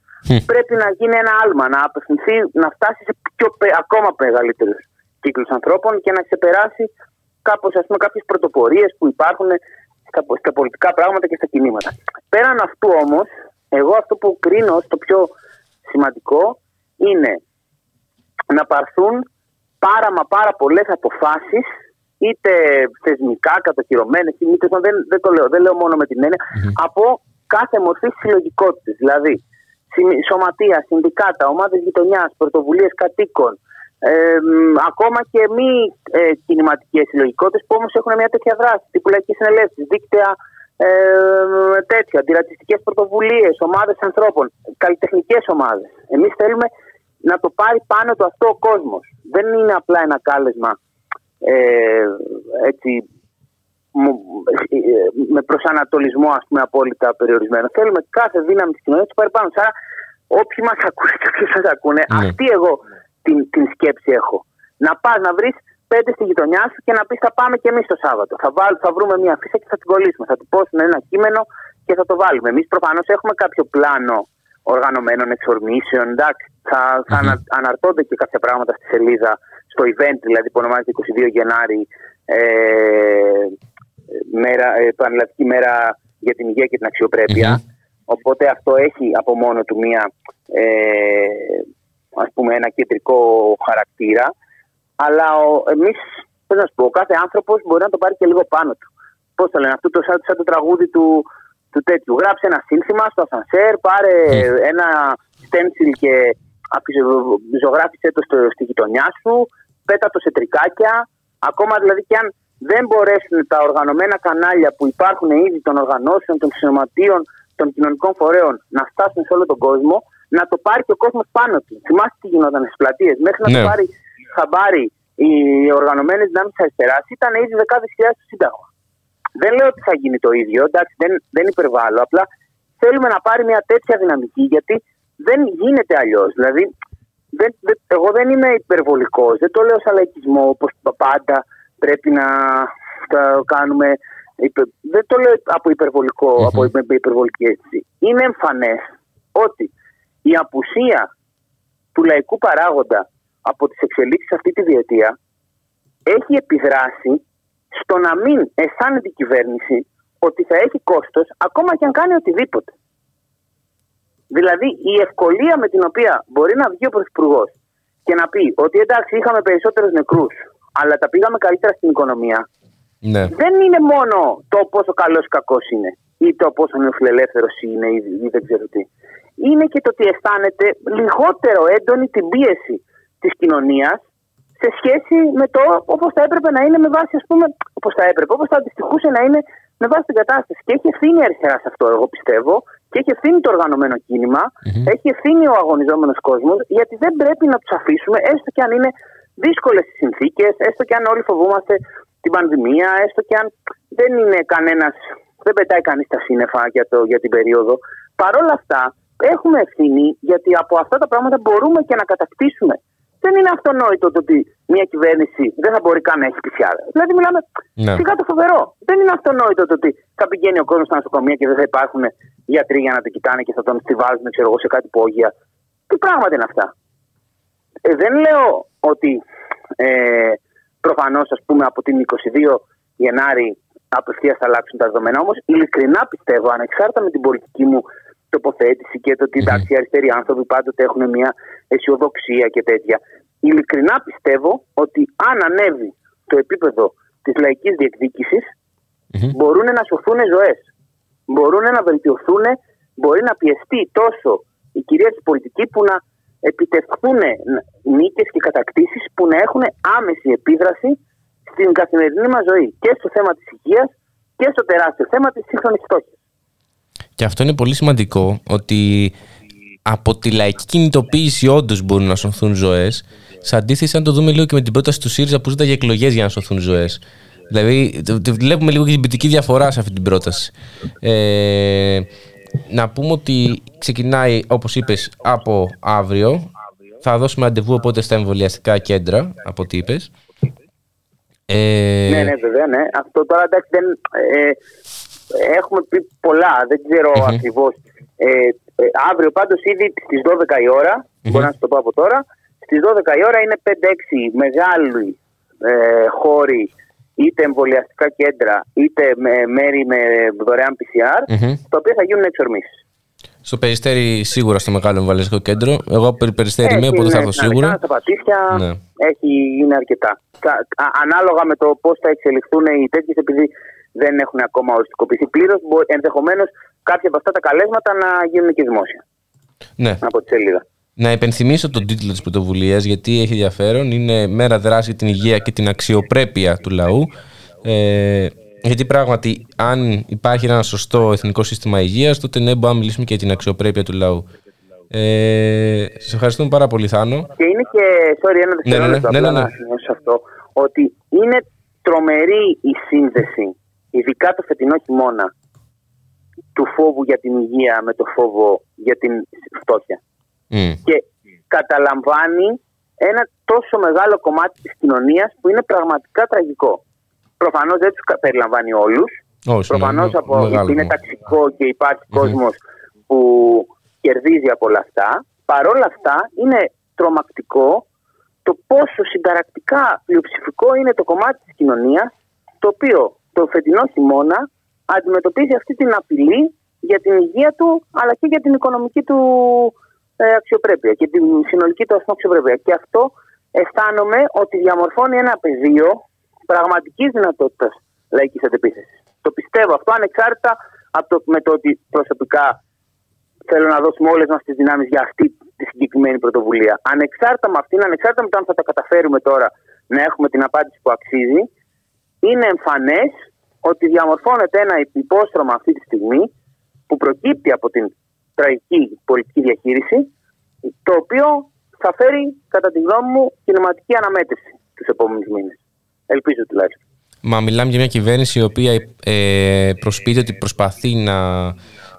Πρέπει να γίνει ένα άλμα, να απευθυνθεί, να φτάσει σε πιο, πε- ακόμα μεγαλύτερους κύκλους ανθρώπων και να ξεπεράσει κάπως, ας πούμε, κάποιες πρωτοπορίες που υπάρχουν στα, στα πολιτικά πράγματα και στα κινήματα. Πέραν αυτού όμως, εγώ αυτό που κρίνω ως το πιο σημαντικό είναι να πάρθουν πάρα μα πάρα πολλές αποφάσεις είτε θεσμικά κατοχυρωμένες είτε δεν, δεν το λέω, δεν λέω μόνο με την εννοια από κάθε μορφή συλλογικότητας. Δηλαδή συμ- σωματεία, συνδικάτα, ομάδες γειτονιάς, πρωτοβουλίες κατοίκων, ε, μ, ακόμα και μη ε, κινηματικές συλλογικότητες που όμως έχουν μια τέτοια δράση, τύπου λαϊκές συνελεύσεις, δίκτυα ε, τέτοια, αντιρατσιστικές πρωτοβουλίες, ομάδες ανθρώπων, καλλιτεχνικές ομάδες. Εμείς θέλουμε να το πάρει πάνω του αυτό ο κόσμος. Δεν είναι απλά ένα κάλεσμα ε, έτσι, μου- ε, με προσανατολισμό ας πούμε απόλυτα περιορισμένο. Θέλουμε κάθε δύναμη της κοινωνίας να το πάρει πάνω. Άρα όποιοι μας ακούνε και όποιοι σας ακούνε, Ναι. αυτή εγώ την, την σκέψη έχω. Να πας να βρεις πέντε στη γειτονιά σου και να πεις θα πάμε και εμείς το Σάββατο. Θα, βάλ, θα βρούμε μια φύσα και θα την κολλήσουμε. Θα του πόσουν ένα κείμενο και θα το βάλουμε. Εμείς προφανώς έχουμε κάποιο πλάνο οργανωμένων εξορμήσεων. Εντάξει, θα, θα ανα- αναρτώνται και κάποια πράγματα στη σελίδα, στο event δηλαδή που ονομάζεται 22 Γενάρη, ε, μέρα, ε, Πανελλαδική μέρα για την υγεία και την αξιοπρέπεια. Οπότε αυτό έχει από μόνο του μία, ε, ας πούμε, ένα κεντρικό χαρακτήρα. Αλλά ο, εμείς, πώς να σου πω, ο κάθε άνθρωπος μπορεί να το πάρει και λίγο πάνω του. Πώς το λένε, αυτό το σαν, σαν το τραγούδι του, του τέτοιου. Γράψε ένα σύνθημα στο ασανσέρ, πάρε ένα stencil και αφήσε- ζωγράφισε το στο, στη γειτονιά σου, πέτα το σε τρικάκια. Ακόμα δηλαδή και αν δεν μπορέσουν τα οργανωμένα κανάλια που υπάρχουν ήδη των οργανώσεων, των σωματείων, των κοινωνικών φορέων να φτάσουν σε όλο τον κόσμο, να το πάρει και ο κόσμος πάνω του. Θυμάστε τι γινόταν στις πλατείες. Μέχρι να Ναι. το πάρει χαμπάρι οι οργανωμένες δυνάμεις της αριστεράς ήταν ήδη δεκάδες χιλιάδες στο Σύνταγμα. Δεν λέω ότι θα γίνει το ίδιο, εντάξει, δεν, δεν υπερβάλλω. Απλά θέλουμε να πάρει μια τέτοια δυναμική γιατί δεν γίνεται αλλιώς. Δηλαδή, δεν, δεν- εγώ δεν είμαι υπερβολικός. Δεν το λέω σαν λαϊκισμό όπως πάντα πρέπει να τα κάνουμε. υπε- δεν το λέω από, υπερβολικό, από υπε- υπερβολική αίσθηση. Είναι εμφανές ότι η απουσία του λαϊκού παράγοντα από τις εξελίξεις αυτή τη διετία έχει επιδράσει στο να μην αισθάνεται η κυβέρνηση ότι θα έχει κόστος ακόμα και αν κάνει οτιδήποτε. Δηλαδή η ευκολία με την οποία μπορεί να βγει ο Πρωθυπουργός και να πει ότι εντάξει είχαμε περισσότερους νεκρούς αλλά τα πήγαμε καλύτερα στην οικονομία Ναι. δεν είναι μόνο το πόσο καλός ή κακός είναι ή το πόσο νεοφιλελεύθερος είναι ή, ή δεν ξέρω τι. Είναι και το ότι αισθάνεται λιγότερο έντονη την πίεση της κοινωνίας σε σχέση με το όπως θα έπρεπε να είναι με βάση, ας πούμε, όπως θα έπρεπε, όπως θα αντιστοιχούσε να είναι με βάση την κατάσταση. Και έχει ευθύνη η αριστερά σε αυτό, εγώ πιστεύω, και έχει ευθύνη το οργανωμένο κίνημα, έχει ευθύνη ο αγωνιζόμενος κόσμος, γιατί δεν πρέπει να τους αφήσουμε, έστω και αν είναι δύσκολες οι συνθήκες, έστω και αν όλοι φοβούμαστε την πανδημία, έστω και αν δεν είναι κανένας, δεν πετάει κανείς τα σύννεφα για, το, για την περίοδο. Παρ' όλα αυτά έχουμε ευθύνη γιατί από αυτά τα πράγματα μπορούμε και να κατακτήσουμε. Δεν είναι αυτονόητο το ότι μια κυβέρνηση δεν θα μπορεί καν να έχει πισιάδα. Δηλαδή μιλάμε Ναι. σιγά το φοβερό. Δεν είναι αυτονόητο το ότι θα πηγαίνει ο κόσμος στα νοσοκομεία και δεν θα υπάρχουν γιατροί για να το κοιτάνε και θα τον στηβάζουν ξέρω εγώ, σε κάτι υπόγεια. Τι πράγματα είναι αυτά. Ε, δεν λέω ότι ε, προφανώς από την 22 Γενάρη απευθείας θα αλλάξουν τα δεδομένα. Όμως ειλικρινά πιστεύω, ανεξάρτητα με την πολιτική μου τοποθέτηση και το ότι εντάξει, οι αριστεροί άνθρωποι πάντοτε έχουν μια αισιοδοξία και τέτοια. Ειλικρινά πιστεύω ότι αν ανέβει το επίπεδο της λαϊκής διεκδίκησης, μπορούν να σωθούν ζωές. Μπορούν να βελτιωθούν, μπορεί να πιεστεί τόσο η κυρίαρχη πολιτική που να επιτευχθούν νίκες και κατακτήσεις που να έχουν άμεση επίδραση στην καθημερινή μας ζωή και στο θέμα της υγείας και στο τεράστιο θέμα της σύγχρονης φτώχειας. Και αυτό είναι πολύ σημαντικό ότι από τη λαϊκή κινητοποίηση όντως μπορούν να σωθούν ζωές. Σε αντίθεση, αν το δούμε λίγο και με την πρόταση του ΣΥΡΙΖΑ που ζήταγε εκλογές για να σωθούν ζωές. Δηλαδή, το- το βλέπουμε λίγο και την ποιητική διαφορά σε αυτή την πρόταση. Ε, να πούμε ότι ξεκινάει, όπως είπες, από αύριο. Θα δώσουμε ραντεβού οπότε στα εμβολιαστικά κέντρα, από ό,τι είπες. Ε, Ναι, ναι, βέβαια, ναι. Αυτό τώρα εντάξει δεν. Ε, έχουμε πει πολλά, δεν ξέρω ακριβώς. Ε, ε, αύριο πάντως ήδη στις 12 η ώρα, μπορώ να σα το πω από τώρα, στις 12 η ώρα είναι 5-6 μεγάλοι ε, χώροι, είτε εμβολιαστικά κέντρα, είτε με μέρη με δωρεάν PCR, Μμμ. τα οποία θα γίνουν εξορμήσεις. Στο Περιστέρι σίγουρα στο μεγάλο εμβολιαστικό κέντρο. Εγώ από Περιστέρι είμαι, οπότε θα έρθω σίγουρα. Στα πατήσια Ναι. έχει, είναι αρκετά. Κα- α- ανάλογα με το πώς θα εξελιχθούν οι τέτοιες, επειδή δεν έχουν ακόμα οριστικοποιηθεί πλήρως, ενδεχομένως κάποια από αυτά τα καλέσματα να γίνουν και δημόσια Ναι. από τη σελίδα. Να υπενθυμίσω τον τίτλο της πρωτοβουλίας γιατί έχει ενδιαφέρον. Είναι «Μέρα δράση για την υγεία και την αξιοπρέπεια του λαού». Ε, γιατί πράγματι, αν υπάρχει ένα σωστό εθνικό σύστημα υγείας, τότε ναι, μπορούμε να μιλήσουμε και για την αξιοπρέπεια του λαού. Ε, σας ευχαριστούμε πάρα πολύ, Θάνο. Και είναι και, sorry, ένα Ναι, ναι, ναι, δευτερόλεπτο ναι, απλά ναι, ναι. να σημειώσω αυτό, ότι είναι τρομερή η σύνδεση, ειδικά το φετινό χειμώνα, του φόβου για την υγεία με το φόβο για την φτώχεια. Μμ. και καταλαμβάνει ένα τόσο μεγάλο κομμάτι της κοινωνίας που είναι πραγματικά τραγικό. Προφανώς δεν τους κα- περιλαμβάνει όλους. Όχι, Προφανώς ναι, από, μεγάλο είναι κομμάτι. ταξικό και υπάρχει κόσμος που κερδίζει από όλα αυτά. Παρ' όλα αυτά είναι τρομακτικό το πόσο συνταρακτικά πλειοψηφικό είναι το κομμάτι της κοινωνίας το οποίο το φετινό χειμώνα αντιμετωπίζει αυτή την απειλή για την υγεία του αλλά και για την οικονομική του ε, αξιοπρέπεια και την συνολική του ας πούμε, αξιοπρέπεια. Και αυτό αισθάνομαι ότι διαμορφώνει ένα πεδίο πραγματικής δυνατότητας λαϊκής αντεπίθεσης. Το πιστεύω αυτό ανεξάρτητα από το, με το ότι προσωπικά θέλω να δώσουμε όλες μας τις δυνάμεις για αυτή τη συγκεκριμένη πρωτοβουλία. Ανεξάρτητα με αυτήν, ανεξάρτητα με το αν θα τα καταφέρουμε τώρα να έχουμε την απάντηση που αξίζει, είναι εμφανές ότι διαμορφώνεται ένα υπόστρωμα αυτή τη στιγμή που προκύπτει από την τραγική πολιτική διαχείριση, το οποίο θα φέρει, κατά τη γνώμη μου, κινηματική αναμέτρηση τους επόμενους μήνες. Ελπίζω τουλάχιστον. Μα μιλάμε για μια κυβέρνηση η οποία ε, προσποιείται ότι προσπαθεί να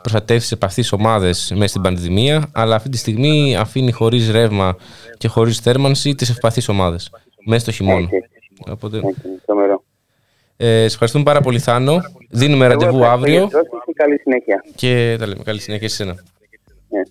προστατεύσει τις επαφεί ομάδες μέσα στην πανδημία, αλλά αυτή τη στιγμή αφήνει χωρίς ρεύμα και χωρίς θέρμανση τις ευπαθείς ομάδες μέσα στο χειμώνα. Έτσι, έτσι. Οπότε, Έτσι, τρομερό. Ε, σε ευχαριστούμε πάρα πολύ, Θάνο. Δίνουμε ραντεβού Εγώ ευχαριστώ αύριο για τις δόσεις και Καλή συνέχεια. και τα λέμε. Καλή συνέχεια σε εσένα. Ναι.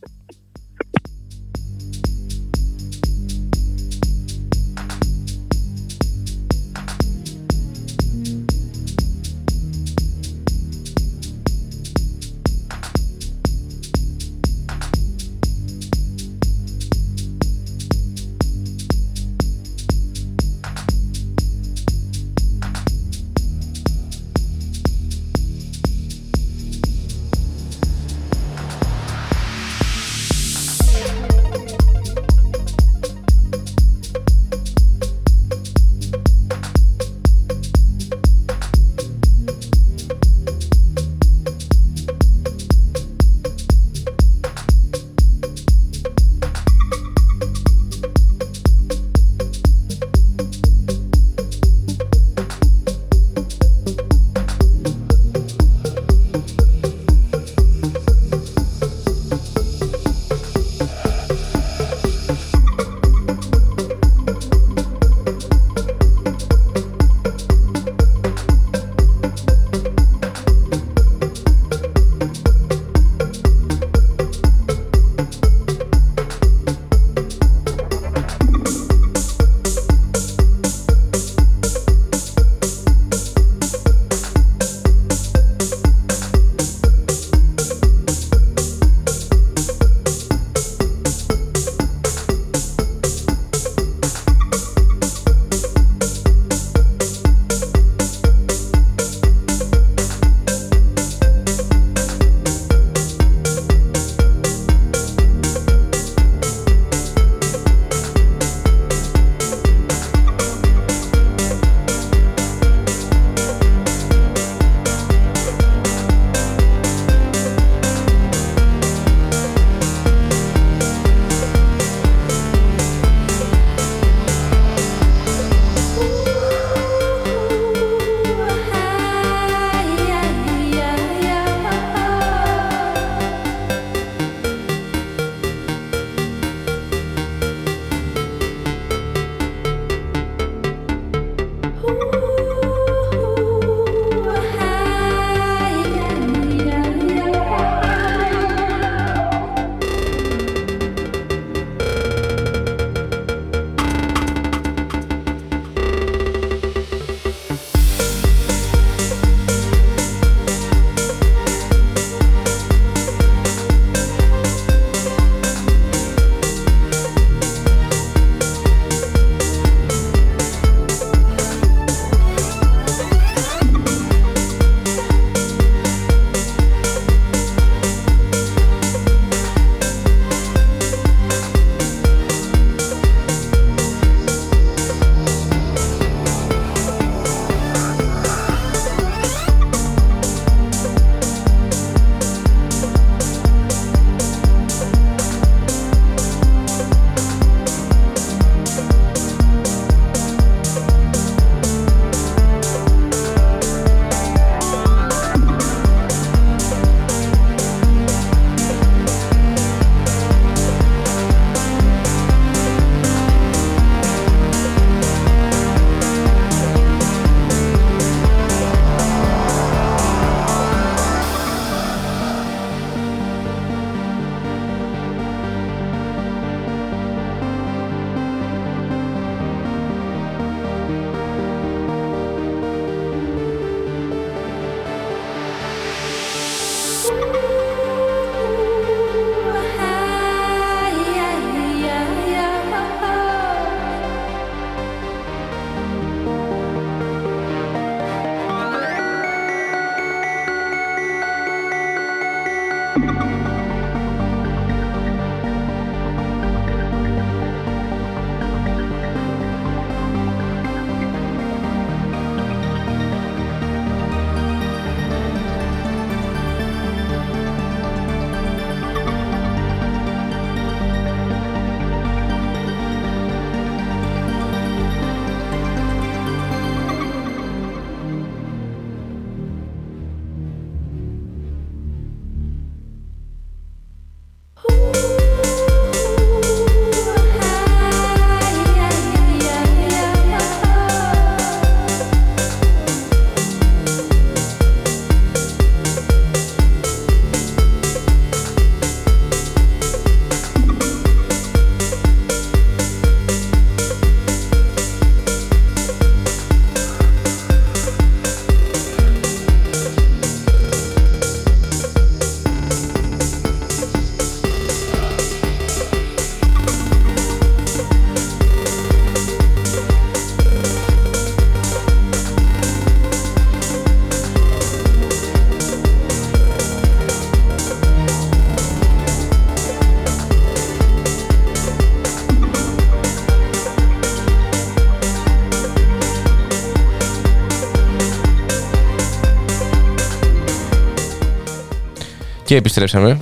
Και επιστρέψαμε.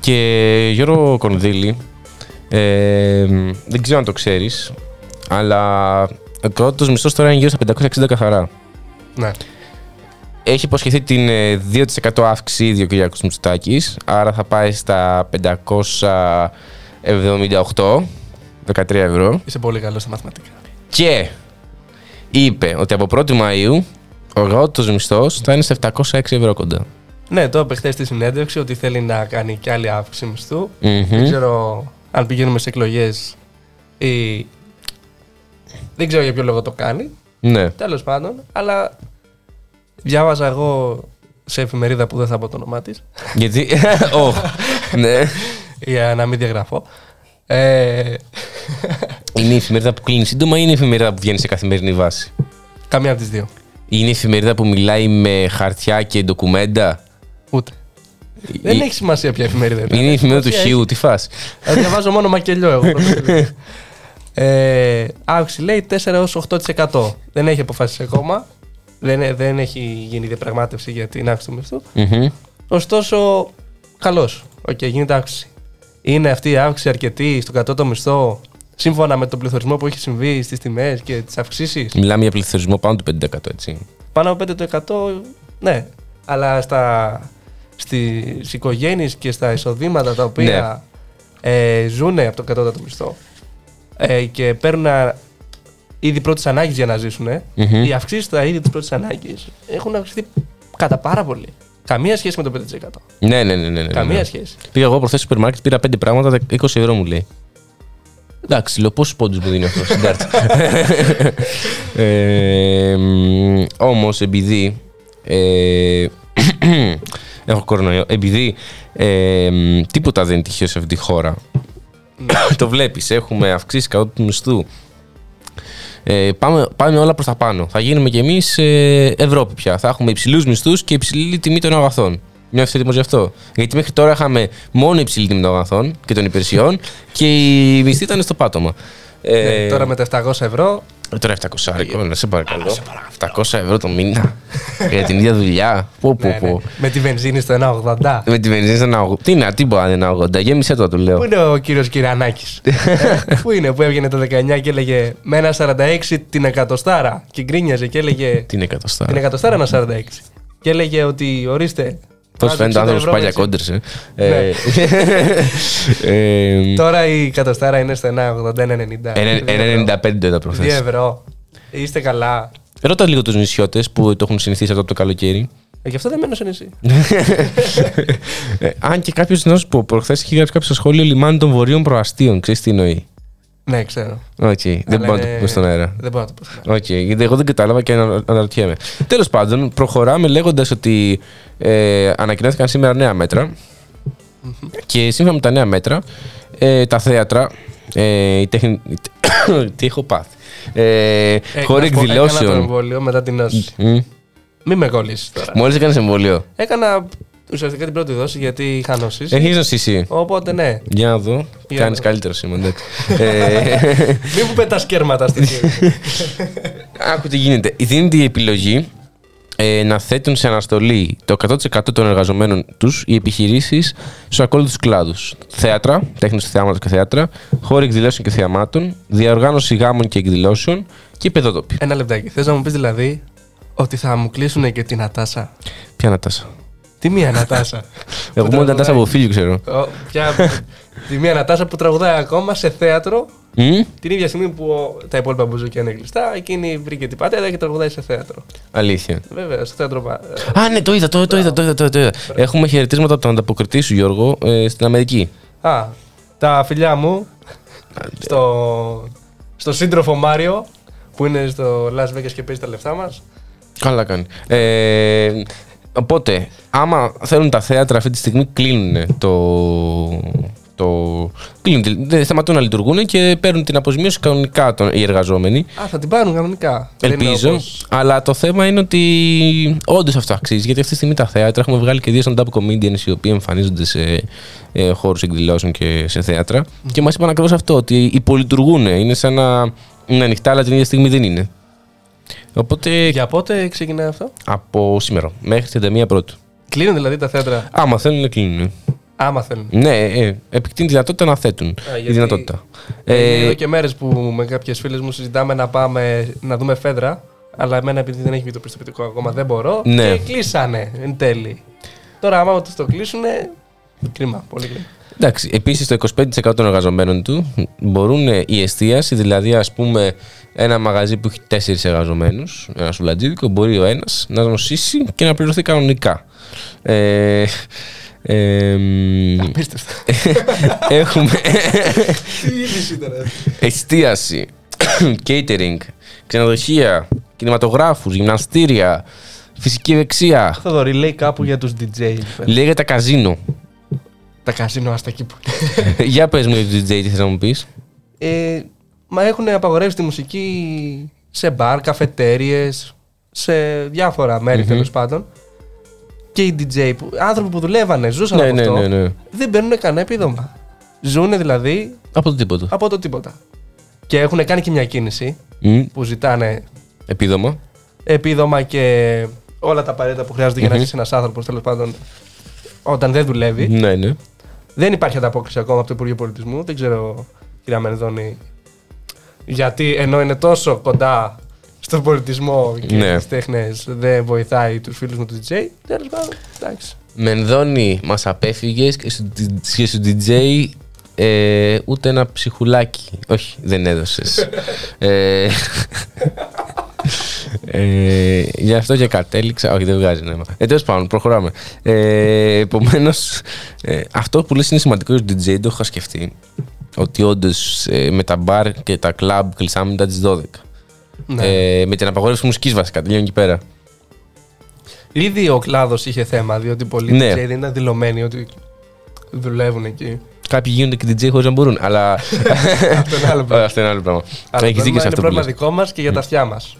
Και Γιώργο Κονδύλη, ε, δεν ξέρω αν το ξέρεις, αλλά ο κρότος μισθός τώρα είναι γύρω στα 560 καθαρά. Ναι. Έχει υποσχεθεί την ε, 2% αύξηση ήδη ο Κυριάκος Μητσοτάκης, άρα θα πάει στα 578, 13 ευρώ. Είσαι πολύ καλός στα μαθηματικά. Και είπε ότι από 1η Μαΐου ο εργάτος μισθός θα είναι σε 706 ευρώ κοντά. Ναι, το είπε χθες στη συνέντευξη ότι θέλει να κάνει και άλλη αύξηση μισθού. Μμμ. Δεν ξέρω αν πηγαίνουμε σε εκλογές ή. Δεν ξέρω για ποιο λόγο το κάνει. Ναι. Τέλος πάντων, αλλά διάβαζα εγώ σε εφημερίδα που δεν θα πω το όνομά της, Γιατί; Ω, ναι. για να μην διαγραφώ. Ε, Είναι η εφημερίδα που κλείνει σύντομα ή είναι η εφημερίδα που βγαίνει σε καθημερινή βάση; καμία από τις δύο. Είναι η εφημερίδα που μιλάει με χαρτιά και ντοκουμέντα; Ούτε. Δεν έχει σημασία ποια εφημερίδα Είναι η εφημερίδα του Σημασία Χιού, τι φας. έχει. Ε, Διαβάζω μόνο Μακελειό εγώ. ε, αύξηση λέει 4 έως 8%. Δεν έχει αποφασίσει ακόμα. Δεν, δεν έχει γίνει διαπραγμάτευση για την αύξηση του μισθού. Μμμ. Ωστόσο, καλώς. Οκ, γίνεται αύξηση. Είναι αυτή η αύξηση αρκετή στο κατώτατο μισθό σύμφωνα με τον πληθωρισμό που έχει συμβεί στις τιμές και τις αυξήσεις; Μιλάμε για πληθωρισμό πάνω του 5% έτσι. Πάνω από 5% ναι. Αλλά στα, στις οικογένειες και στα εισοδήματα τα οποία ε, ζουν από το κατώτατο μισθό ε, και παίρνουν α, είδη πρώτης ανάγκης για να ζήσουν, Μμμ. οι αυξήσεις στα είδη της πρώτης ανάγκης έχουν αυξηθεί κατά πάρα πολύ. Καμία σχέση με το 5%. Ναι, ναι, ναι. ναι, ναι, Καμία ναι. σχέση. Πήγα εγώ προχθές στο σούπερ μάρκετ, πήρα 5 πράγματα, 20 ευρώ μου λέει. Εντάξει, λέω πόσους πόντους μου δίνει αυτό στην κάρτα. ε, Όμως, επειδή. Ε, έχω κορονοϊό. Επειδή ε, μ, τίποτα δεν είναι τυχαίο σε αυτή τη χώρα. το βλέπεις, έχουμε αυξήσει κατά του μισθού. Ε, πάμε, πάμε όλα προς τα πάνω. Θα γίνουμε κι εμείς ε, Ευρώπη πια. Θα έχουμε υψηλούς μισθούς και υψηλή τιμή των αγαθών. Μια έτοιμος γι' αυτό; Γιατί μέχρι τώρα είχαμε μόνο υψηλή τιμή των αγαθών και των υπηρεσιών και η μισθή ήταν στο πάτωμα. Ε, Ναι, τώρα με τα 700 ευρώ Τώρα 700 άρικο, να σε παρακαλώ. 700 ευρώ το μήνα για την ίδια δουλειά. Πω, πω, ναι, ναι, πω. με τη βενζίνη στο 1,80. Με τη βενζίνη στο 1,80. Τι είναι, τι μπορεί να είναι 1,80. Γέμισε το, του λέω. Πού είναι ο κύριος Κυρανάκης; Ε, Πού είναι που έβγαινε το 19 και έλεγε Με ένα 46 την εκατοστάρα Και γκρίνιαζε και έλεγε Τι είναι εκατοστά. Την εκατοστάρα ένα 46 Και έλεγε ότι ορίστε Πώς βάζω φαίνεται ο 60 άνθρωπος ευρώ πάλι έτσι. κόντρε. Ε. Ναι. Ε, Τώρα η εκατοστάρα είναι στο 1,80-1,90 ένα- 1,95 τα 2 προχθές. ευρώ Είστε καλά Ρώτα λίγο τους νησιώτες που το έχουν συνηθίσει αυτό από το καλοκαίρι. ε, Γι' αυτό δεν μένω σε νησί Ε, αν και κάποιος να σου πω, προχθές είχε γράψει κάποιο στο σχόλιο λιμάνι των βορείων προαστίων. Ξέρεις τι εννοεί. Ναι ξέρω Οκ, δεν Αλλά μπορώ να το είναι- πούμε στον αέρα. Δεν μπορώ να το πω στον αέρα. Οκ, γιατί εγώ δεν κατάλαβα και ανα- αναρωτιέμαι. Τέλος πάντων, προχωράμε λέγοντας ότι ε, ανακοινώθηκαν σήμερα νέα μέτρα. και σύμφωνα με τα νέα μέτρα, ε, τα θέατρα. Ε, η τέχνη... τι έχω πάθει. Ε, Ε, χώροι να σου πω, Έκανα το εκδηλώσεων. εμβόλιο μετά την νόση Μην με κολλήσεις τώρα Μόλις έκανες εμβόλιο. Έκανα ουσιαστικά την πρώτη δόση γιατί είχα νοσήσει Έχεις νοσήσει. Οπότε ναι Για να δω. Για Κάνεις να δω. καλύτερο σήμερα, εντάξει. ε, Μην μου πετάς κέρματα στη χέρια. Άκου τι γίνεται. Δίνεται η επιλογή ε, να θέτουν σε αναστολή το 100% των εργαζομένων τους οι επιχειρήσεις στους ακόλουθους κλάδους. Θέατρα, τέχνης του θεάματος και θέατρα, χώροι εκδηλώσεων και θεαμάτων, διαοργάνωση γάμων και εκδηλώσεων και παιδότοποι. Ένα λεπτάκι. Θες να μου πεις δηλαδή ότι θα μου κλείσουν και την Νατάσα. Ποια Νατάσα. Τι μία Νατάσα. Εγώ Που μόνο Νατάσα τραγουδάει. από φίλιο ξέρω. Ο, ποια, τη μία Νατάσα που τραγουδάει ακόμα σε θέατρο Μμ; την ίδια στιγμή που ο- τα υπόλοιπα μπουζούκια είναι κλειστά. Εκείνη βρήκε την πατέρα και τραγουδάει σε θέατρο. Αλήθεια. Βέβαια, στο θέατρο. πα- Α, ναι, το είδα, το, το είδα, το είδα, το είδα, το είδα. Έχουμε χαιρετίσματα από τον ανταποκριτή σου, Γιώργο, ε, στην Αμερική. Α, τα φιλιά μου στο, στο σύντροφο Μάριο που είναι στο Las Vegas και παίζει τα λεφτά μας. Καλά κάνει. Ε, οπότε, άμα θέλουν τα θέατρα αυτή τη στιγμή, κλείνουν το. το κλείνουν, τη- δεν σταματούν να λειτουργούν και παίρνουν την αποζημίωση κανονικά των, οι εργαζόμενοι. Α, θα την πάρουν κανονικά. Δεν είναι Ελπίζω. όπως- Αλλά το θέμα είναι ότι όντως αυτό αξίζει. Γιατί αυτή τη στιγμή τα θέατρα έχουμε βγάλει και δύο stand-up comedians οι οποίοι εμφανίζονται σε ε, χώρους εκδηλώσεων και σε θέατρα. Και μας είπαν ακριβώς αυτό, ότι υπολειτουργούν. Είναι σαν να είναι ανοιχτά, αλλά την ίδια στιγμή δεν είναι. Οπότε Για πότε ξεκινάει αυτό; από σήμερα μέχρι 31 πρώτου. Κλείνουν δηλαδή τα θέατρα; Άμα θέλουν να κλείνουν. Άμα θέλουν. Ναι, ε, επεκτείνει τη δυνατότητα να θέτουν. Α, η γιατί- δυνατότητα. Ε, Ε, εδώ και μέρες που με κάποιες φίλες μου συζητάμε να πάμε να δούμε φέδρα. Αλλά εμένα επειδή δεν έχει βγει το πιστοποιητικό ακόμα δεν μπορώ. Ναι. Και κλείσανε εν τέλει. Τώρα, άμα του το κλείσουν. Κρίμα, πολύ κρίμα. Εντάξει, επίσης το 25% των εργαζομένων του μπορούν ε, η εστίαση, δηλαδή ας πούμε ένα μαγαζί που έχει τέσσερις εργαζομένους, ένα σουλατζίδικο, μπορεί ο ένας να νοσήσει και να πληρωθεί κανονικά. Ε, ε, μ, Απίστευτο. έχουμε Τι είδηση ήταν αυτή. εστίαση, catering, ξενοδοχεία, κινηματογράφους, γυμναστήρια, φυσική δεξιά. Θοδωρή λέει κάπου για τους DJ. Λέγεται καζίνο. Τα καζίνο άστα εκεί που. Για πες μου για το DJ τι θες να μου πεις; Ε, μα έχουν απαγορεύσει τη μουσική σε μπαρ, καφετέριες, σε διάφορα μέρη τέλος πάντων. Και οι DJ, που, άνθρωποι που δουλεύανε, ζούσαν Ναι, από ναι, αυτό, ναι, ναι. δεν παίρνουν κανένα επίδομα. Ζούνε δηλαδή Από το τίποτα. από το τίποτα. Και έχουν κάνει και μια κίνηση Μμ, που ζητάνε Επίδομα. επίδομα και όλα τα απαραίτητα που χρειάζεται για να Μμμ. ζήσει ένας άνθρωπος τέλος πάντων όταν δεν δουλεύει. Ναι, ναι. Δεν υπάρχει ανταπόκριση ακόμα από το Υπουργείο Πολιτισμού. Δεν ξέρω, κυρία Μενδώνη, γιατί ενώ είναι τόσο κοντά στον πολιτισμό και Ναι. τις τέχνες δεν βοηθάει τους φίλους μου τους DJ. Τέλος πάντων, εντάξει. Μενδώνη μας απέφυγες και στο, και στο DJ ε, ούτε ένα ψυχουλάκι. Όχι, δεν έδωσες. ε, ε, γι' αυτό και κατέληξα. Όχι, δεν βγάζει νόημα. Ε, τέλος πάντων, προχωράμε. Ε, Επομένως, ε, αυτό που λες είναι σημαντικό για το DJ, το είχα σκεφτεί. Ότι όντως με τα μπαρ και τα κλαμπ κλεισάμε μετά τι 12. Ναι. Ε, με την απαγόρευση μουσικής βασικά, τελειώνει εκεί πέρα. Ήδη ο κλάδος είχε θέμα, διότι πολλοί Ναι. DJ δεν ήταν δηλωμένοι ότι δουλεύουν εκεί. Κάποιοι γίνονται και DJ χωρίς να μπορούν, αλλά. Αυτό είναι άλλο πράγμα. Αυτό είναι άλλο πράγμα. Αλλά Έχει το δίκιο σε πρόβλημα αυτό είναι που πρόβλημα λες. δικό μας και για τα αυτιά μας.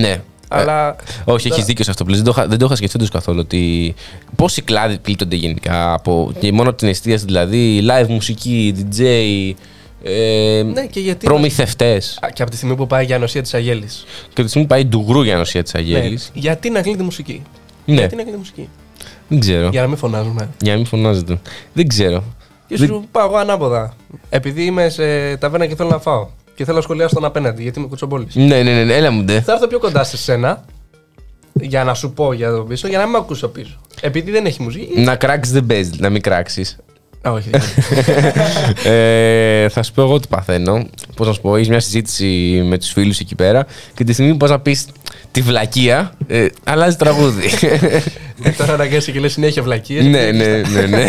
Ναι. Αλλά Όχι, Τώρα- έχει δίκιο σε αυτό που λες. Δεν το είχα- δεν το είχα σκεφτεί τους καθόλου. Ότι πόσοι κλάδοι πλήττονται γενικά από. και μόνο από την εστίαση δηλαδή. Live μουσική, DJ. Ε, ναι, και γιατί. Προμηθευτές. Α, Και από τη στιγμή που πάει για ανοσία της Αγέλης. Και τη στιγμή που πάει ντουγρού για νοσία της Αγέλης. Ναι. Γιατί να κλείνει τη μουσική; Ναι, Γιατί να κλείνει τη μουσική; δεν ξέρω. Για να μην φωνάζουμε. Για να μην φωνάζετε. Δεν ξέρω. Και Δεν- σου πάω εγώ ανάποδα. Επειδή είμαι σε ταβέρνα και θέλω να φάω. Και θέλω να σχολιάσω τον απέναντι, γιατί είμαι κουτσομπόλης. Ναι, ναι, ναι, ναι, έλα μου ντε. Θα έρθω πιο κοντά σε σένα για να σου πω για το πίσω, για να μην με ακούσω πίσω. Επειδή δεν έχει μουσική. Να κράξεις δεν παίζεις, να μην κράξεις. Α, όχι. ε, θα σου πω εγώ τι παθαίνω. Πώς να σου πω, έχεις μια συζήτηση με τους φίλους εκεί πέρα και τη στιγμή που πας να πεις τη βλακεία, ε, αλλάζει τραγούδι. Ε, Τώρα αναγκάζει και λες συνέχεια βλακίε. ναι, ναι, ναι. ναι.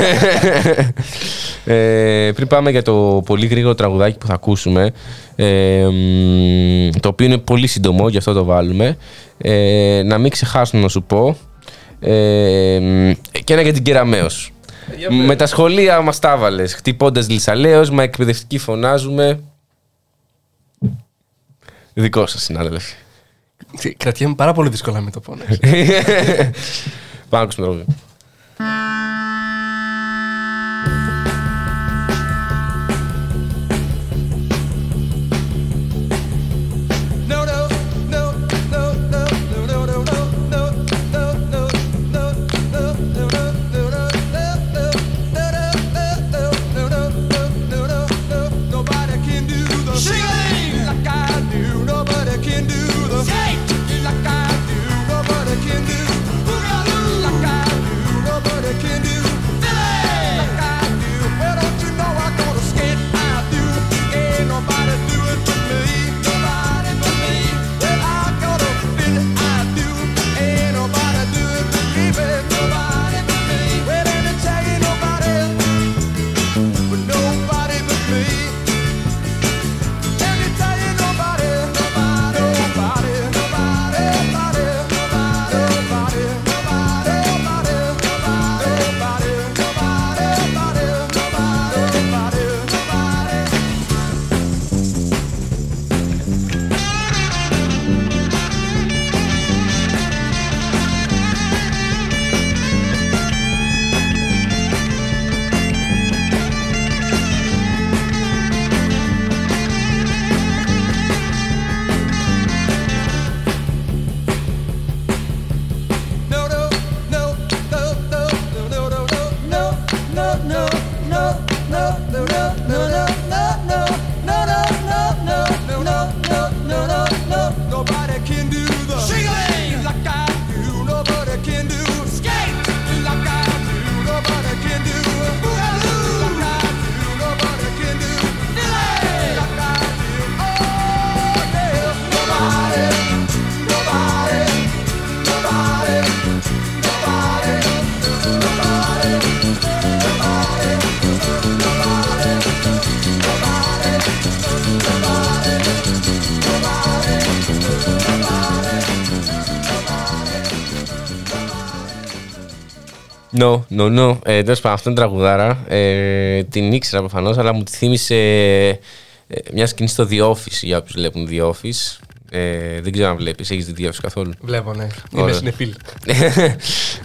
ε, πριν πάμε για το πολύ γρήγορο τραγουδάκι που θα ακούσουμε, ε, μ, το οποίο είναι πολύ σύντομο, γι' αυτό το βάλουμε, ε, να μην ξεχάσω να σου πω, ε, μ, και ένα για την Κεραμέως. Για πες. Με τα σχολεία μας τα βάλες, χτυπώντας λισαλέως, μα εκπαιδευτική φωνάζουμε. Δικό σας συνάδελφε. Κρατιέμαι πάρα πολύ δύσκολα με το πόνο. Πάμε να ακούσουμε No, no, no. Ε, Τέλος πάντων, αυτό είναι τραγουδάρα. Ε, την ήξερα προφανώς, αλλά μου τη θύμισε ε, μια σκηνή στο The Office για όποιους βλέπουν The Office. Ε, δεν ξέρω αν βλέπεις, έχεις δει The Office καθόλου; Βλέπω, ναι. Είμαι Ωραία. συνεφίλ.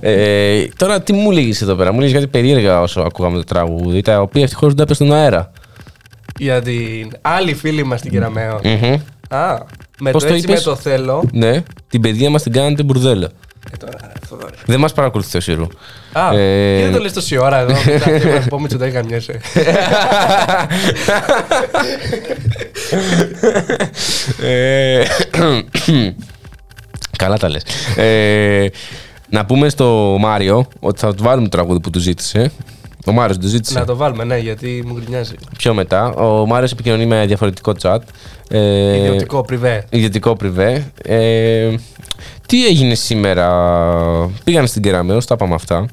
ε, τώρα τι μου λέγεις εδώ πέρα, μου λέγεις κάτι περίεργα όσο ακούγαμε το τραγούδι, τα οποία ευτυχώς δεν τα έπαιζε στον αέρα. Για την άλλη φίλη μας την Κεραμαίο. Μμμ. Α, με Πώς το το έτσι με είπες; το θέλω. Ναι, την παιδεία μας την κάνετε μπουρδέλα. Ε, τώρα, ρε, Θοδωρή. Δεν μας παρακολουθεί ο Σύρου. Α, Ε, και δεν το λες τόση ώρα εδώ. Μετά να πω Μητσοτάκη ε. καμιέσαι. Ε, Καλά τα λες. Ε, να πούμε στο Μάριο ότι θα του βάλουμε το τραγούδι που του ζήτησε. Ο Μάριος το ζήτησε. Να το βάλουμε, ναι, γιατί μου γκρινιάζει. Πιο μετά. Ο Μάριος επικοινωνεί με διαφορετικό chat. Ε, Ιδιωτικό, πριβέ. Ιδιωτικό πριβέ. Ε, τι έγινε σήμερα; Πήγαν στην Κεραμέως, τα είπαμε αυτά.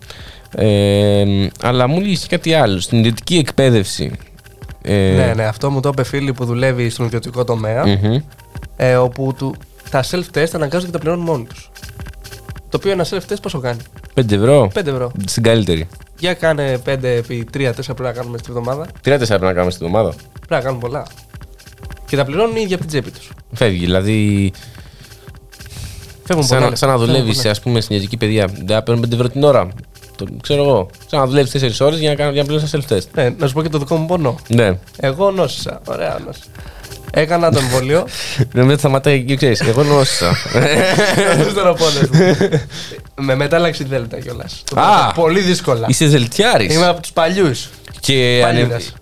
Ε, αλλά μου λύσει κάτι άλλο. Στην ιδιωτική εκπαίδευση. Ε, Ναι, ναι, αυτό μου το είπε φίλη που δουλεύει στον ιδιωτικό τομέα. μμμ. ε, όπου του, τα self-test αναγκάζονται και τα πληρώνουν μόνοι τους. Το οποίο ένα self-test πόσο κάνει; 5 ευρώ. 5 ευρώ. Στην καλύτερη. Για κάνε 5 επί 3-4 πρέπει να κάνουμε στην εβδομάδα. 3-4 πρέπει να κάνουμε στην εβδομάδα. Πρέπει να κάνουν πολλά. Και τα πληρώνουν οι ίδιοι από την τσέπη τους. Φεύγει. Δηλαδή, Φεύγουν σαν, πολλά. να- σαν να Φεύγουν δουλεύεις, πολλά. ας πούμε, στην ιδιωτική παιδεία. Δεν παίρνουν 5 ευρώ την ώρα. Το, ξέρω εγώ. Σαν να δουλεύεις 4 ώρες για να, κάνω- για να πληρώσεις ένα self-test. Ναι, να σου πω και το δικό μου πόνο. Ναι. Εγώ νόσησα. Ωραία νόση. Έκανα το εμβόλιο. Νομίζω ότι σταματάει και ξέρεις. Εγώ νόσησα. Αυτό ήταν ο πόνος μου. Με μετάλλαξη δέλτα κιόλας. Α! Πολύ δύσκολα. Είσαι ζελτιάρη. Είμαι από τους παλιούς. Και Παλιούδας.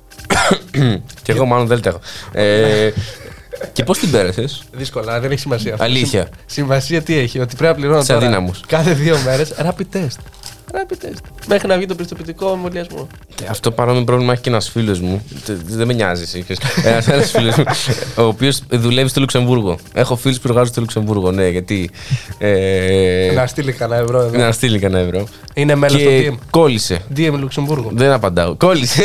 Και εγώ μάλλον δεν έχω. Ε, και πώς την πέρασες; Δύσκολα, δεν έχει σημασία. αυτό. Αλήθεια. Συμ- Σημασία τι έχει, ότι πρέπει να πληρώνω Σε τώρα αδύναμους. κάθε δύο μέρες rapid test. Rapid test. Μέχρι να βγει το πιστοποιητικό εμβολιασμό. Αυτό παρόμοιο πρόβλημα έχει και ένας φίλος μου. Τε- Δεν με νοιάζει. Ένας άλλος φίλος μου, ο οποίος δουλεύει στο Λουξεμβούργο. Έχω φίλους που εργάζονται στο Λουξεμβούργο. Ναι, γιατί. Ε, Να στείλει κανένα ευρώ εδώ. να στείλει κανένα ευρώ. Είναι μέλος στο Και team. κόλλησε. DM Λουξεμβούργο. Δεν απαντάω. Κόλλησε.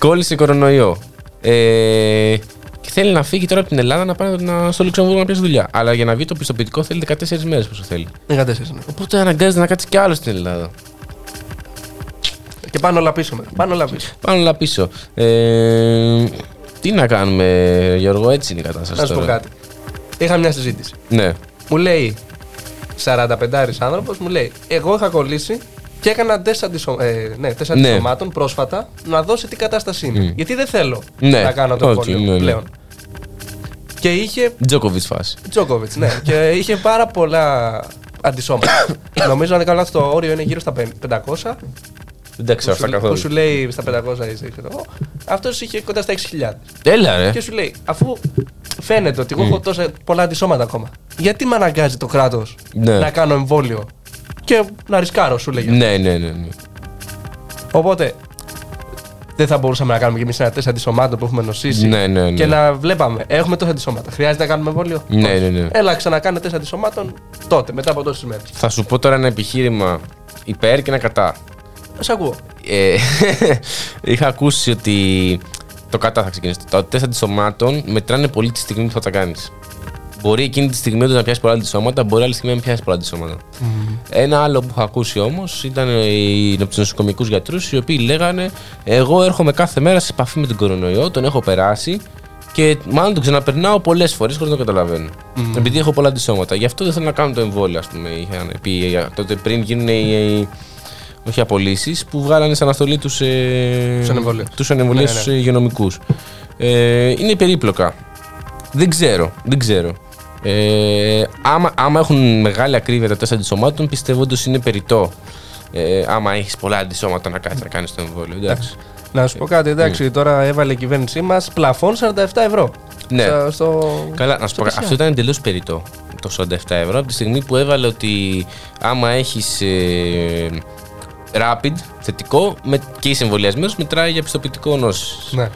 Κόλλησε κορονοϊό. Ε, και θέλει να φύγει τώρα από την Ελλάδα να πάει να- στο Λουξεμβούργο να πιάσει δουλειά. Αλλά για να βγει το πιστοποιητικό θέλει 14 μέρες πόσο θέλει. 14 είναι. Οπότε αναγκάζεται να κάτσει κι άλλο στην Ελλάδα. Και πάνω όλα πίσω. με. Πάνω όλα πίσω. Πάνω όλα πίσω. Ε, τι να κάνουμε, Γιώργο, έτσι είναι η κατάσταση. Να σου πω τώρα. κάτι. Είχα μια συζήτηση. Ναι. Μου λέει 45 άνθρωπος, μου λέει: Εγώ είχα κολλήσει και έκανα τεστ, αντισω... ε, ναι, τεστ Ναι. αντισωμάτων πρόσφατα να δω σε τι κατάσταση είναι. Γιατί δεν θέλω Ναι. να κάνω το Όχι, εμβόλιο ναι, ναι. πλέον. Και είχε. Τζόκοβιτ φάση. Τζόκοβιτ, ναι. και είχε πάρα πολλά αντισώματα. Νομίζω αν δεν κάνω λάθος, το όριο είναι γύρω στα 500. Δεν τα ξέρω Που αυτά σου, που καθόλου. σου λέει στα 500 είσαι, ξέρω εγώ. Αυτός είχε κοντά στα 6.000. Έλα, ρε. Και σου λέει, αφού φαίνεται ότι εγώ έχω τόσα πολλά αντισώματα ακόμα, γιατί με αναγκάζει το κράτος Ναι. να κάνω εμβόλιο; Και να ρισκάρω, σου λέγε. Ναι, ναι, ναι. ναι. Οπότε δεν θα μπορούσαμε να κάνουμε κι εμείς ένα τεστ αντισωμάτων που έχουμε νοσήσει Ναι, ναι, ναι. και να βλέπαμε, έχουμε τόσα αντισώματα. Χρειάζεται να κάνουμε εμβόλιο; Ναι, Όχι. ναι, ναι. Έλα, ξανακάνε τεστ αντισωμάτων τότε, μετά από τόσες μέρες. Θα σου πω τώρα ένα επιχείρημα υπέρ και ένα κατά. Σ' ακούω. Ε, είχα ακούσει ότι το κατά θα ξεκινήσει. Τα τεστ αντισωμάτων μετράνε πολύ τη στιγμή που θα τα κάνεις. Μπορεί εκείνη τη στιγμή όντως να πιάσει πολλά αντισώματα, μπορεί άλλη στιγμή να μην πιάσει πολλά αντισώματα. Ένα άλλο που είχα ακούσει όμως ήταν οι νοσοκομικού γιατρούς, οι οποίοι λέγανε: Εγώ έρχομαι κάθε μέρα σε επαφή με τον κορονοϊό, τον έχω περάσει και μάλλον τον ξαναπερνάω πολλές φορές χωρίς να το καταλαβαίνω. Επειδή έχω πολλά αντισώματα. Γι' αυτό δεν θέλω να κάνω το εμβόλιο, ας πούμε. Είχαν πει ε, τότε πριν γίνουν οι, οι- όχι απολύσεις, που βγάλανε σαν αναστολή τους ε, Τους ανεμβολίους. τους ανεμβολίους Ναι, ναι. στους υγειονομικούς. Ε, είναι περίπλοκα. Δεν ξέρω, δεν ξέρω. Ε, άμα, άμα έχουν μεγάλη ακρίβεια τα τεστ αντισωμάτων, πιστεύω ότι είναι περιττό. Ε, άμα έχεις πολλά αντισώματα να κάτσεις να κάνεις το εμβόλιο. Εντάξει. Να σου πω κάτι, εντάξει, τώρα έβαλε η κυβέρνησή μας πλαφόν 47 ευρώ. Ναι. Στο, στο... Καλά, να σου στο πω, PCR. αυτό ήταν εντελώς περιττό το 47 ευρώ από τη στιγμή που έβαλε ότι άμα έχεις ε, rapid θετικό με, και είσαι εμβολιασμένος, μετράει για πιστοποιητικό νόση. Ναι.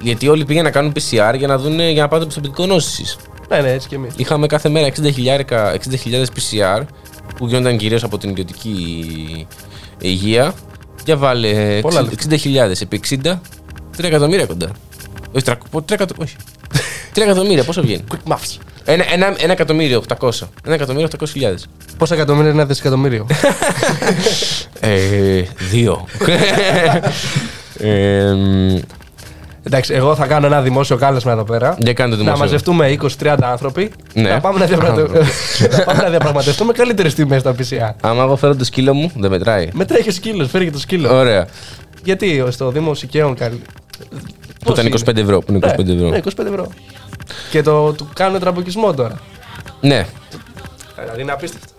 Γιατί όλοι πήγαν να κάνουν PCR για να, δουν, για να πάρουν το πιστοποιητικό νόση. Ναι, ναι, έτσι κι εμείς. Είχαμε κάθε μέρα 60.000 60.000 PCR που γίνονταν κυρίως από την ιδιωτική υγεία. Για βάλε Πολλά 60 60.000 επί 60, 3 εκατομμύρια κοντά. Όχι, 3, 3, όχι. 3 εκατομμύρια, πόσο βγαίνει; Quick maths. Ένα, ένα, ένα εκατομμύριο 800. Ένα εκατομμύριο 800 χιλιάδες. Πόσα εκατομμύρια είναι ένα δισεκατομμύριο; Ε, δύο. ε, μ, Εντάξει, εγώ θα κάνω ένα δημόσιο κάλεσμα εδώ πέρα. για κάνε το Να δημόσιο. μαζευτούμε 20-30 άνθρωποι. Ναι. Να πάμε να, διαπραγματευτούμε, να, πάμε να διαπραγματευτούμε καλύτερες τιμές στα PCA. Άμα εγώ φέρω το σκύλο μου, δεν μετράει. Μετράει και σκύλος, φέρει και το σκύλο. Ωραία. Γιατί στο Δήμο Σικαίων καλή. Που ήταν 25 ευρώ. Που είναι 25 ευρώ. Ναι, 25 ευρώ. Και το του κάνουν τραμποκισμό τώρα. Ναι. Δηλαδή είναι απίστευτο.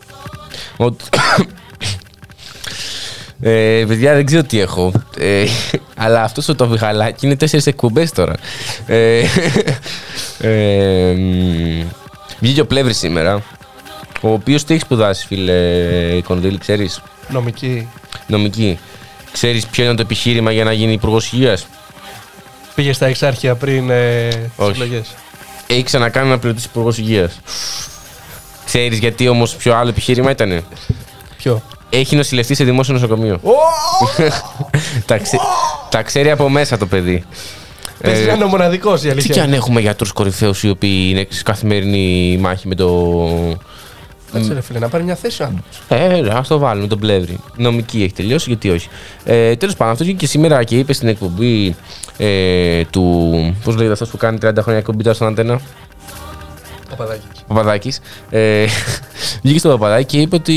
Ότι- Ε, παιδιά, δεν ξέρω τι έχω. Ε, αλλά αυτός το βιχαλάκι είναι τέσσερις εκπομπές τώρα. Ε, ε, μ, βγήκε ο Πλεύρης σήμερα. Ο οποίος τι έχει σπουδάσει, φίλε Κονδύλη, ξέρεις; Νομική. Νομική. Ξέρεις ποιο είναι το επιχείρημα για να γίνει υπουργός υγείας; Πήγε στα εξάρχεια πριν ε, τις Όχι. εκλογές. Έχει ξανακάνει να πληρωτήσει υπουργός υγείας. Ξέρεις γιατί όμως ποιο άλλο επιχείρημα ήταν. Ποιο; Έχει νοσηλευτεί σε δημόσιο νοσοκομείο. τα, ξε- τα ξέρει από μέσα το παιδί. Πες Ε, είναι ο μοναδικός η Τι αλήθεια. κι αν έχουμε γιατρούς κορυφαίους οι οποίοι είναι σε καθημερινή μάχη με το. Κάτσε ρε φίλε, να πάρει μια θέση ο άνθρωπος. Ε, ας το βάλουμε τον πλεύρη. Νομική έχει τελειώσει, γιατί όχι. Ε, Τέλος πάντων, αυτός βγήκε και σήμερα και είπε στην εκπομπή ε, του. Πώς λέγεται αυτός που κάνει 30 χρόνια εκπομπή τώρα στον Αντένα; Παπαδάκης. Παπαδάκης. Ε, βγήκε στο Παπαδάκη και είπε ότι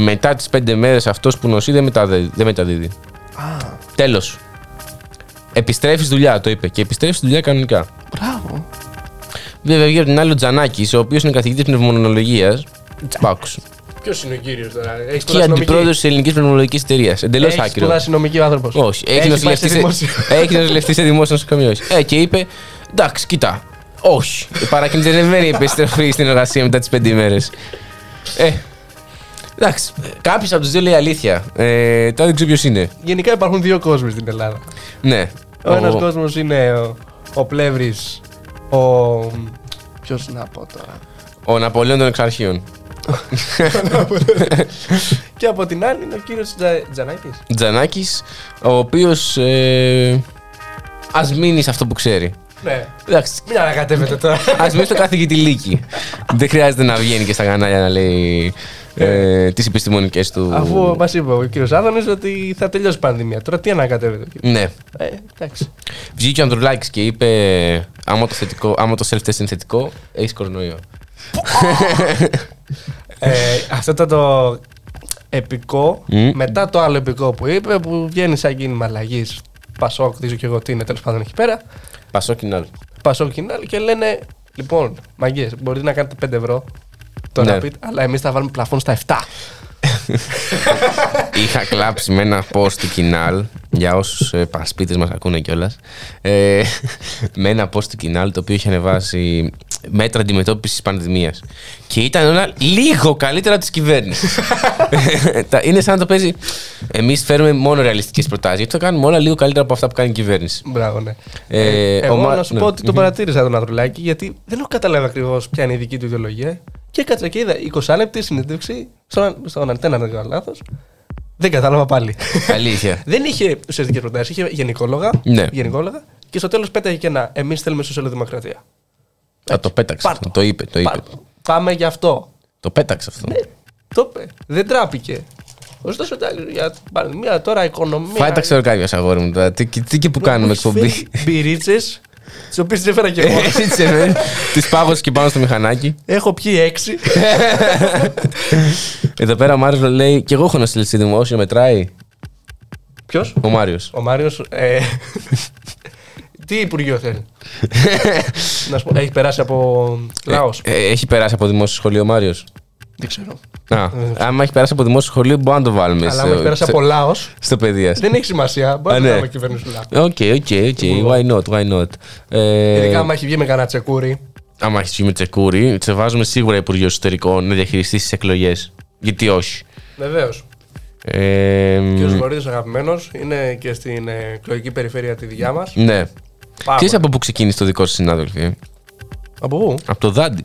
μετά τις 5 μέρες αυτός που νοσεί δεν, μεταδίδει. Δεν μεταδίδει. Τέλος. Επιστρέφεις στη δουλειά, το είπε. Και επιστρέφεις στη δουλειά κανονικά. Μπράβο. Βέβαια, βγήκε από την άλλη ο Τζανάκης, ο οποίος είναι καθηγητής πνευμονολογίας. Τσπάκου. Ποιος είναι ο κύριος τώρα; Έχει Και σπουδάσει νομική; αντιπρόεδρος της ελληνικής πνευμονολογικής εταιρείας. Εντελώς Έχει άκυρο. σπουδάσει νομική ο άνθρωπος. Όχι, έχει νοσηλευτεί σε, δημόσιο. έχει νοσηλευτεί σε δημόσιο νοσοκομείο. όχι. Ε, και είπε, εντάξει, κοιτά. Όχι. Παρακινδυνευμένη επιστροφή στην εργασία μετά τις πέντε ημέρε. Ε. Εντάξει. Κάποιος από τους δύο λέει αλήθεια. Ε, τώρα δεν ξέρω ποιος είναι. Γενικά υπάρχουν δύο κόσμοι στην Ελλάδα. Ναι. Ο ένας κόσμος είναι ο, ο Πλεύρης. Ο. Ποιος να πω τώρα. Ο Ναπολέον των Εξαρχείων. Και από την άλλη είναι ο κύριος Τζανάκης. Τζανάκης, ο οποίος. Ε, Α μείνει σε αυτό που ξέρει. Ναι. Εντάξει. Μην ανακατεύετε τώρα. Α μείνει στο καθηγητή Λύκη. Δεν χρειάζεται να βγαίνει και στα κανάλια να λέει ε, τις επιστημονικές του. Αφού μας είπε ο κύριος Άδωνης ότι θα τελειώσει η πανδημία. Τώρα τι ανακατεύετε. κύριε. Ναι. Ε, εντάξει. Βγήκε ο Ανδρουλάκης και είπε: άμα το, θετικό, άμα το self-test είναι θετικό, έχεις κορονοϊό. Ε, αυτό ήταν το επικό. Μμ. Μετά το άλλο επικό που είπε, που βγαίνει σαν κίνημα αλλαγής. Πασόκ, δεν ξέρω και εγώ τι είναι, τέλος πάντων εκεί πέρα. Πασό κοινάλ. Πασόκ κοινάλ και λένε, λοιπόν, μαγκέ, μπορείτε να κάνετε 5 ευρώ. Το Ναι. να πείτε, αλλά εμείς θα βάλουμε πλαφόν στα 7. Είχα κλάψει με ένα post του Κινάλ για όσους ε, πασπίτε μας ακούνε κιόλας. Ε, με ένα post του Κινάλ το οποίο είχε ανεβάσει μέτρα αντιμετώπισης τη πανδημίας. Και ήταν όλα λίγο καλύτερα τη κυβέρνησης. είναι σαν να το παίζει. Εμείς φέρουμε μόνο ρεαλιστικές προτάσεις. Γιατί το κάνουμε όλα λίγο καλύτερα από αυτά που κάνει η κυβέρνηση. Μπράβο, ναι. Ε, εγώ ο Μα- να σου ναι. πω ότι τον παρατήρησα τον Ανδρουλάκη γιατί δεν έχω καταλάβει ακριβώς ποια είναι η δική του ιδεολογία. Και κάτσα και είδα 20 λεπτή συνέντευξη στον, στον Αντένα, αν δεν κάνω λάθος. Δεν κατάλαβα πάλι. Αλήθεια. δεν είχε ουσιαστικές προτάσεις, είχε γενικόλογα, Ναι. γενικόλογα και στο τέλος πέταγε και ένα. Εμείς θέλουμε σοσιαλδημοκρατία. Α, το πέταξε. Πάρ' αυτό. το. Το είπε. Το, είπε. Πά- Πάμε γι' αυτό. το πέταξε αυτό. Το είπε. Δεν τράπηκε. Ωστόσο, εντάξει, για την πανδημία τώρα, οικονομία. Φάει τα ξέρω κάποιος αγόρι μου τώρα. Τι, τι και που κάνουμε εκπομπή; Μπυρίτσες, τις οποίες τις έφερα και εγώ. Τη πάγωσε και πάνω στο μηχανάκι. Έχω πιει έξι. Εδώ πέρα ο Μάριος λέει: Και εγώ έχω νοσηλευτεί δημόσιο, μετράει. Ποιος; Ο Μάριος. Ο Μάριος. Ε, τι υπουργείο θέλει; να σου πω, έχει περάσει από λαός. έχει περάσει από δημόσιο σχολείο ο Μάριος. Δεν ξέρω. Α, άμα έχει περάσει από δημόσιο σχολείο, μπορούμε να το βάλουμε. Αλλά στο- αν έχει περάσει στο- από λαός, Στο παιδεία. δεν έχει σημασία. Μπορεί Α, να ναι. κάνουμε κυβέρνηση του λαού. OK, OK, OK. Why not, why not; Ε, Ειδικά άμα έχει βγει με κανένα τσεκούρι. άμα έχει με τσεκούρι, σε βάζουμε σίγουρα Υπουργείο Εσωτερικών να διαχειριστεί τις εκλογές. Γιατί όχι; Βεβαίως. Ε, Και ο Βορίδη αγαπημένος είναι και στην ε, εκλογική περιφέρεια τη δικιά μας. ναι. Ξέρεις από πού ξεκίνησε το δικό σου συνάδελφε. ε; Από πού; Από το Δάντη.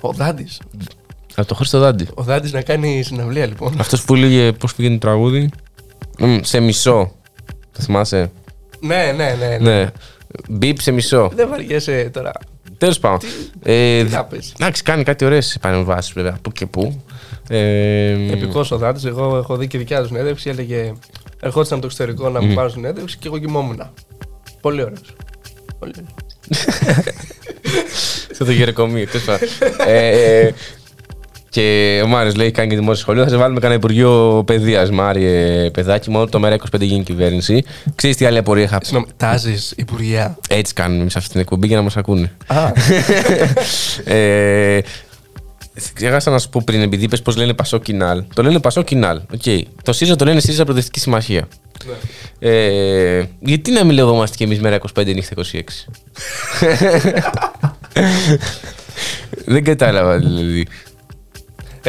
Ο Δάντης. Από το Χρήστο Δάντη. Ο Δάντης να κάνει συναυλία λοιπόν. Αυτός που έλεγε πώς πήγαινε το τραγούδι. Μμ, σε μισό. Το θυμάσαι; ναι, ναι, ναι. ναι. Ναι. Μπίπ σε μισό. Δεν βαριέσαι τώρα. Τέλος πάντων. Ε, τι να πεις. εντάξει, κάνει κάτι ωραίες παρεμβάσεις βέβαια. Πού και πού. Ε, Επικός ο Δάτη. Εγώ έχω δει και δικιά του συνέντευξη. Έλεγε ερχόταν από το εξωτερικό να μου πάρουν συνέντευξη και εγώ κοιμόμουν. Πολύ ωραίος. Πολύ ωραίος. σε το γεροκομείο. τέλος πάντων. ε, και ο Μάριος λέει: Κάνει και δημόσιο σχολείο. Θα σε βάλουμε κανένα Υπουργείο Παιδείας, Μάριε παιδάκι. Μόνο το ΜΕΡΑ25 γίνει κυβέρνηση. Ξέρεις τι άλλη απορία είχα; Συγγνώμη, τάζει Υπουργεία. Έτσι κάνουμε εμείς αυτή την εκπομπή για να μας ακούνε. Α, ε, Ξέχασα να σου πω πριν, επειδή είπες πώς λένε Πασό Κινάλ. Το λένε Πασό Κινάλ. Okay. Το ΣΥΡΙΖΑ το λένε ΣΥΡΙΖΑ Προοδευτική Συμμαχία. Ε, γιατί να μην λεγόμαστε κι εμείς μέρα 25 νύχτα 26. Δεν κατάλαβα δηλαδή.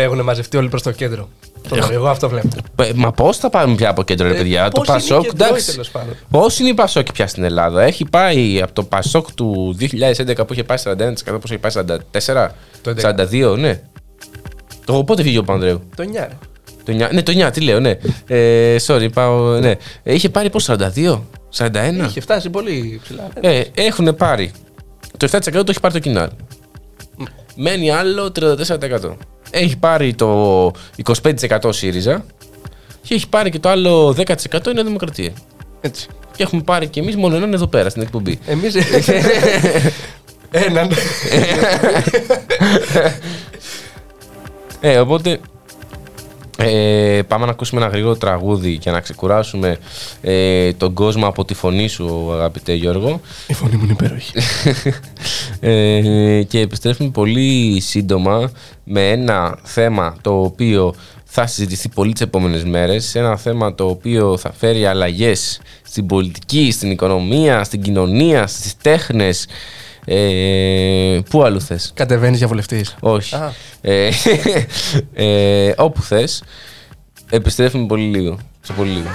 Έχουν μαζευτεί όλοι προς το κέντρο. Το λέω, Εγώ αυτό βλέπω. Ε, Μα πώς θα πάμε πια από κέντρο, ρε Ε, παιδιά. το πώς είναι Πασόκ, κεντρώοι, εντάξει. τέλος πάντων. Πώς είναι η Πασόκ πια στην Ελλάδα. Έχει πάει από το Πασόκ του 2011 που είχε πάει 41%, πώ έχει πάει 44%. Το 11. 42%, ναι. Το πότε βγήκε ο Πανδρέου; Το 9. ρε. Το 9, ναι, το 9, τι λέω, ναι. Ε, sorry, πάω, ναι. Ε, Είχε πάρει πώς, 42, 41. Είχε φτάσει πολύ ψηλά. ρε. Ε, έχουν πάρει. Το 7% το έχει πάρει το κοινάλ. Μένει άλλο 34%. Έχει πάρει το 25% ΣΥΡΙΖΑ και έχει πάρει και το άλλο 10% η Νέα Δημοκρατία. Έτσι. Και έχουμε πάρει κι εμείς μόνο έναν εδώ πέρα στην εκπομπή. Εμεί. Έναν. Ε, οπότε ε, πάμε να ακούσουμε ένα γρήγορο τραγούδι και να ξεκουράσουμε ε, τον κόσμο από τη φωνή σου, αγαπητέ Γιώργο. Η φωνή μου είναι υπέροχη. Ε, και επιστρέφουμε πολύ σύντομα με ένα θέμα το οποίο θα συζητηθεί πολύ τις επόμενες μέρες. Ένα θέμα το οποίο θα φέρει αλλαγές στην πολιτική, στην οικονομία, στην κοινωνία, στις τέχνες. Ε, πού αλλού θες; Κατεβαίνεις για βουλευτής. Όχι. Α. Ε, ε, όπου θες. Επιστρέφουμε πολύ λίγο. Σε πολύ λίγο.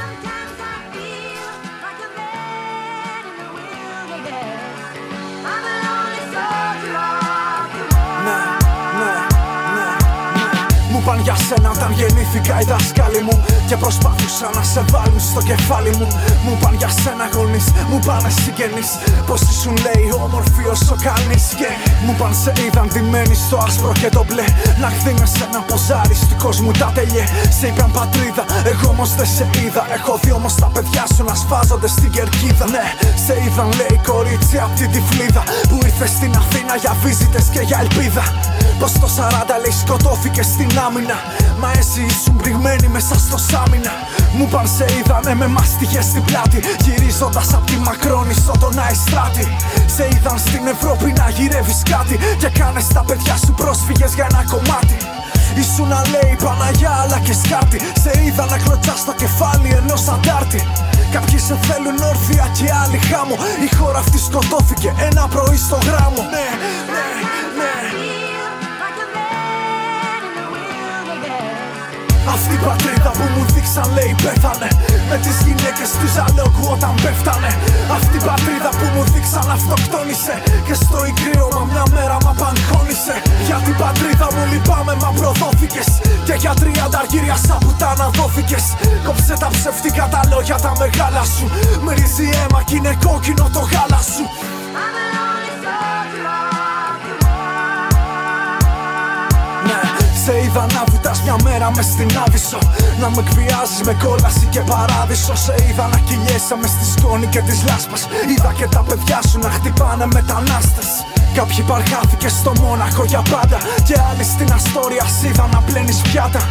Μου παν για σένα όταν γεννήθηκα οι δάσκαλοι μου Και προσπάθησαν να σε βάλουν στο κεφάλι μου. Μου παν για σένα γονείς, μου πάνε συγγενείς. Πως ήσουν λέει όμορφη όσο κάνεις Και μου παν σε είδαν ντυμένη στο άσπρο και το μπλε. Να χθήνες σε ένα ποζάρι του κόσμου τα τελειέ Σε είπαν πατρίδα, εγώ όμως δεν σε είδα. Έχω δει όμως τα παιδιά σου να σφάζονται στην κερκίδα Ναι, σε είδαν λέει κορίτσι απ' την τυφλίδα Που ήρθε στην Αθήνα για βίζιτες και για ελπίδα. Πως το 40 λέει σκοτώθηκε στην άμυνα Μα εσύ ήσουν πριγμένη μέσα στο σάμινα. Μου παν σε είδανε με μάστιγες στην πλάτη Γυρίζοντας απ' τη Μακρόνισο τον Αϊστράτη Σε είδαν στην Ευρώπη να γυρεύεις κάτι Και κάνες τα παιδιά σου πρόσφυγες για ένα κομμάτι. Ήσουν να λέει Παναγιά αλλά και σκάτι Σε είδα να κλωτσάς στο κεφάλι ενός αντάρτη. Κάποιοι σε θέλουν όρθια και άλλοι χάμω. Η χώρα αυτή σκοτώθηκε ένα πρωί στο γράμμο. Ναι, ναι, ναι Αυτή η πατρίδα που μου δείξαν λέει πέθανε. Με τις γυναίκες του ζαλόγου όταν πέφτανε. Αυτή η πατρίδα που μου δείξαν αυτοκτόνησε. Και στο ικρίωμα μια μέρα μ' απαγχώνησε. Για την πατρίδα μου λυπάμαι μα προδόθηκες. Και για τριάντα αργύρια σαν πουτάνα δόθηκες Κόψε τα ψευτικά τα λόγια τα μεγάλα σου. Μυρίζει αίμα κι είναι κόκκινο το γάλα σου. Ναι, σε είδα να βουτάς μια μέρα μες στην άβυσσο. Να με εκβιάζεις με κόλαση και παράδεισο. Σε είδα να κυλιέσαι μες στη σκόνη και της λάσπας. Είδα και τα παιδιά σου να χτυπάνε μετανάστες Κάποιοι παρχάθηκε στο Μόναχο για πάντα. Και άλλοι στην Αστόρια σ' είδα να πλένεις πιάτα.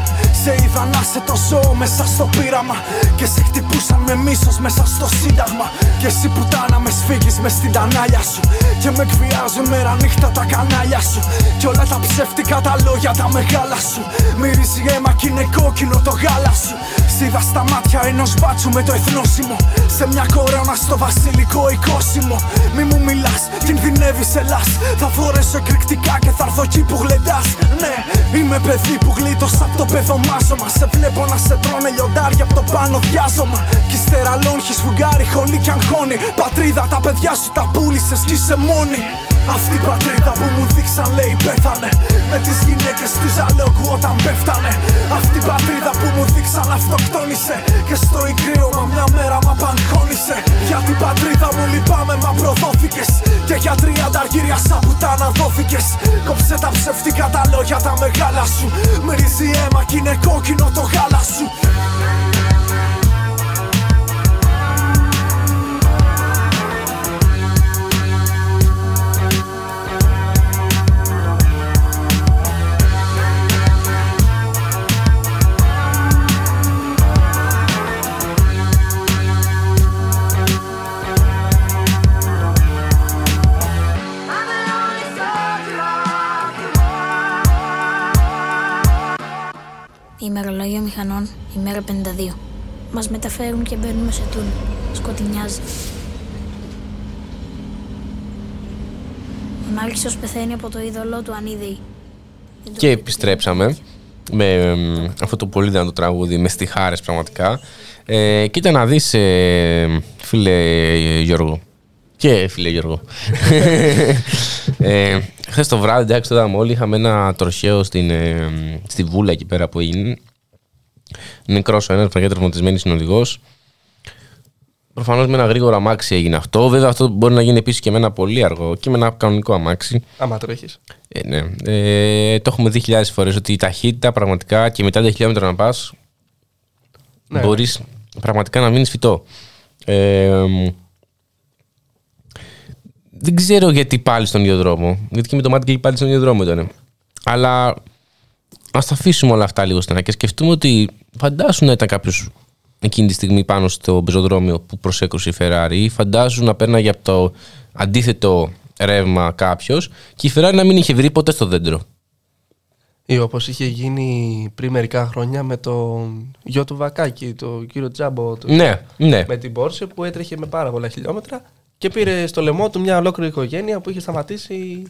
Σε είδα να σε το ζώο μέσα στο πείραμα. Και σε χτυπούσαν με μίσος μέσα στο σύνταγμα. Και εσύ πουτάνα με σφίγγεις μες στην τανάλια σου. Και με εκβιάζουν μέρα νύχτα τα κανάλια σου. Κι όλα τα ψεύτικα τα λόγια τα μεγάλα σου. Μυρίζει αίμα κι είναι κόκκινο το γάλα σου. Σίδα στα μάτια ενός μπάτσου με το εθνόσημο. Σε μια κορώνα στο βασιλικό οικόσιμο Μη μου μιλάς, κινδυνεύεις ελάς Θα φορέσω εκρηκτικά και θα έρθω εκεί που γλεντάς. Ναι, είμαι παιδί που γλίτωσα από το παιδομάζωμα Σε βλέπω να σε τρώνε λιοντάρια από το πάνω διάζωμα Κι ύστερα λόγχεις φουγγάρι, χολή κι αγχώνει Πατρίδα τα παιδιά σου τα πούλησες κι είσαι μόνη αυτή η πατρίδα που μου δείξαν λέει πέθανε. Με τις γυναίκες του ζαλόγου όταν πέφτανε. Αυτή η πατρίδα που μου δείξαν αυτοκτόνησε. Και στο ικρίωμα μια μέρα μ' απαγχώνησε. Για την πατρίδα μου λυπάμαι μα προδόθηκες Και για τριάντα αργύρια σαν πουτάνα μάγκες Κόψε τα ψεύτικα τα λόγια τα μεγάλα σου. Μυρίζει αίμα κι είναι κόκκινο το γάλα σου Ημερολόγιο μηχανών, ημέρα 52. Μας μεταφέρουν και μπαίνουμε σε τούνελ. Σκοτεινιάζει. Ο Νάρκισσος πεθαίνει από το είδωλό του ανίδεη. Και επιστρέψαμε με εμ, αυτό το πολύ δυνατό τραγούδι, με στιχάρες πραγματικά. Ε, κοίτα να δεις, ε, φίλε Γιώργο. Και φίλε Γιώργο. ε, Χθες το βράδυ, εντάξει, το είδαμε όλοι. Είχαμε ένα τροχαίο στην, ε, στη βούλα εκεί πέρα που έγινε. Νεκρό ο ένας, πραγματικά τραυματισμένη συνοδηγό. Προφανώς με ένα γρήγορο αμάξι έγινε αυτό. Βέβαια, αυτό μπορεί να γίνει επίσης και με ένα πολύ αργό και με ένα κανονικό αμάξι. Άμα τρέχεις. Ε, ναι. Ε, το έχουμε δει χιλιάδες φορές ότι η ταχύτητα πραγματικά και μετά 10 χιλιόμετρα να πας Ναι. μπορείς πραγματικά να μείνεις φυτό. Ε, μ, δεν ξέρω γιατί πάλι στον ίδιο δρόμο. Γιατί και με το μάτι και πάλι στον ίδιο δρόμο ήταν. Αλλά ας τα αφήσουμε όλα αυτά λίγο στενά και σκεφτούμε ότι φαντάσου να ήταν κάποιος εκείνη τη στιγμή πάνω στο πεζοδρόμιο που προσέκρουσε η Ferrari ή φαντάσου να πέρναγε από το αντίθετο ρεύμα κάποιος και η Ferrari να μην είχε βρει ποτέ στο δέντρο. Ή όπως είχε γίνει πριν μερικά χρόνια με το γιο του Βακάκη, το κύριο Τζάμπο. Το... Ναι, ναι. Με την Πόρσε που έτρεχε με πάρα πολλά χιλιόμετρα και πήρε στο λαιμό του μια ολόκληρη οικογένεια που είχε σταματήσει.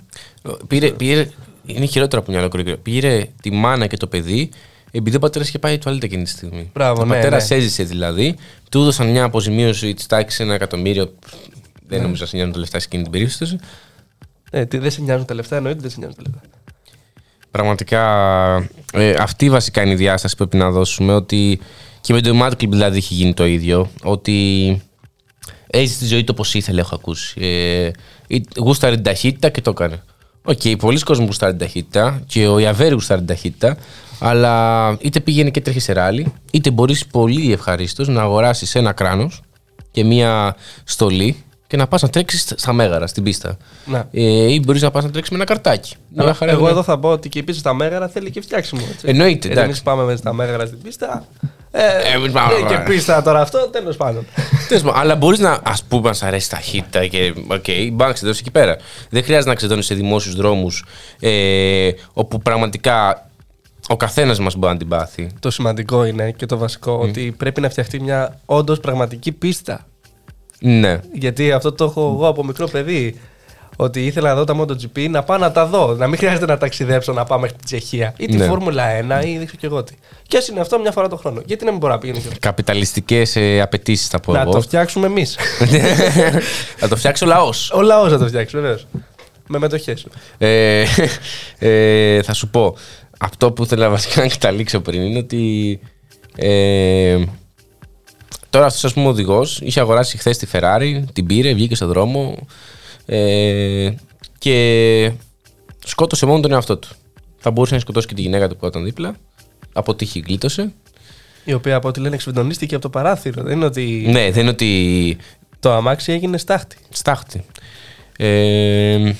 Πήρε, πήρε, είναι χειρότερα από μια ολόκληρη. Πήρε τη μάνα και το παιδί, επειδή ο πατέρας είχε πάει τουαλέτα εκείνη τη στιγμή. Μπράβο, ο ναι, πατέρας ναι. έζησε δηλαδή, του έδωσαν μια αποζημίωση της τάξης ένα εκατομμύριο. Ναι. Δεν νομίζω να σε νοιάζουν τα λεφτά σε εκείνη την περίπτωση. Ε, τι, δεν σε νοιάζουν τα λεφτά, εννοείται δεν σε νοιάζουν τα λεφτά. Πραγματικά ε, αυτή βασικά είναι η διάσταση που πρέπει να δώσουμε. Ότι και με το Mad Clip δηλαδή έχει γίνει το ίδιο. Ότι έζησε τη ζωή του όπως ήθελε, έχω ακούσει. Ε, ή- γούσταρε την ταχύτητα και το έκανε. Οκ, πολλοί κόσμοι γουστάρει την ταχύτητα και ο Ιαβέρης γουστάρει την ταχύτητα. Αλλά είτε πήγαινε και τρέχει σε ράλι, είτε μπορείς πολύ ευχαρίστως να αγοράσεις ένα κράνος και μία στολή και να πας να τρέξεις στα μέγαρα, στην πίστα. Να. Ε, ή μπορείς να πας να τρέξεις με ένα καρτάκι. Μια χαρά Εγώ είναι. εδώ θα πω ότι και πίσω στα μέγαρα θέλει και φτιάξιμο. Έτσι. Εννοείται, Γιατί εντάξει. εμείς πάμε μέσα στα μέγαρα στην πίστα. Ε, εμείς πάμε, ε, και πάμε. πίστα τώρα αυτό, τέλος πάντων. Τέλος πάντων, αλλά μπορείς να, ας πούμε, να σ' αρέσει η ταχύτητα και. OK, okay, μπορεί να ξεδώσει εκεί πέρα. Δεν χρειάζεται να ξεδώνεις σε δημόσιους δρόμους ε, όπου πραγματικά ο καθένας μας μπορεί να την πάθει. Το σημαντικό είναι και το βασικό ότι πρέπει να φτιαχτεί μια όντως πραγματική πίστα. Ναι. Γιατί αυτό το έχω εγώ από μικρό παιδί. Ότι ήθελα να δω τα MotoGP να πάω να τα δω. Να μην χρειάζεται να ταξιδέψω να πάω μέχρι την Τσεχία. Ή τη Ναι. Φόρμουλα 1 ή δεν ξέρω και εγώ τι. Και ας είναι αυτό μια φορά το χρόνο. Γιατί να μην μπορώ να πηγαίνω και εγώ. Καπιταλιστικές ε, απαιτήσεις θα πω Να εγώ. το φτιάξουμε εμείς. θα το φτιάξει ο λαός. Ο λαός θα το φτιάξει, βεβαίως. Με μετοχές σου. Ε, ε, θα σου πω. Αυτό που ήθελα βασικά να καταλήξω πριν είναι ότι. Ε, τώρα αυτός, ας πούμε, ο οδηγός είχε αγοράσει χθες τη Ferrari, την πήρε, βγήκε στον δρόμο ε, και σκότωσε μόνο τον εαυτό του. Θα μπορούσε να σκοτώσει και τη γυναίκα του που ήταν δίπλα. Από τύχη γλίτωσε. Η οποία από ό,τι λένε εξφεντονίστηκε από το παράθυρο. Δεν είναι ότι Ναι, δεν είναι ότι. το αμάξι έγινε στάχτη. Στάχτη. Ε,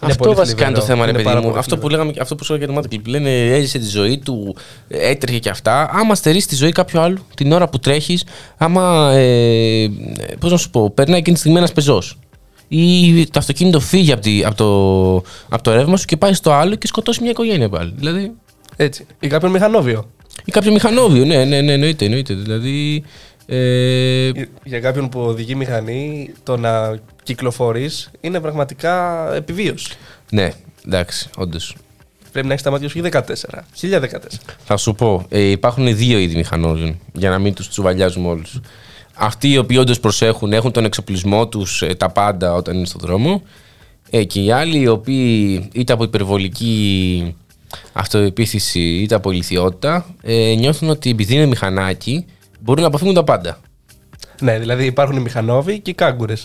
αυτό πολύ βασικά είναι το θλιβερό. θέμα, ρε Είναι παιδί πάρα μου. πολύ Αυτό που, θλιβερό. λέγαμε, αυτό που σου έλεγα για το Mad Clip. Λένε έζησε τη ζωή του, έτρεχε και αυτά. Άμα στερήσει τη ζωή κάποιου άλλου την ώρα που τρέχεις, άμα. Ε, Πώς να σου πω, περνάει εκείνη τη στιγμή ένας πεζός. Ή το αυτοκίνητο φύγει από, τη, από, το, από το ρεύμα σου και πάει στο άλλο και σκοτώσει μια οικογένεια πάλι. Δηλαδή. Έτσι. Ή κάποιον μηχανόβιο. Ή κάποιο μηχανόβιο, ναι, ναι, ναι, εννοείται. εννοείται. Δηλαδή. Ε, Για κάποιον που οδηγεί μηχανή, το να κυκλοφορείς είναι πραγματικά επιβίωση. ναι, εντάξει, όντως. Πρέπει να έχεις τα μάτια σου 14. 1014. Θα σου πω, ε, υπάρχουν δύο είδη μηχανόζων για να μην τους τσουβαλιάζουμε όλους. Αυτοί οι οποίοι όντως προσέχουν, έχουν τον εξοπλισμό τους τα πάντα όταν είναι στον δρόμο. Ε, και οι άλλοι οι οποίοι είτε από υπερβολική αυτοεπίθεση είτε από ηλικιότητα ε, νιώθουν ότι επειδή είναι μηχανάκι μπορούν να αποφύγουν τα πάντα. Ναι, δηλαδή υπάρχουν οι μηχανόβοι και οι κάγκουρες.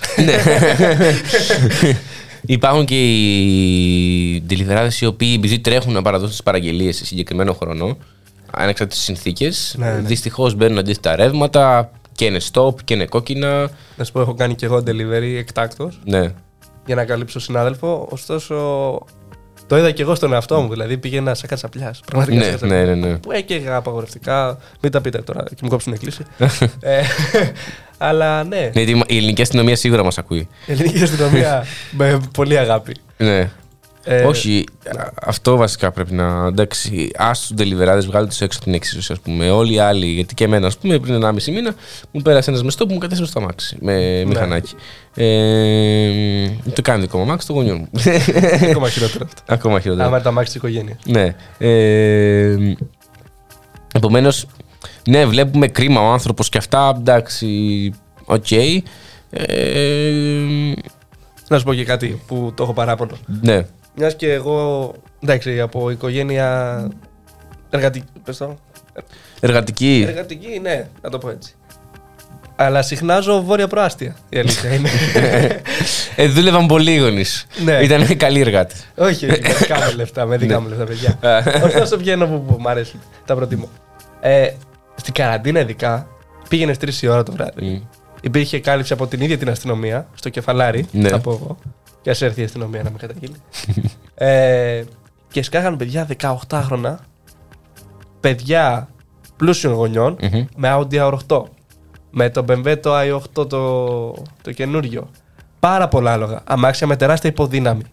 Υπάρχουν και οι deliverάδες οι οποίοι επειδή τρέχουν να παραδώσουν τις παραγγελίες σε συγκεκριμένο χρόνο, ανεξάρτητα τι συνθήκες, Ναι, ναι. δυστυχώς μπαίνουν αντίθετα ρεύματα και είναι stop και είναι κόκκινα. Να σου πω, έχω κάνει και εγώ delivery εκτάκτο Ναι. για να καλύψω συνάδελφο. Ωστόσο, το είδα και εγώ στον εαυτό μου. Δηλαδή πήγαινα σε κατσαπλιάς. Πραγματικά Ναι, σε κατσαπλιάς. ναι, ναι, ναι. Που έκαιγα απαγορευτικά. Μην τα πείτε τώρα και μου κόψουν εκκλήση. ε, αλλά ναι, Ναι, γιατί η ελληνική αστυνομία σίγουρα μας ακούει. η ελληνική αστυνομία με πολύ αγάπη. Ναι. Ε, Όχι, α- αυτό βασικά πρέπει να. Εντάξει, άστου τους ντελιβεράδες, βγάλτε τους έξω από την εξίσωση, ας πούμε. Όλοι οι άλλοι, γιατί και εμένα, ας πούμε, πριν 1,5 μήνα μου πέρασε ένας με στοπ που μου κατέστρεψε στο αμάξι Ναι. με μηχανάκι. Ε, δεν το κάνει δικό μου αμάξι, των γονιών μου. Ακόμα χειρότερο αυτό. Ακόμα χειρότερα. Άμα είναι τα μάξι της οικογένειας. Ναι. Ε, Επομένως, ναι, βλέπουμε κρίμα ο άνθρωπος και αυτά. Εντάξει, οκ. Ε, Να σου πω και κάτι που το έχω παράπονο. ναι. Μιας και εγώ, εντάξει, από οικογένεια εργατική. Πες το. Εργατική. Εργατική, ναι, να το πω έτσι. Αλλά συχνά ζω βόρεια προάστια. Η αλήθεια είναι. Ε, δούλευαν πολύ οι γονείς. Ναι. Ήταν καλοί εργάτες. όχι, όχι, με δικά μου λεφτά, με δικά μου λεφτά, παιδιά. Ωστόσο βγαίνω που, που μ' αρέσει. Τα προτιμώ. Ε, στην καραντίνα, ειδικά, πήγαινες 3 η ώρα το βράδυ. Υπήρχε κάλυψη από την ίδια την αστυνομία, στο κεφαλάρι, Ναι. θα πω εγώ. Και α έρθει η αστυνομία να με καταγγείλει; ε, και σκάγαν παιδιά 18χρονα, παιδιά πλούσιων γονιών, Μμμ. με Audi A8. Με το BMW το i8 το, το καινούριο. Πάρα πολλά άλογα. Αμάξια με τεράστια υποδύναμη.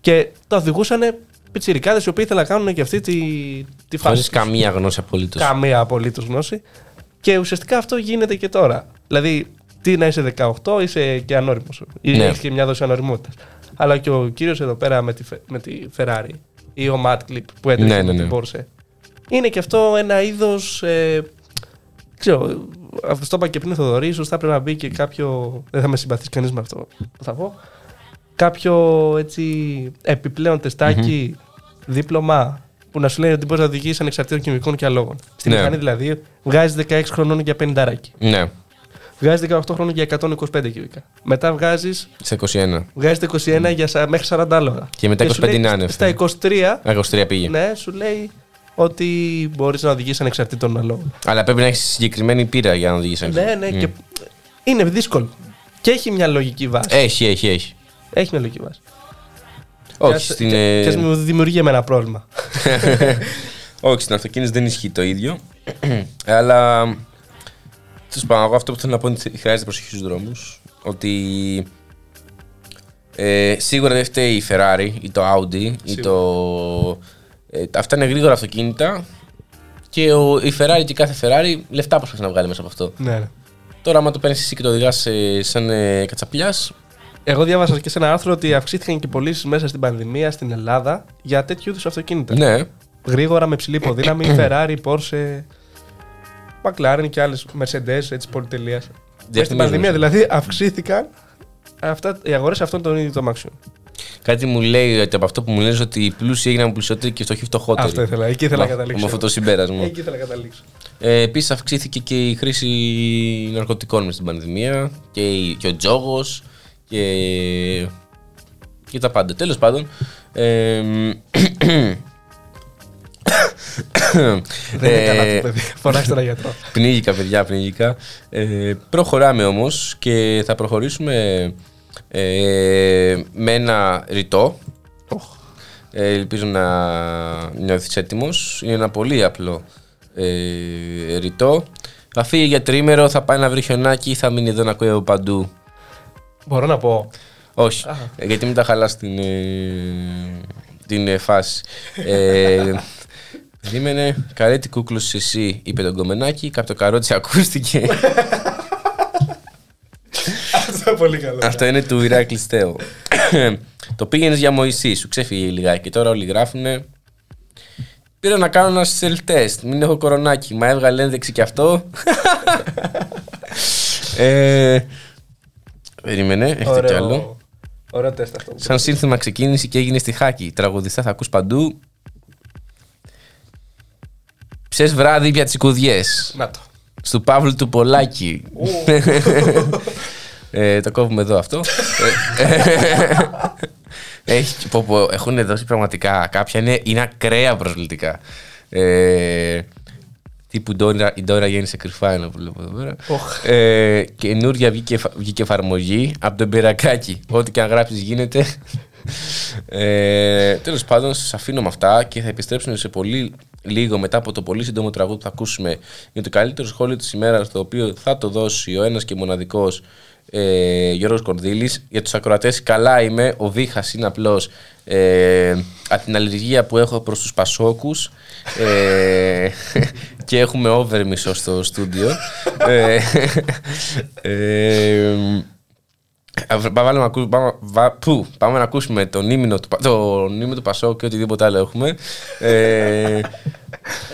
Και τα οδηγούσαν πιτσιρικάδες οι οποίοι ήθελαν να κάνουν και αυτή τη, τη φάση. Χωρίς καμία γνώση απολύτως. Καμία απολύτως γνώση. Και ουσιαστικά αυτό γίνεται και τώρα. Δηλαδή, τι να είσαι 18, είσαι και ανώριμος. Ή Ναι. έχεις και μια δόση ανωριμότητα. Αλλά και ο κύριος εδώ πέρα με τη, Φε- με τη Ferrari ή ο Matt Clip που έτρεχε Ναι, με ναι, την ναι. Porsche. Είναι και αυτό ένα είδος. Ε, ξέρω, αυτό το είπα και πριν ο Θοδωρή, σωστά πρέπει να μπει και κάποιο. Δεν θα με συμπαθήσει κανείς με αυτό που θα πω. Κάποιο έτσι επιπλέον τεστάκι, δίπλωμα που να σου λέει ότι μπορείς να οδηγήσεις ανεξαρτήτων χημικών και αλόγων. Στην Ναι. μηχανή δηλαδή βγάζεις 16 χρονών για 50 ράκι. Ναι, Βγάζει 18 χρόνων για 125 κυβικά. Μετά βγάζει σε 21. βγάζεις 21 για σα- μέχρι 40 άλογα. Και μετά σου 25 λέει είναι άνευ. Στα 23, Α, 23 πήγε. ναι, σου λέει ότι μπορείς να οδηγήσει ανεξαρτήτων αλόγων. Αλλά πρέπει να έχεις συγκεκριμένη πείρα για να οδηγήσει. Ναι, ναι, και είναι δύσκολο. Και έχει μια λογική βάση. Έχει, έχει, έχει. Έχει μια λογική βάση. Όχι, Και ας- στην, και- ε, και ας μου δημιουργεί εμένα πρόβλημα. Όχι, στην αυτοκίνηση δεν ισχύει το ίδιο. Αλλά. Τέλος πάντων, εγώ αυτό που θέλω να πω είναι ότι χρειάζεται προσοχή στους δρόμους. Ότι. Ε, σίγουρα δεν φταίει η Ferrari ή το Audi ή το. Ε, αυτά είναι γρήγορα αυτοκίνητα και ο, η Ferrari και κάθε Ferrari λεφτά προσπαθεί να βγάλει μέσα από αυτό. ναι, ναι. Τώρα, άμα το παίρνεις εσύ και το οδηγάς σαν ε, κατσαπλιάς, Εγώ διάβασα και σε ένα άρθρο ότι αυξήθηκαν και οι πωλήσεις μέσα στην πανδημία στην Ελλάδα για τέτοιου είδους αυτοκίνητα. ναι, Γρήγορα με ψηλή υποδύναμη, Ferrari, Porsche, McLaren και άλλες Mercedes έτσι πολυτελείας. Μέσα στην Διαφημίζουν. πανδημία δηλαδή αυξήθηκαν αυτά, οι αγορές αυτών των ίδιων των αμάξιων. κάτι μου λέει ότι από αυτό που μου λες ότι οι πλούσιοι έγιναν πλουσιότεροι και οι φτωχοί φτωχότεροι. Αυτό ήθελα, εκεί ήθελα να Με- καταλήξω. Με αυτό το συμπέρασμα. Εκεί ήθελα να καταλήξω. Ε, Επίσης, αυξήθηκε και η χρήση ναρκωτικών μες στην πανδημία και, η- και ο τζόγος και, και τα πάντα. Τέλος πάντων. Ε, Δεν είναι καλά ε, το παιδί. Φωνάξτε ένα γιατρό. Πνίγηκα, παιδιά, πνίγηκα. Ε, προχωράμε όμως και θα προχωρήσουμε ε, με ένα ρητό. Ε, ελπίζω να νιώθεις έτοιμος. Είναι ένα πολύ απλό ε, ρητό. Θα φύγει για τρίμερο, θα πάει να βρει χιονάκι, θα μείνει εδώ να ακούει από παντού. Μπορώ να πω. Όχι, ε, γιατί μην τα χαλάς την, ε, την ε, φάση. Ε, Περίμενε, καρέ τι κούκλος εσύ, είπε τον κομμενάκι, κάποιο καρότσι ακούστηκε. Αυτό είναι πολύ καλό. Αυτό είναι του Ηράκλης Στέο. το πήγαινες για Μωυσή, σου ξέφυγε λιγάκι. Τώρα όλοι γράφουνε. Πήρα να κάνω ένα self-test. Μην έχω κορονάκι. Μα έβγαλε ένδειξη κι αυτό. ε, περίμενε, έχετε κι άλλο. Ωραίο τεστ αυτό. Σαν σύνθημα ξεκίνησε και έγινε στη χάκη. Τραγουδιστά θα ακούς παντού. Ψες βράδυ για τσικουδιές. Να το. Στου Παύλου του Πολάκη. Ε, το κόβουμε εδώ αυτό. Ε, ε, έχει, πω, πω, έχουν δώσει πραγματικά. Κάποια είναι, είναι ακραία προσβλητικά. Ε, τύπου Ντόρα- η Ντόρα γέννησε κρυφά ένα που βλέπω εδώ πέρα. Ε, καινούρια βγήκε, εφα- βγήκε εφαρμογή από τον Πυρακάκι. Ό,τι και αν γράψεις γίνεται. Ε, Τέλος πάντων, σας αφήνω με αυτά και θα επιστρέψουμε σε πολύ λίγο μετά από το πολύ σύντομο τραγούδι που θα ακούσουμε για το καλύτερο σχόλιο της ημέρας, το οποίο θα το δώσει ο ένας και μοναδικός ε, Γιώργος Κορδίλης. Για τους ακροατές καλά είμαι, ο Βίχας είναι απλώς ε, από την αλλεργία που έχω προς τους Πασόκους ε, και έχουμε over μισό στο στούντιο. ε, ε, Α, Πάμε, να ακού- πάμε, βα- πού, πάμε να ακούσουμε τον ύμνο του, Πα- τον ύμνο του Πασόκ και οτιδήποτε άλλο έχουμε. Ε,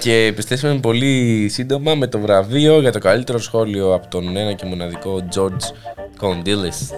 και επιστρέψαμε πολύ σύντομα με το βραβείο για το καλύτερο σχόλιο από τον ένα και μοναδικό George Condilis.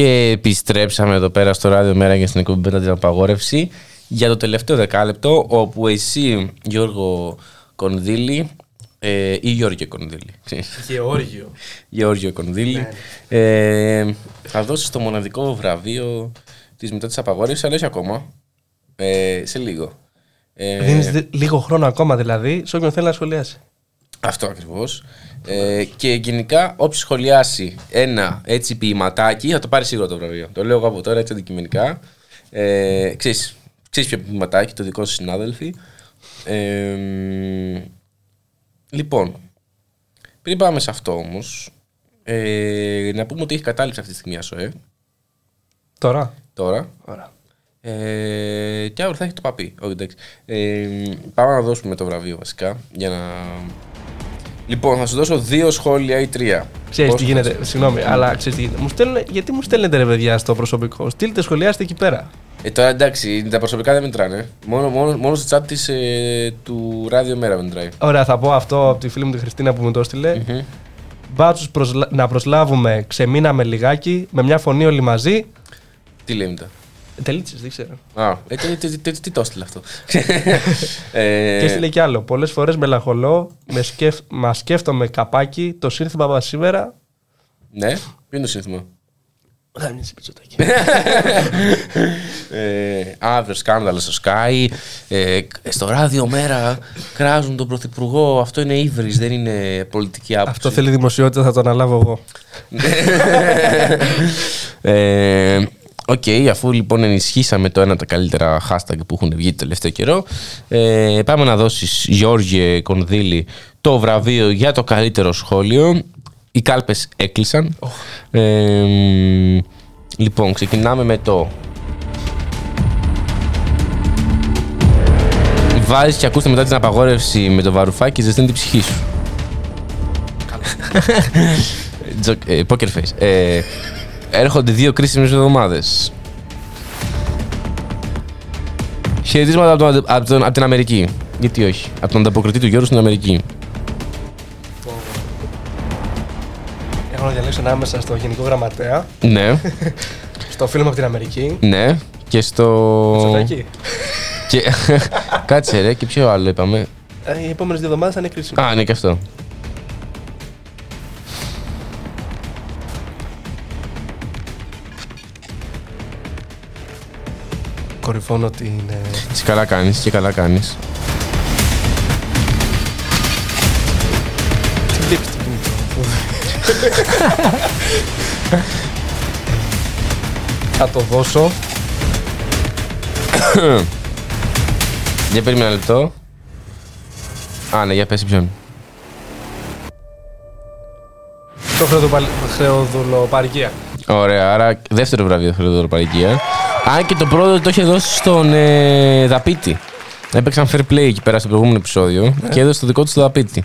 Και επιστρέψαμε εδώ πέρα στο ράδιο μέρα για στην εκπομπή μετά την απαγόρευση για το τελευταίο δεκάλεπτο όπου εσύ Γιώργο Κονδύλη ε, ή Γιώργιο Κονδύλη Γεώργιο. Γεώργιο Κονδύλη ε, θα δώσεις το μοναδικό βραβείο της μετά της απαγόρευσης αλλά όχι ακόμα ε, σε λίγο ε, Δίνεις λίγο χρόνο ακόμα δηλαδή σε όποιον θέλει να σχολιάσει. αυτό ακριβώς. Ε, και γενικά, όποιος σχολιάσει ένα έτσι ποιηματάκι, θα το πάρει σίγουρα το βραβείο. Το λέω εγώ από τώρα έτσι αντικειμενικά. Ε, ξέρεις, ξέρεις ποιο ποιηματάκι, το δικό σου συνάδελφοι. Ε, λοιπόν, πριν πάμε σε αυτό όμως, ε, να πούμε ότι έχει κατάληψη αυτή τη στιγμή η ΑΣΟΕ. Τώρα. Τώρα. Ωραία. Ε, και αύριο θα έχει το παπί. Όχι, εντάξει. Ε, πάμε να δώσουμε το βραβείο βασικά για να, Λοιπόν, θα σου δώσω δύο σχόλια ή τρία. Ξέρεις Πώς τι θα γίνεται, συγγνώμη, αλλά ξέρεις τι γίνεται. Μου στέλνουν, γιατί μου στέλνετε ρε παιδιά στο προσωπικό; Στείλτε, σχολιάστε εκεί πέρα. Ε, τώρα εντάξει, τα προσωπικά δεν μετράνε. Μόνο, μόνο, μόνο στο chat της, ε, του Ράδιο Μέρα μετράει. Ωραία, θα πω αυτό από τη φίλη μου τη Χριστίνα που μου το έστειλε. Μπάτσους προσλα- να προσλάβουμε, ξεμείναμε λιγάκι, με μια φωνή όλοι μαζί. Τι λέει μετά. Τελίτσες, δεν ξέρω. Α, ε, τι, τι, τι, τι, τι το έστειλε αυτό. ε, Και έστειλε κι άλλο. Πολλές φορές μελαγχολώ, με σκεφ... μα σκέφτομαι καπάκι, το σύνθημα μας σήμερα. Ναι, ποιο είναι το σύνθημα; Γάμισε πιτσοτάκι. ε, αύριο σκάνδαλο στο Sky. Ε, στο ράδιο μέρα κράζουν τον Πρωθυπουργό. Αυτό είναι ύβρις, δεν είναι πολιτική άποψη. Αυτό θέλει δημοσιότητα, θα το αναλάβω εγώ. Ε, Οκ, αφού λοιπόν ενισχύσαμε το ένα από τα καλύτερα hashtag που έχουν βγει το τελευταίο καιρό, ε, πάμε να δώσεις Γιώργη Κονδύλη το βραβείο για το καλύτερο σχόλιο. Οι κάλπες έκλεισαν. Ε, λοιπόν, ξεκινάμε με το... Βάζεις και ακούστε μετά την απαγόρευση με το βαρουφάκι και ζεσταίνει την ψυχή σου. Τζο- ε, Poker face. Ε, έρχονται δύο κρίσιμες εβδομάδες. Χαιρετίσματα από, τον, από, τον, από την Αμερική. Γιατί όχι; Από τον ανταποκριτή του Γιώργου στην Αμερική. Έχω να διαλέξω ανάμεσα στο Γενικό Γραμματέα, Ναι, στο φίλο μου από την Αμερική. ναι. Και στο. Μητσοτάκη. Και... Κάτσε ρε, και ποιο άλλο είπαμε; Ε, Οι επόμενες δύο εβδομάδες θα είναι κρίσιμες. Α, ναι, και αυτό. Κορυφώνω την. ε, Και καλά κάνεις, και καλά κάνεις. Τι βλέπεις το κινητό. Θα το δώσω. Για περίμενα ένα λεπτό. Α, ναι, για πέσει ποιον. Το χρεοδοπαλ- χρεοδουλοπαρικία. Ωραία, άρα δεύτερο βραβείο Χρυδωροπαρικία. Αν και το πρώτο το είχε δώσει στον ε, Δαπίτη. Έπαιξαν fair play εκεί πέρα στο προηγούμενο επεισόδιο και έδωσε το δικό του στο Δαπίτη.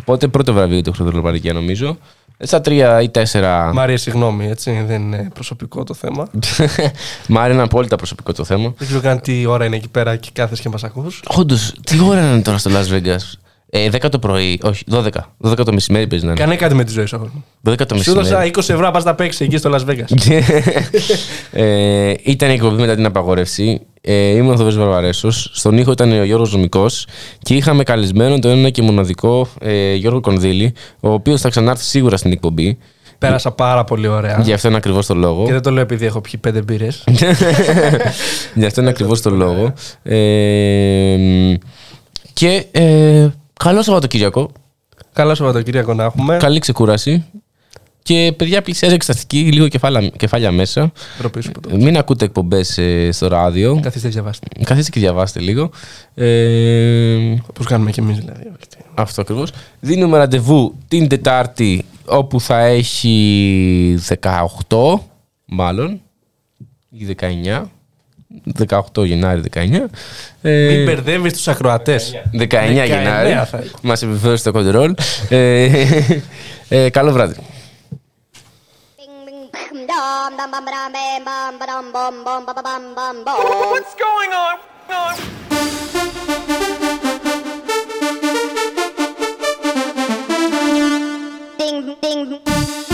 Οπότε πρώτο βραβείο το Χρυδωροπαρικία νομίζω. Ε, Στα τρία ή τέσσερα. Μάρια, συγγνώμη, έτσι, δεν είναι προσωπικό το θέμα. Μάρι είναι απόλυτα προσωπικό το θέμα. Δεν ξέρω καν τι ώρα είναι εκεί πέρα και κάθεσαι και μας ακούς. Όντως, τι ώρα είναι τώρα στο Las Vegas; Ε, 10 το πρωί, όχι, 12. 12 το μεσημέρι παίζει να είναι. Κάνε κάτι με τη ζωή σου. αγόρι μου. 12 το Σου δώσα μεσημέρι. 20 ευρώ να πας να παίξεις εκεί στο Las Vegas. ε, ήταν η εκπομπή μετά την απαγόρευση. Ε, ήμουν ο Θοδωρής Βαρβαρέσος. Στον ήχο ήταν ο Γιώργος Νομικός και είχαμε καλεσμένο το ένα και μοναδικό ε, Γιώργο Κονδύλη, ο οποίος θα ξανάρθει σίγουρα στην εκπομπή. Πέρασα πάρα πολύ ωραία. Γι' αυτό είναι ακριβώς το λόγο. Και δεν το λέω επειδή έχω πιει πέντε μπύρες. Γι' αυτό είναι ακριβώς το λόγο. Ε, και ε, καλό Σαββατοκύριακο. Καλό Σαββατοκύριακο να έχουμε. Καλή ξεκούραση. Και παιδιά, πλησιάζει εξεταστική, λίγο κεφάλα, κεφάλια μέσα. Ντροπή σου που το- Μην ακούτε εκπομπές στο ράδιο. Καθίστε διαβάστε. Καθίστε και διαβάστε λίγο. Ε, Όπως κάνουμε κι εμείς δηλαδή. όχι τι. αυτό ακριβώς. Δίνουμε ραντεβού την Τετάρτη όπου θα έχει 18, μάλλον, ή 19. 18 Γενάρη, 19. Ε, Μην μπερδεύεις τους ακροατές. 19, 19 Γενάρη. Ναι, μας επιβεβαίωσε το κοντρόλ. ε, ε, καλό βράδυ. What's going on? Ding, ding.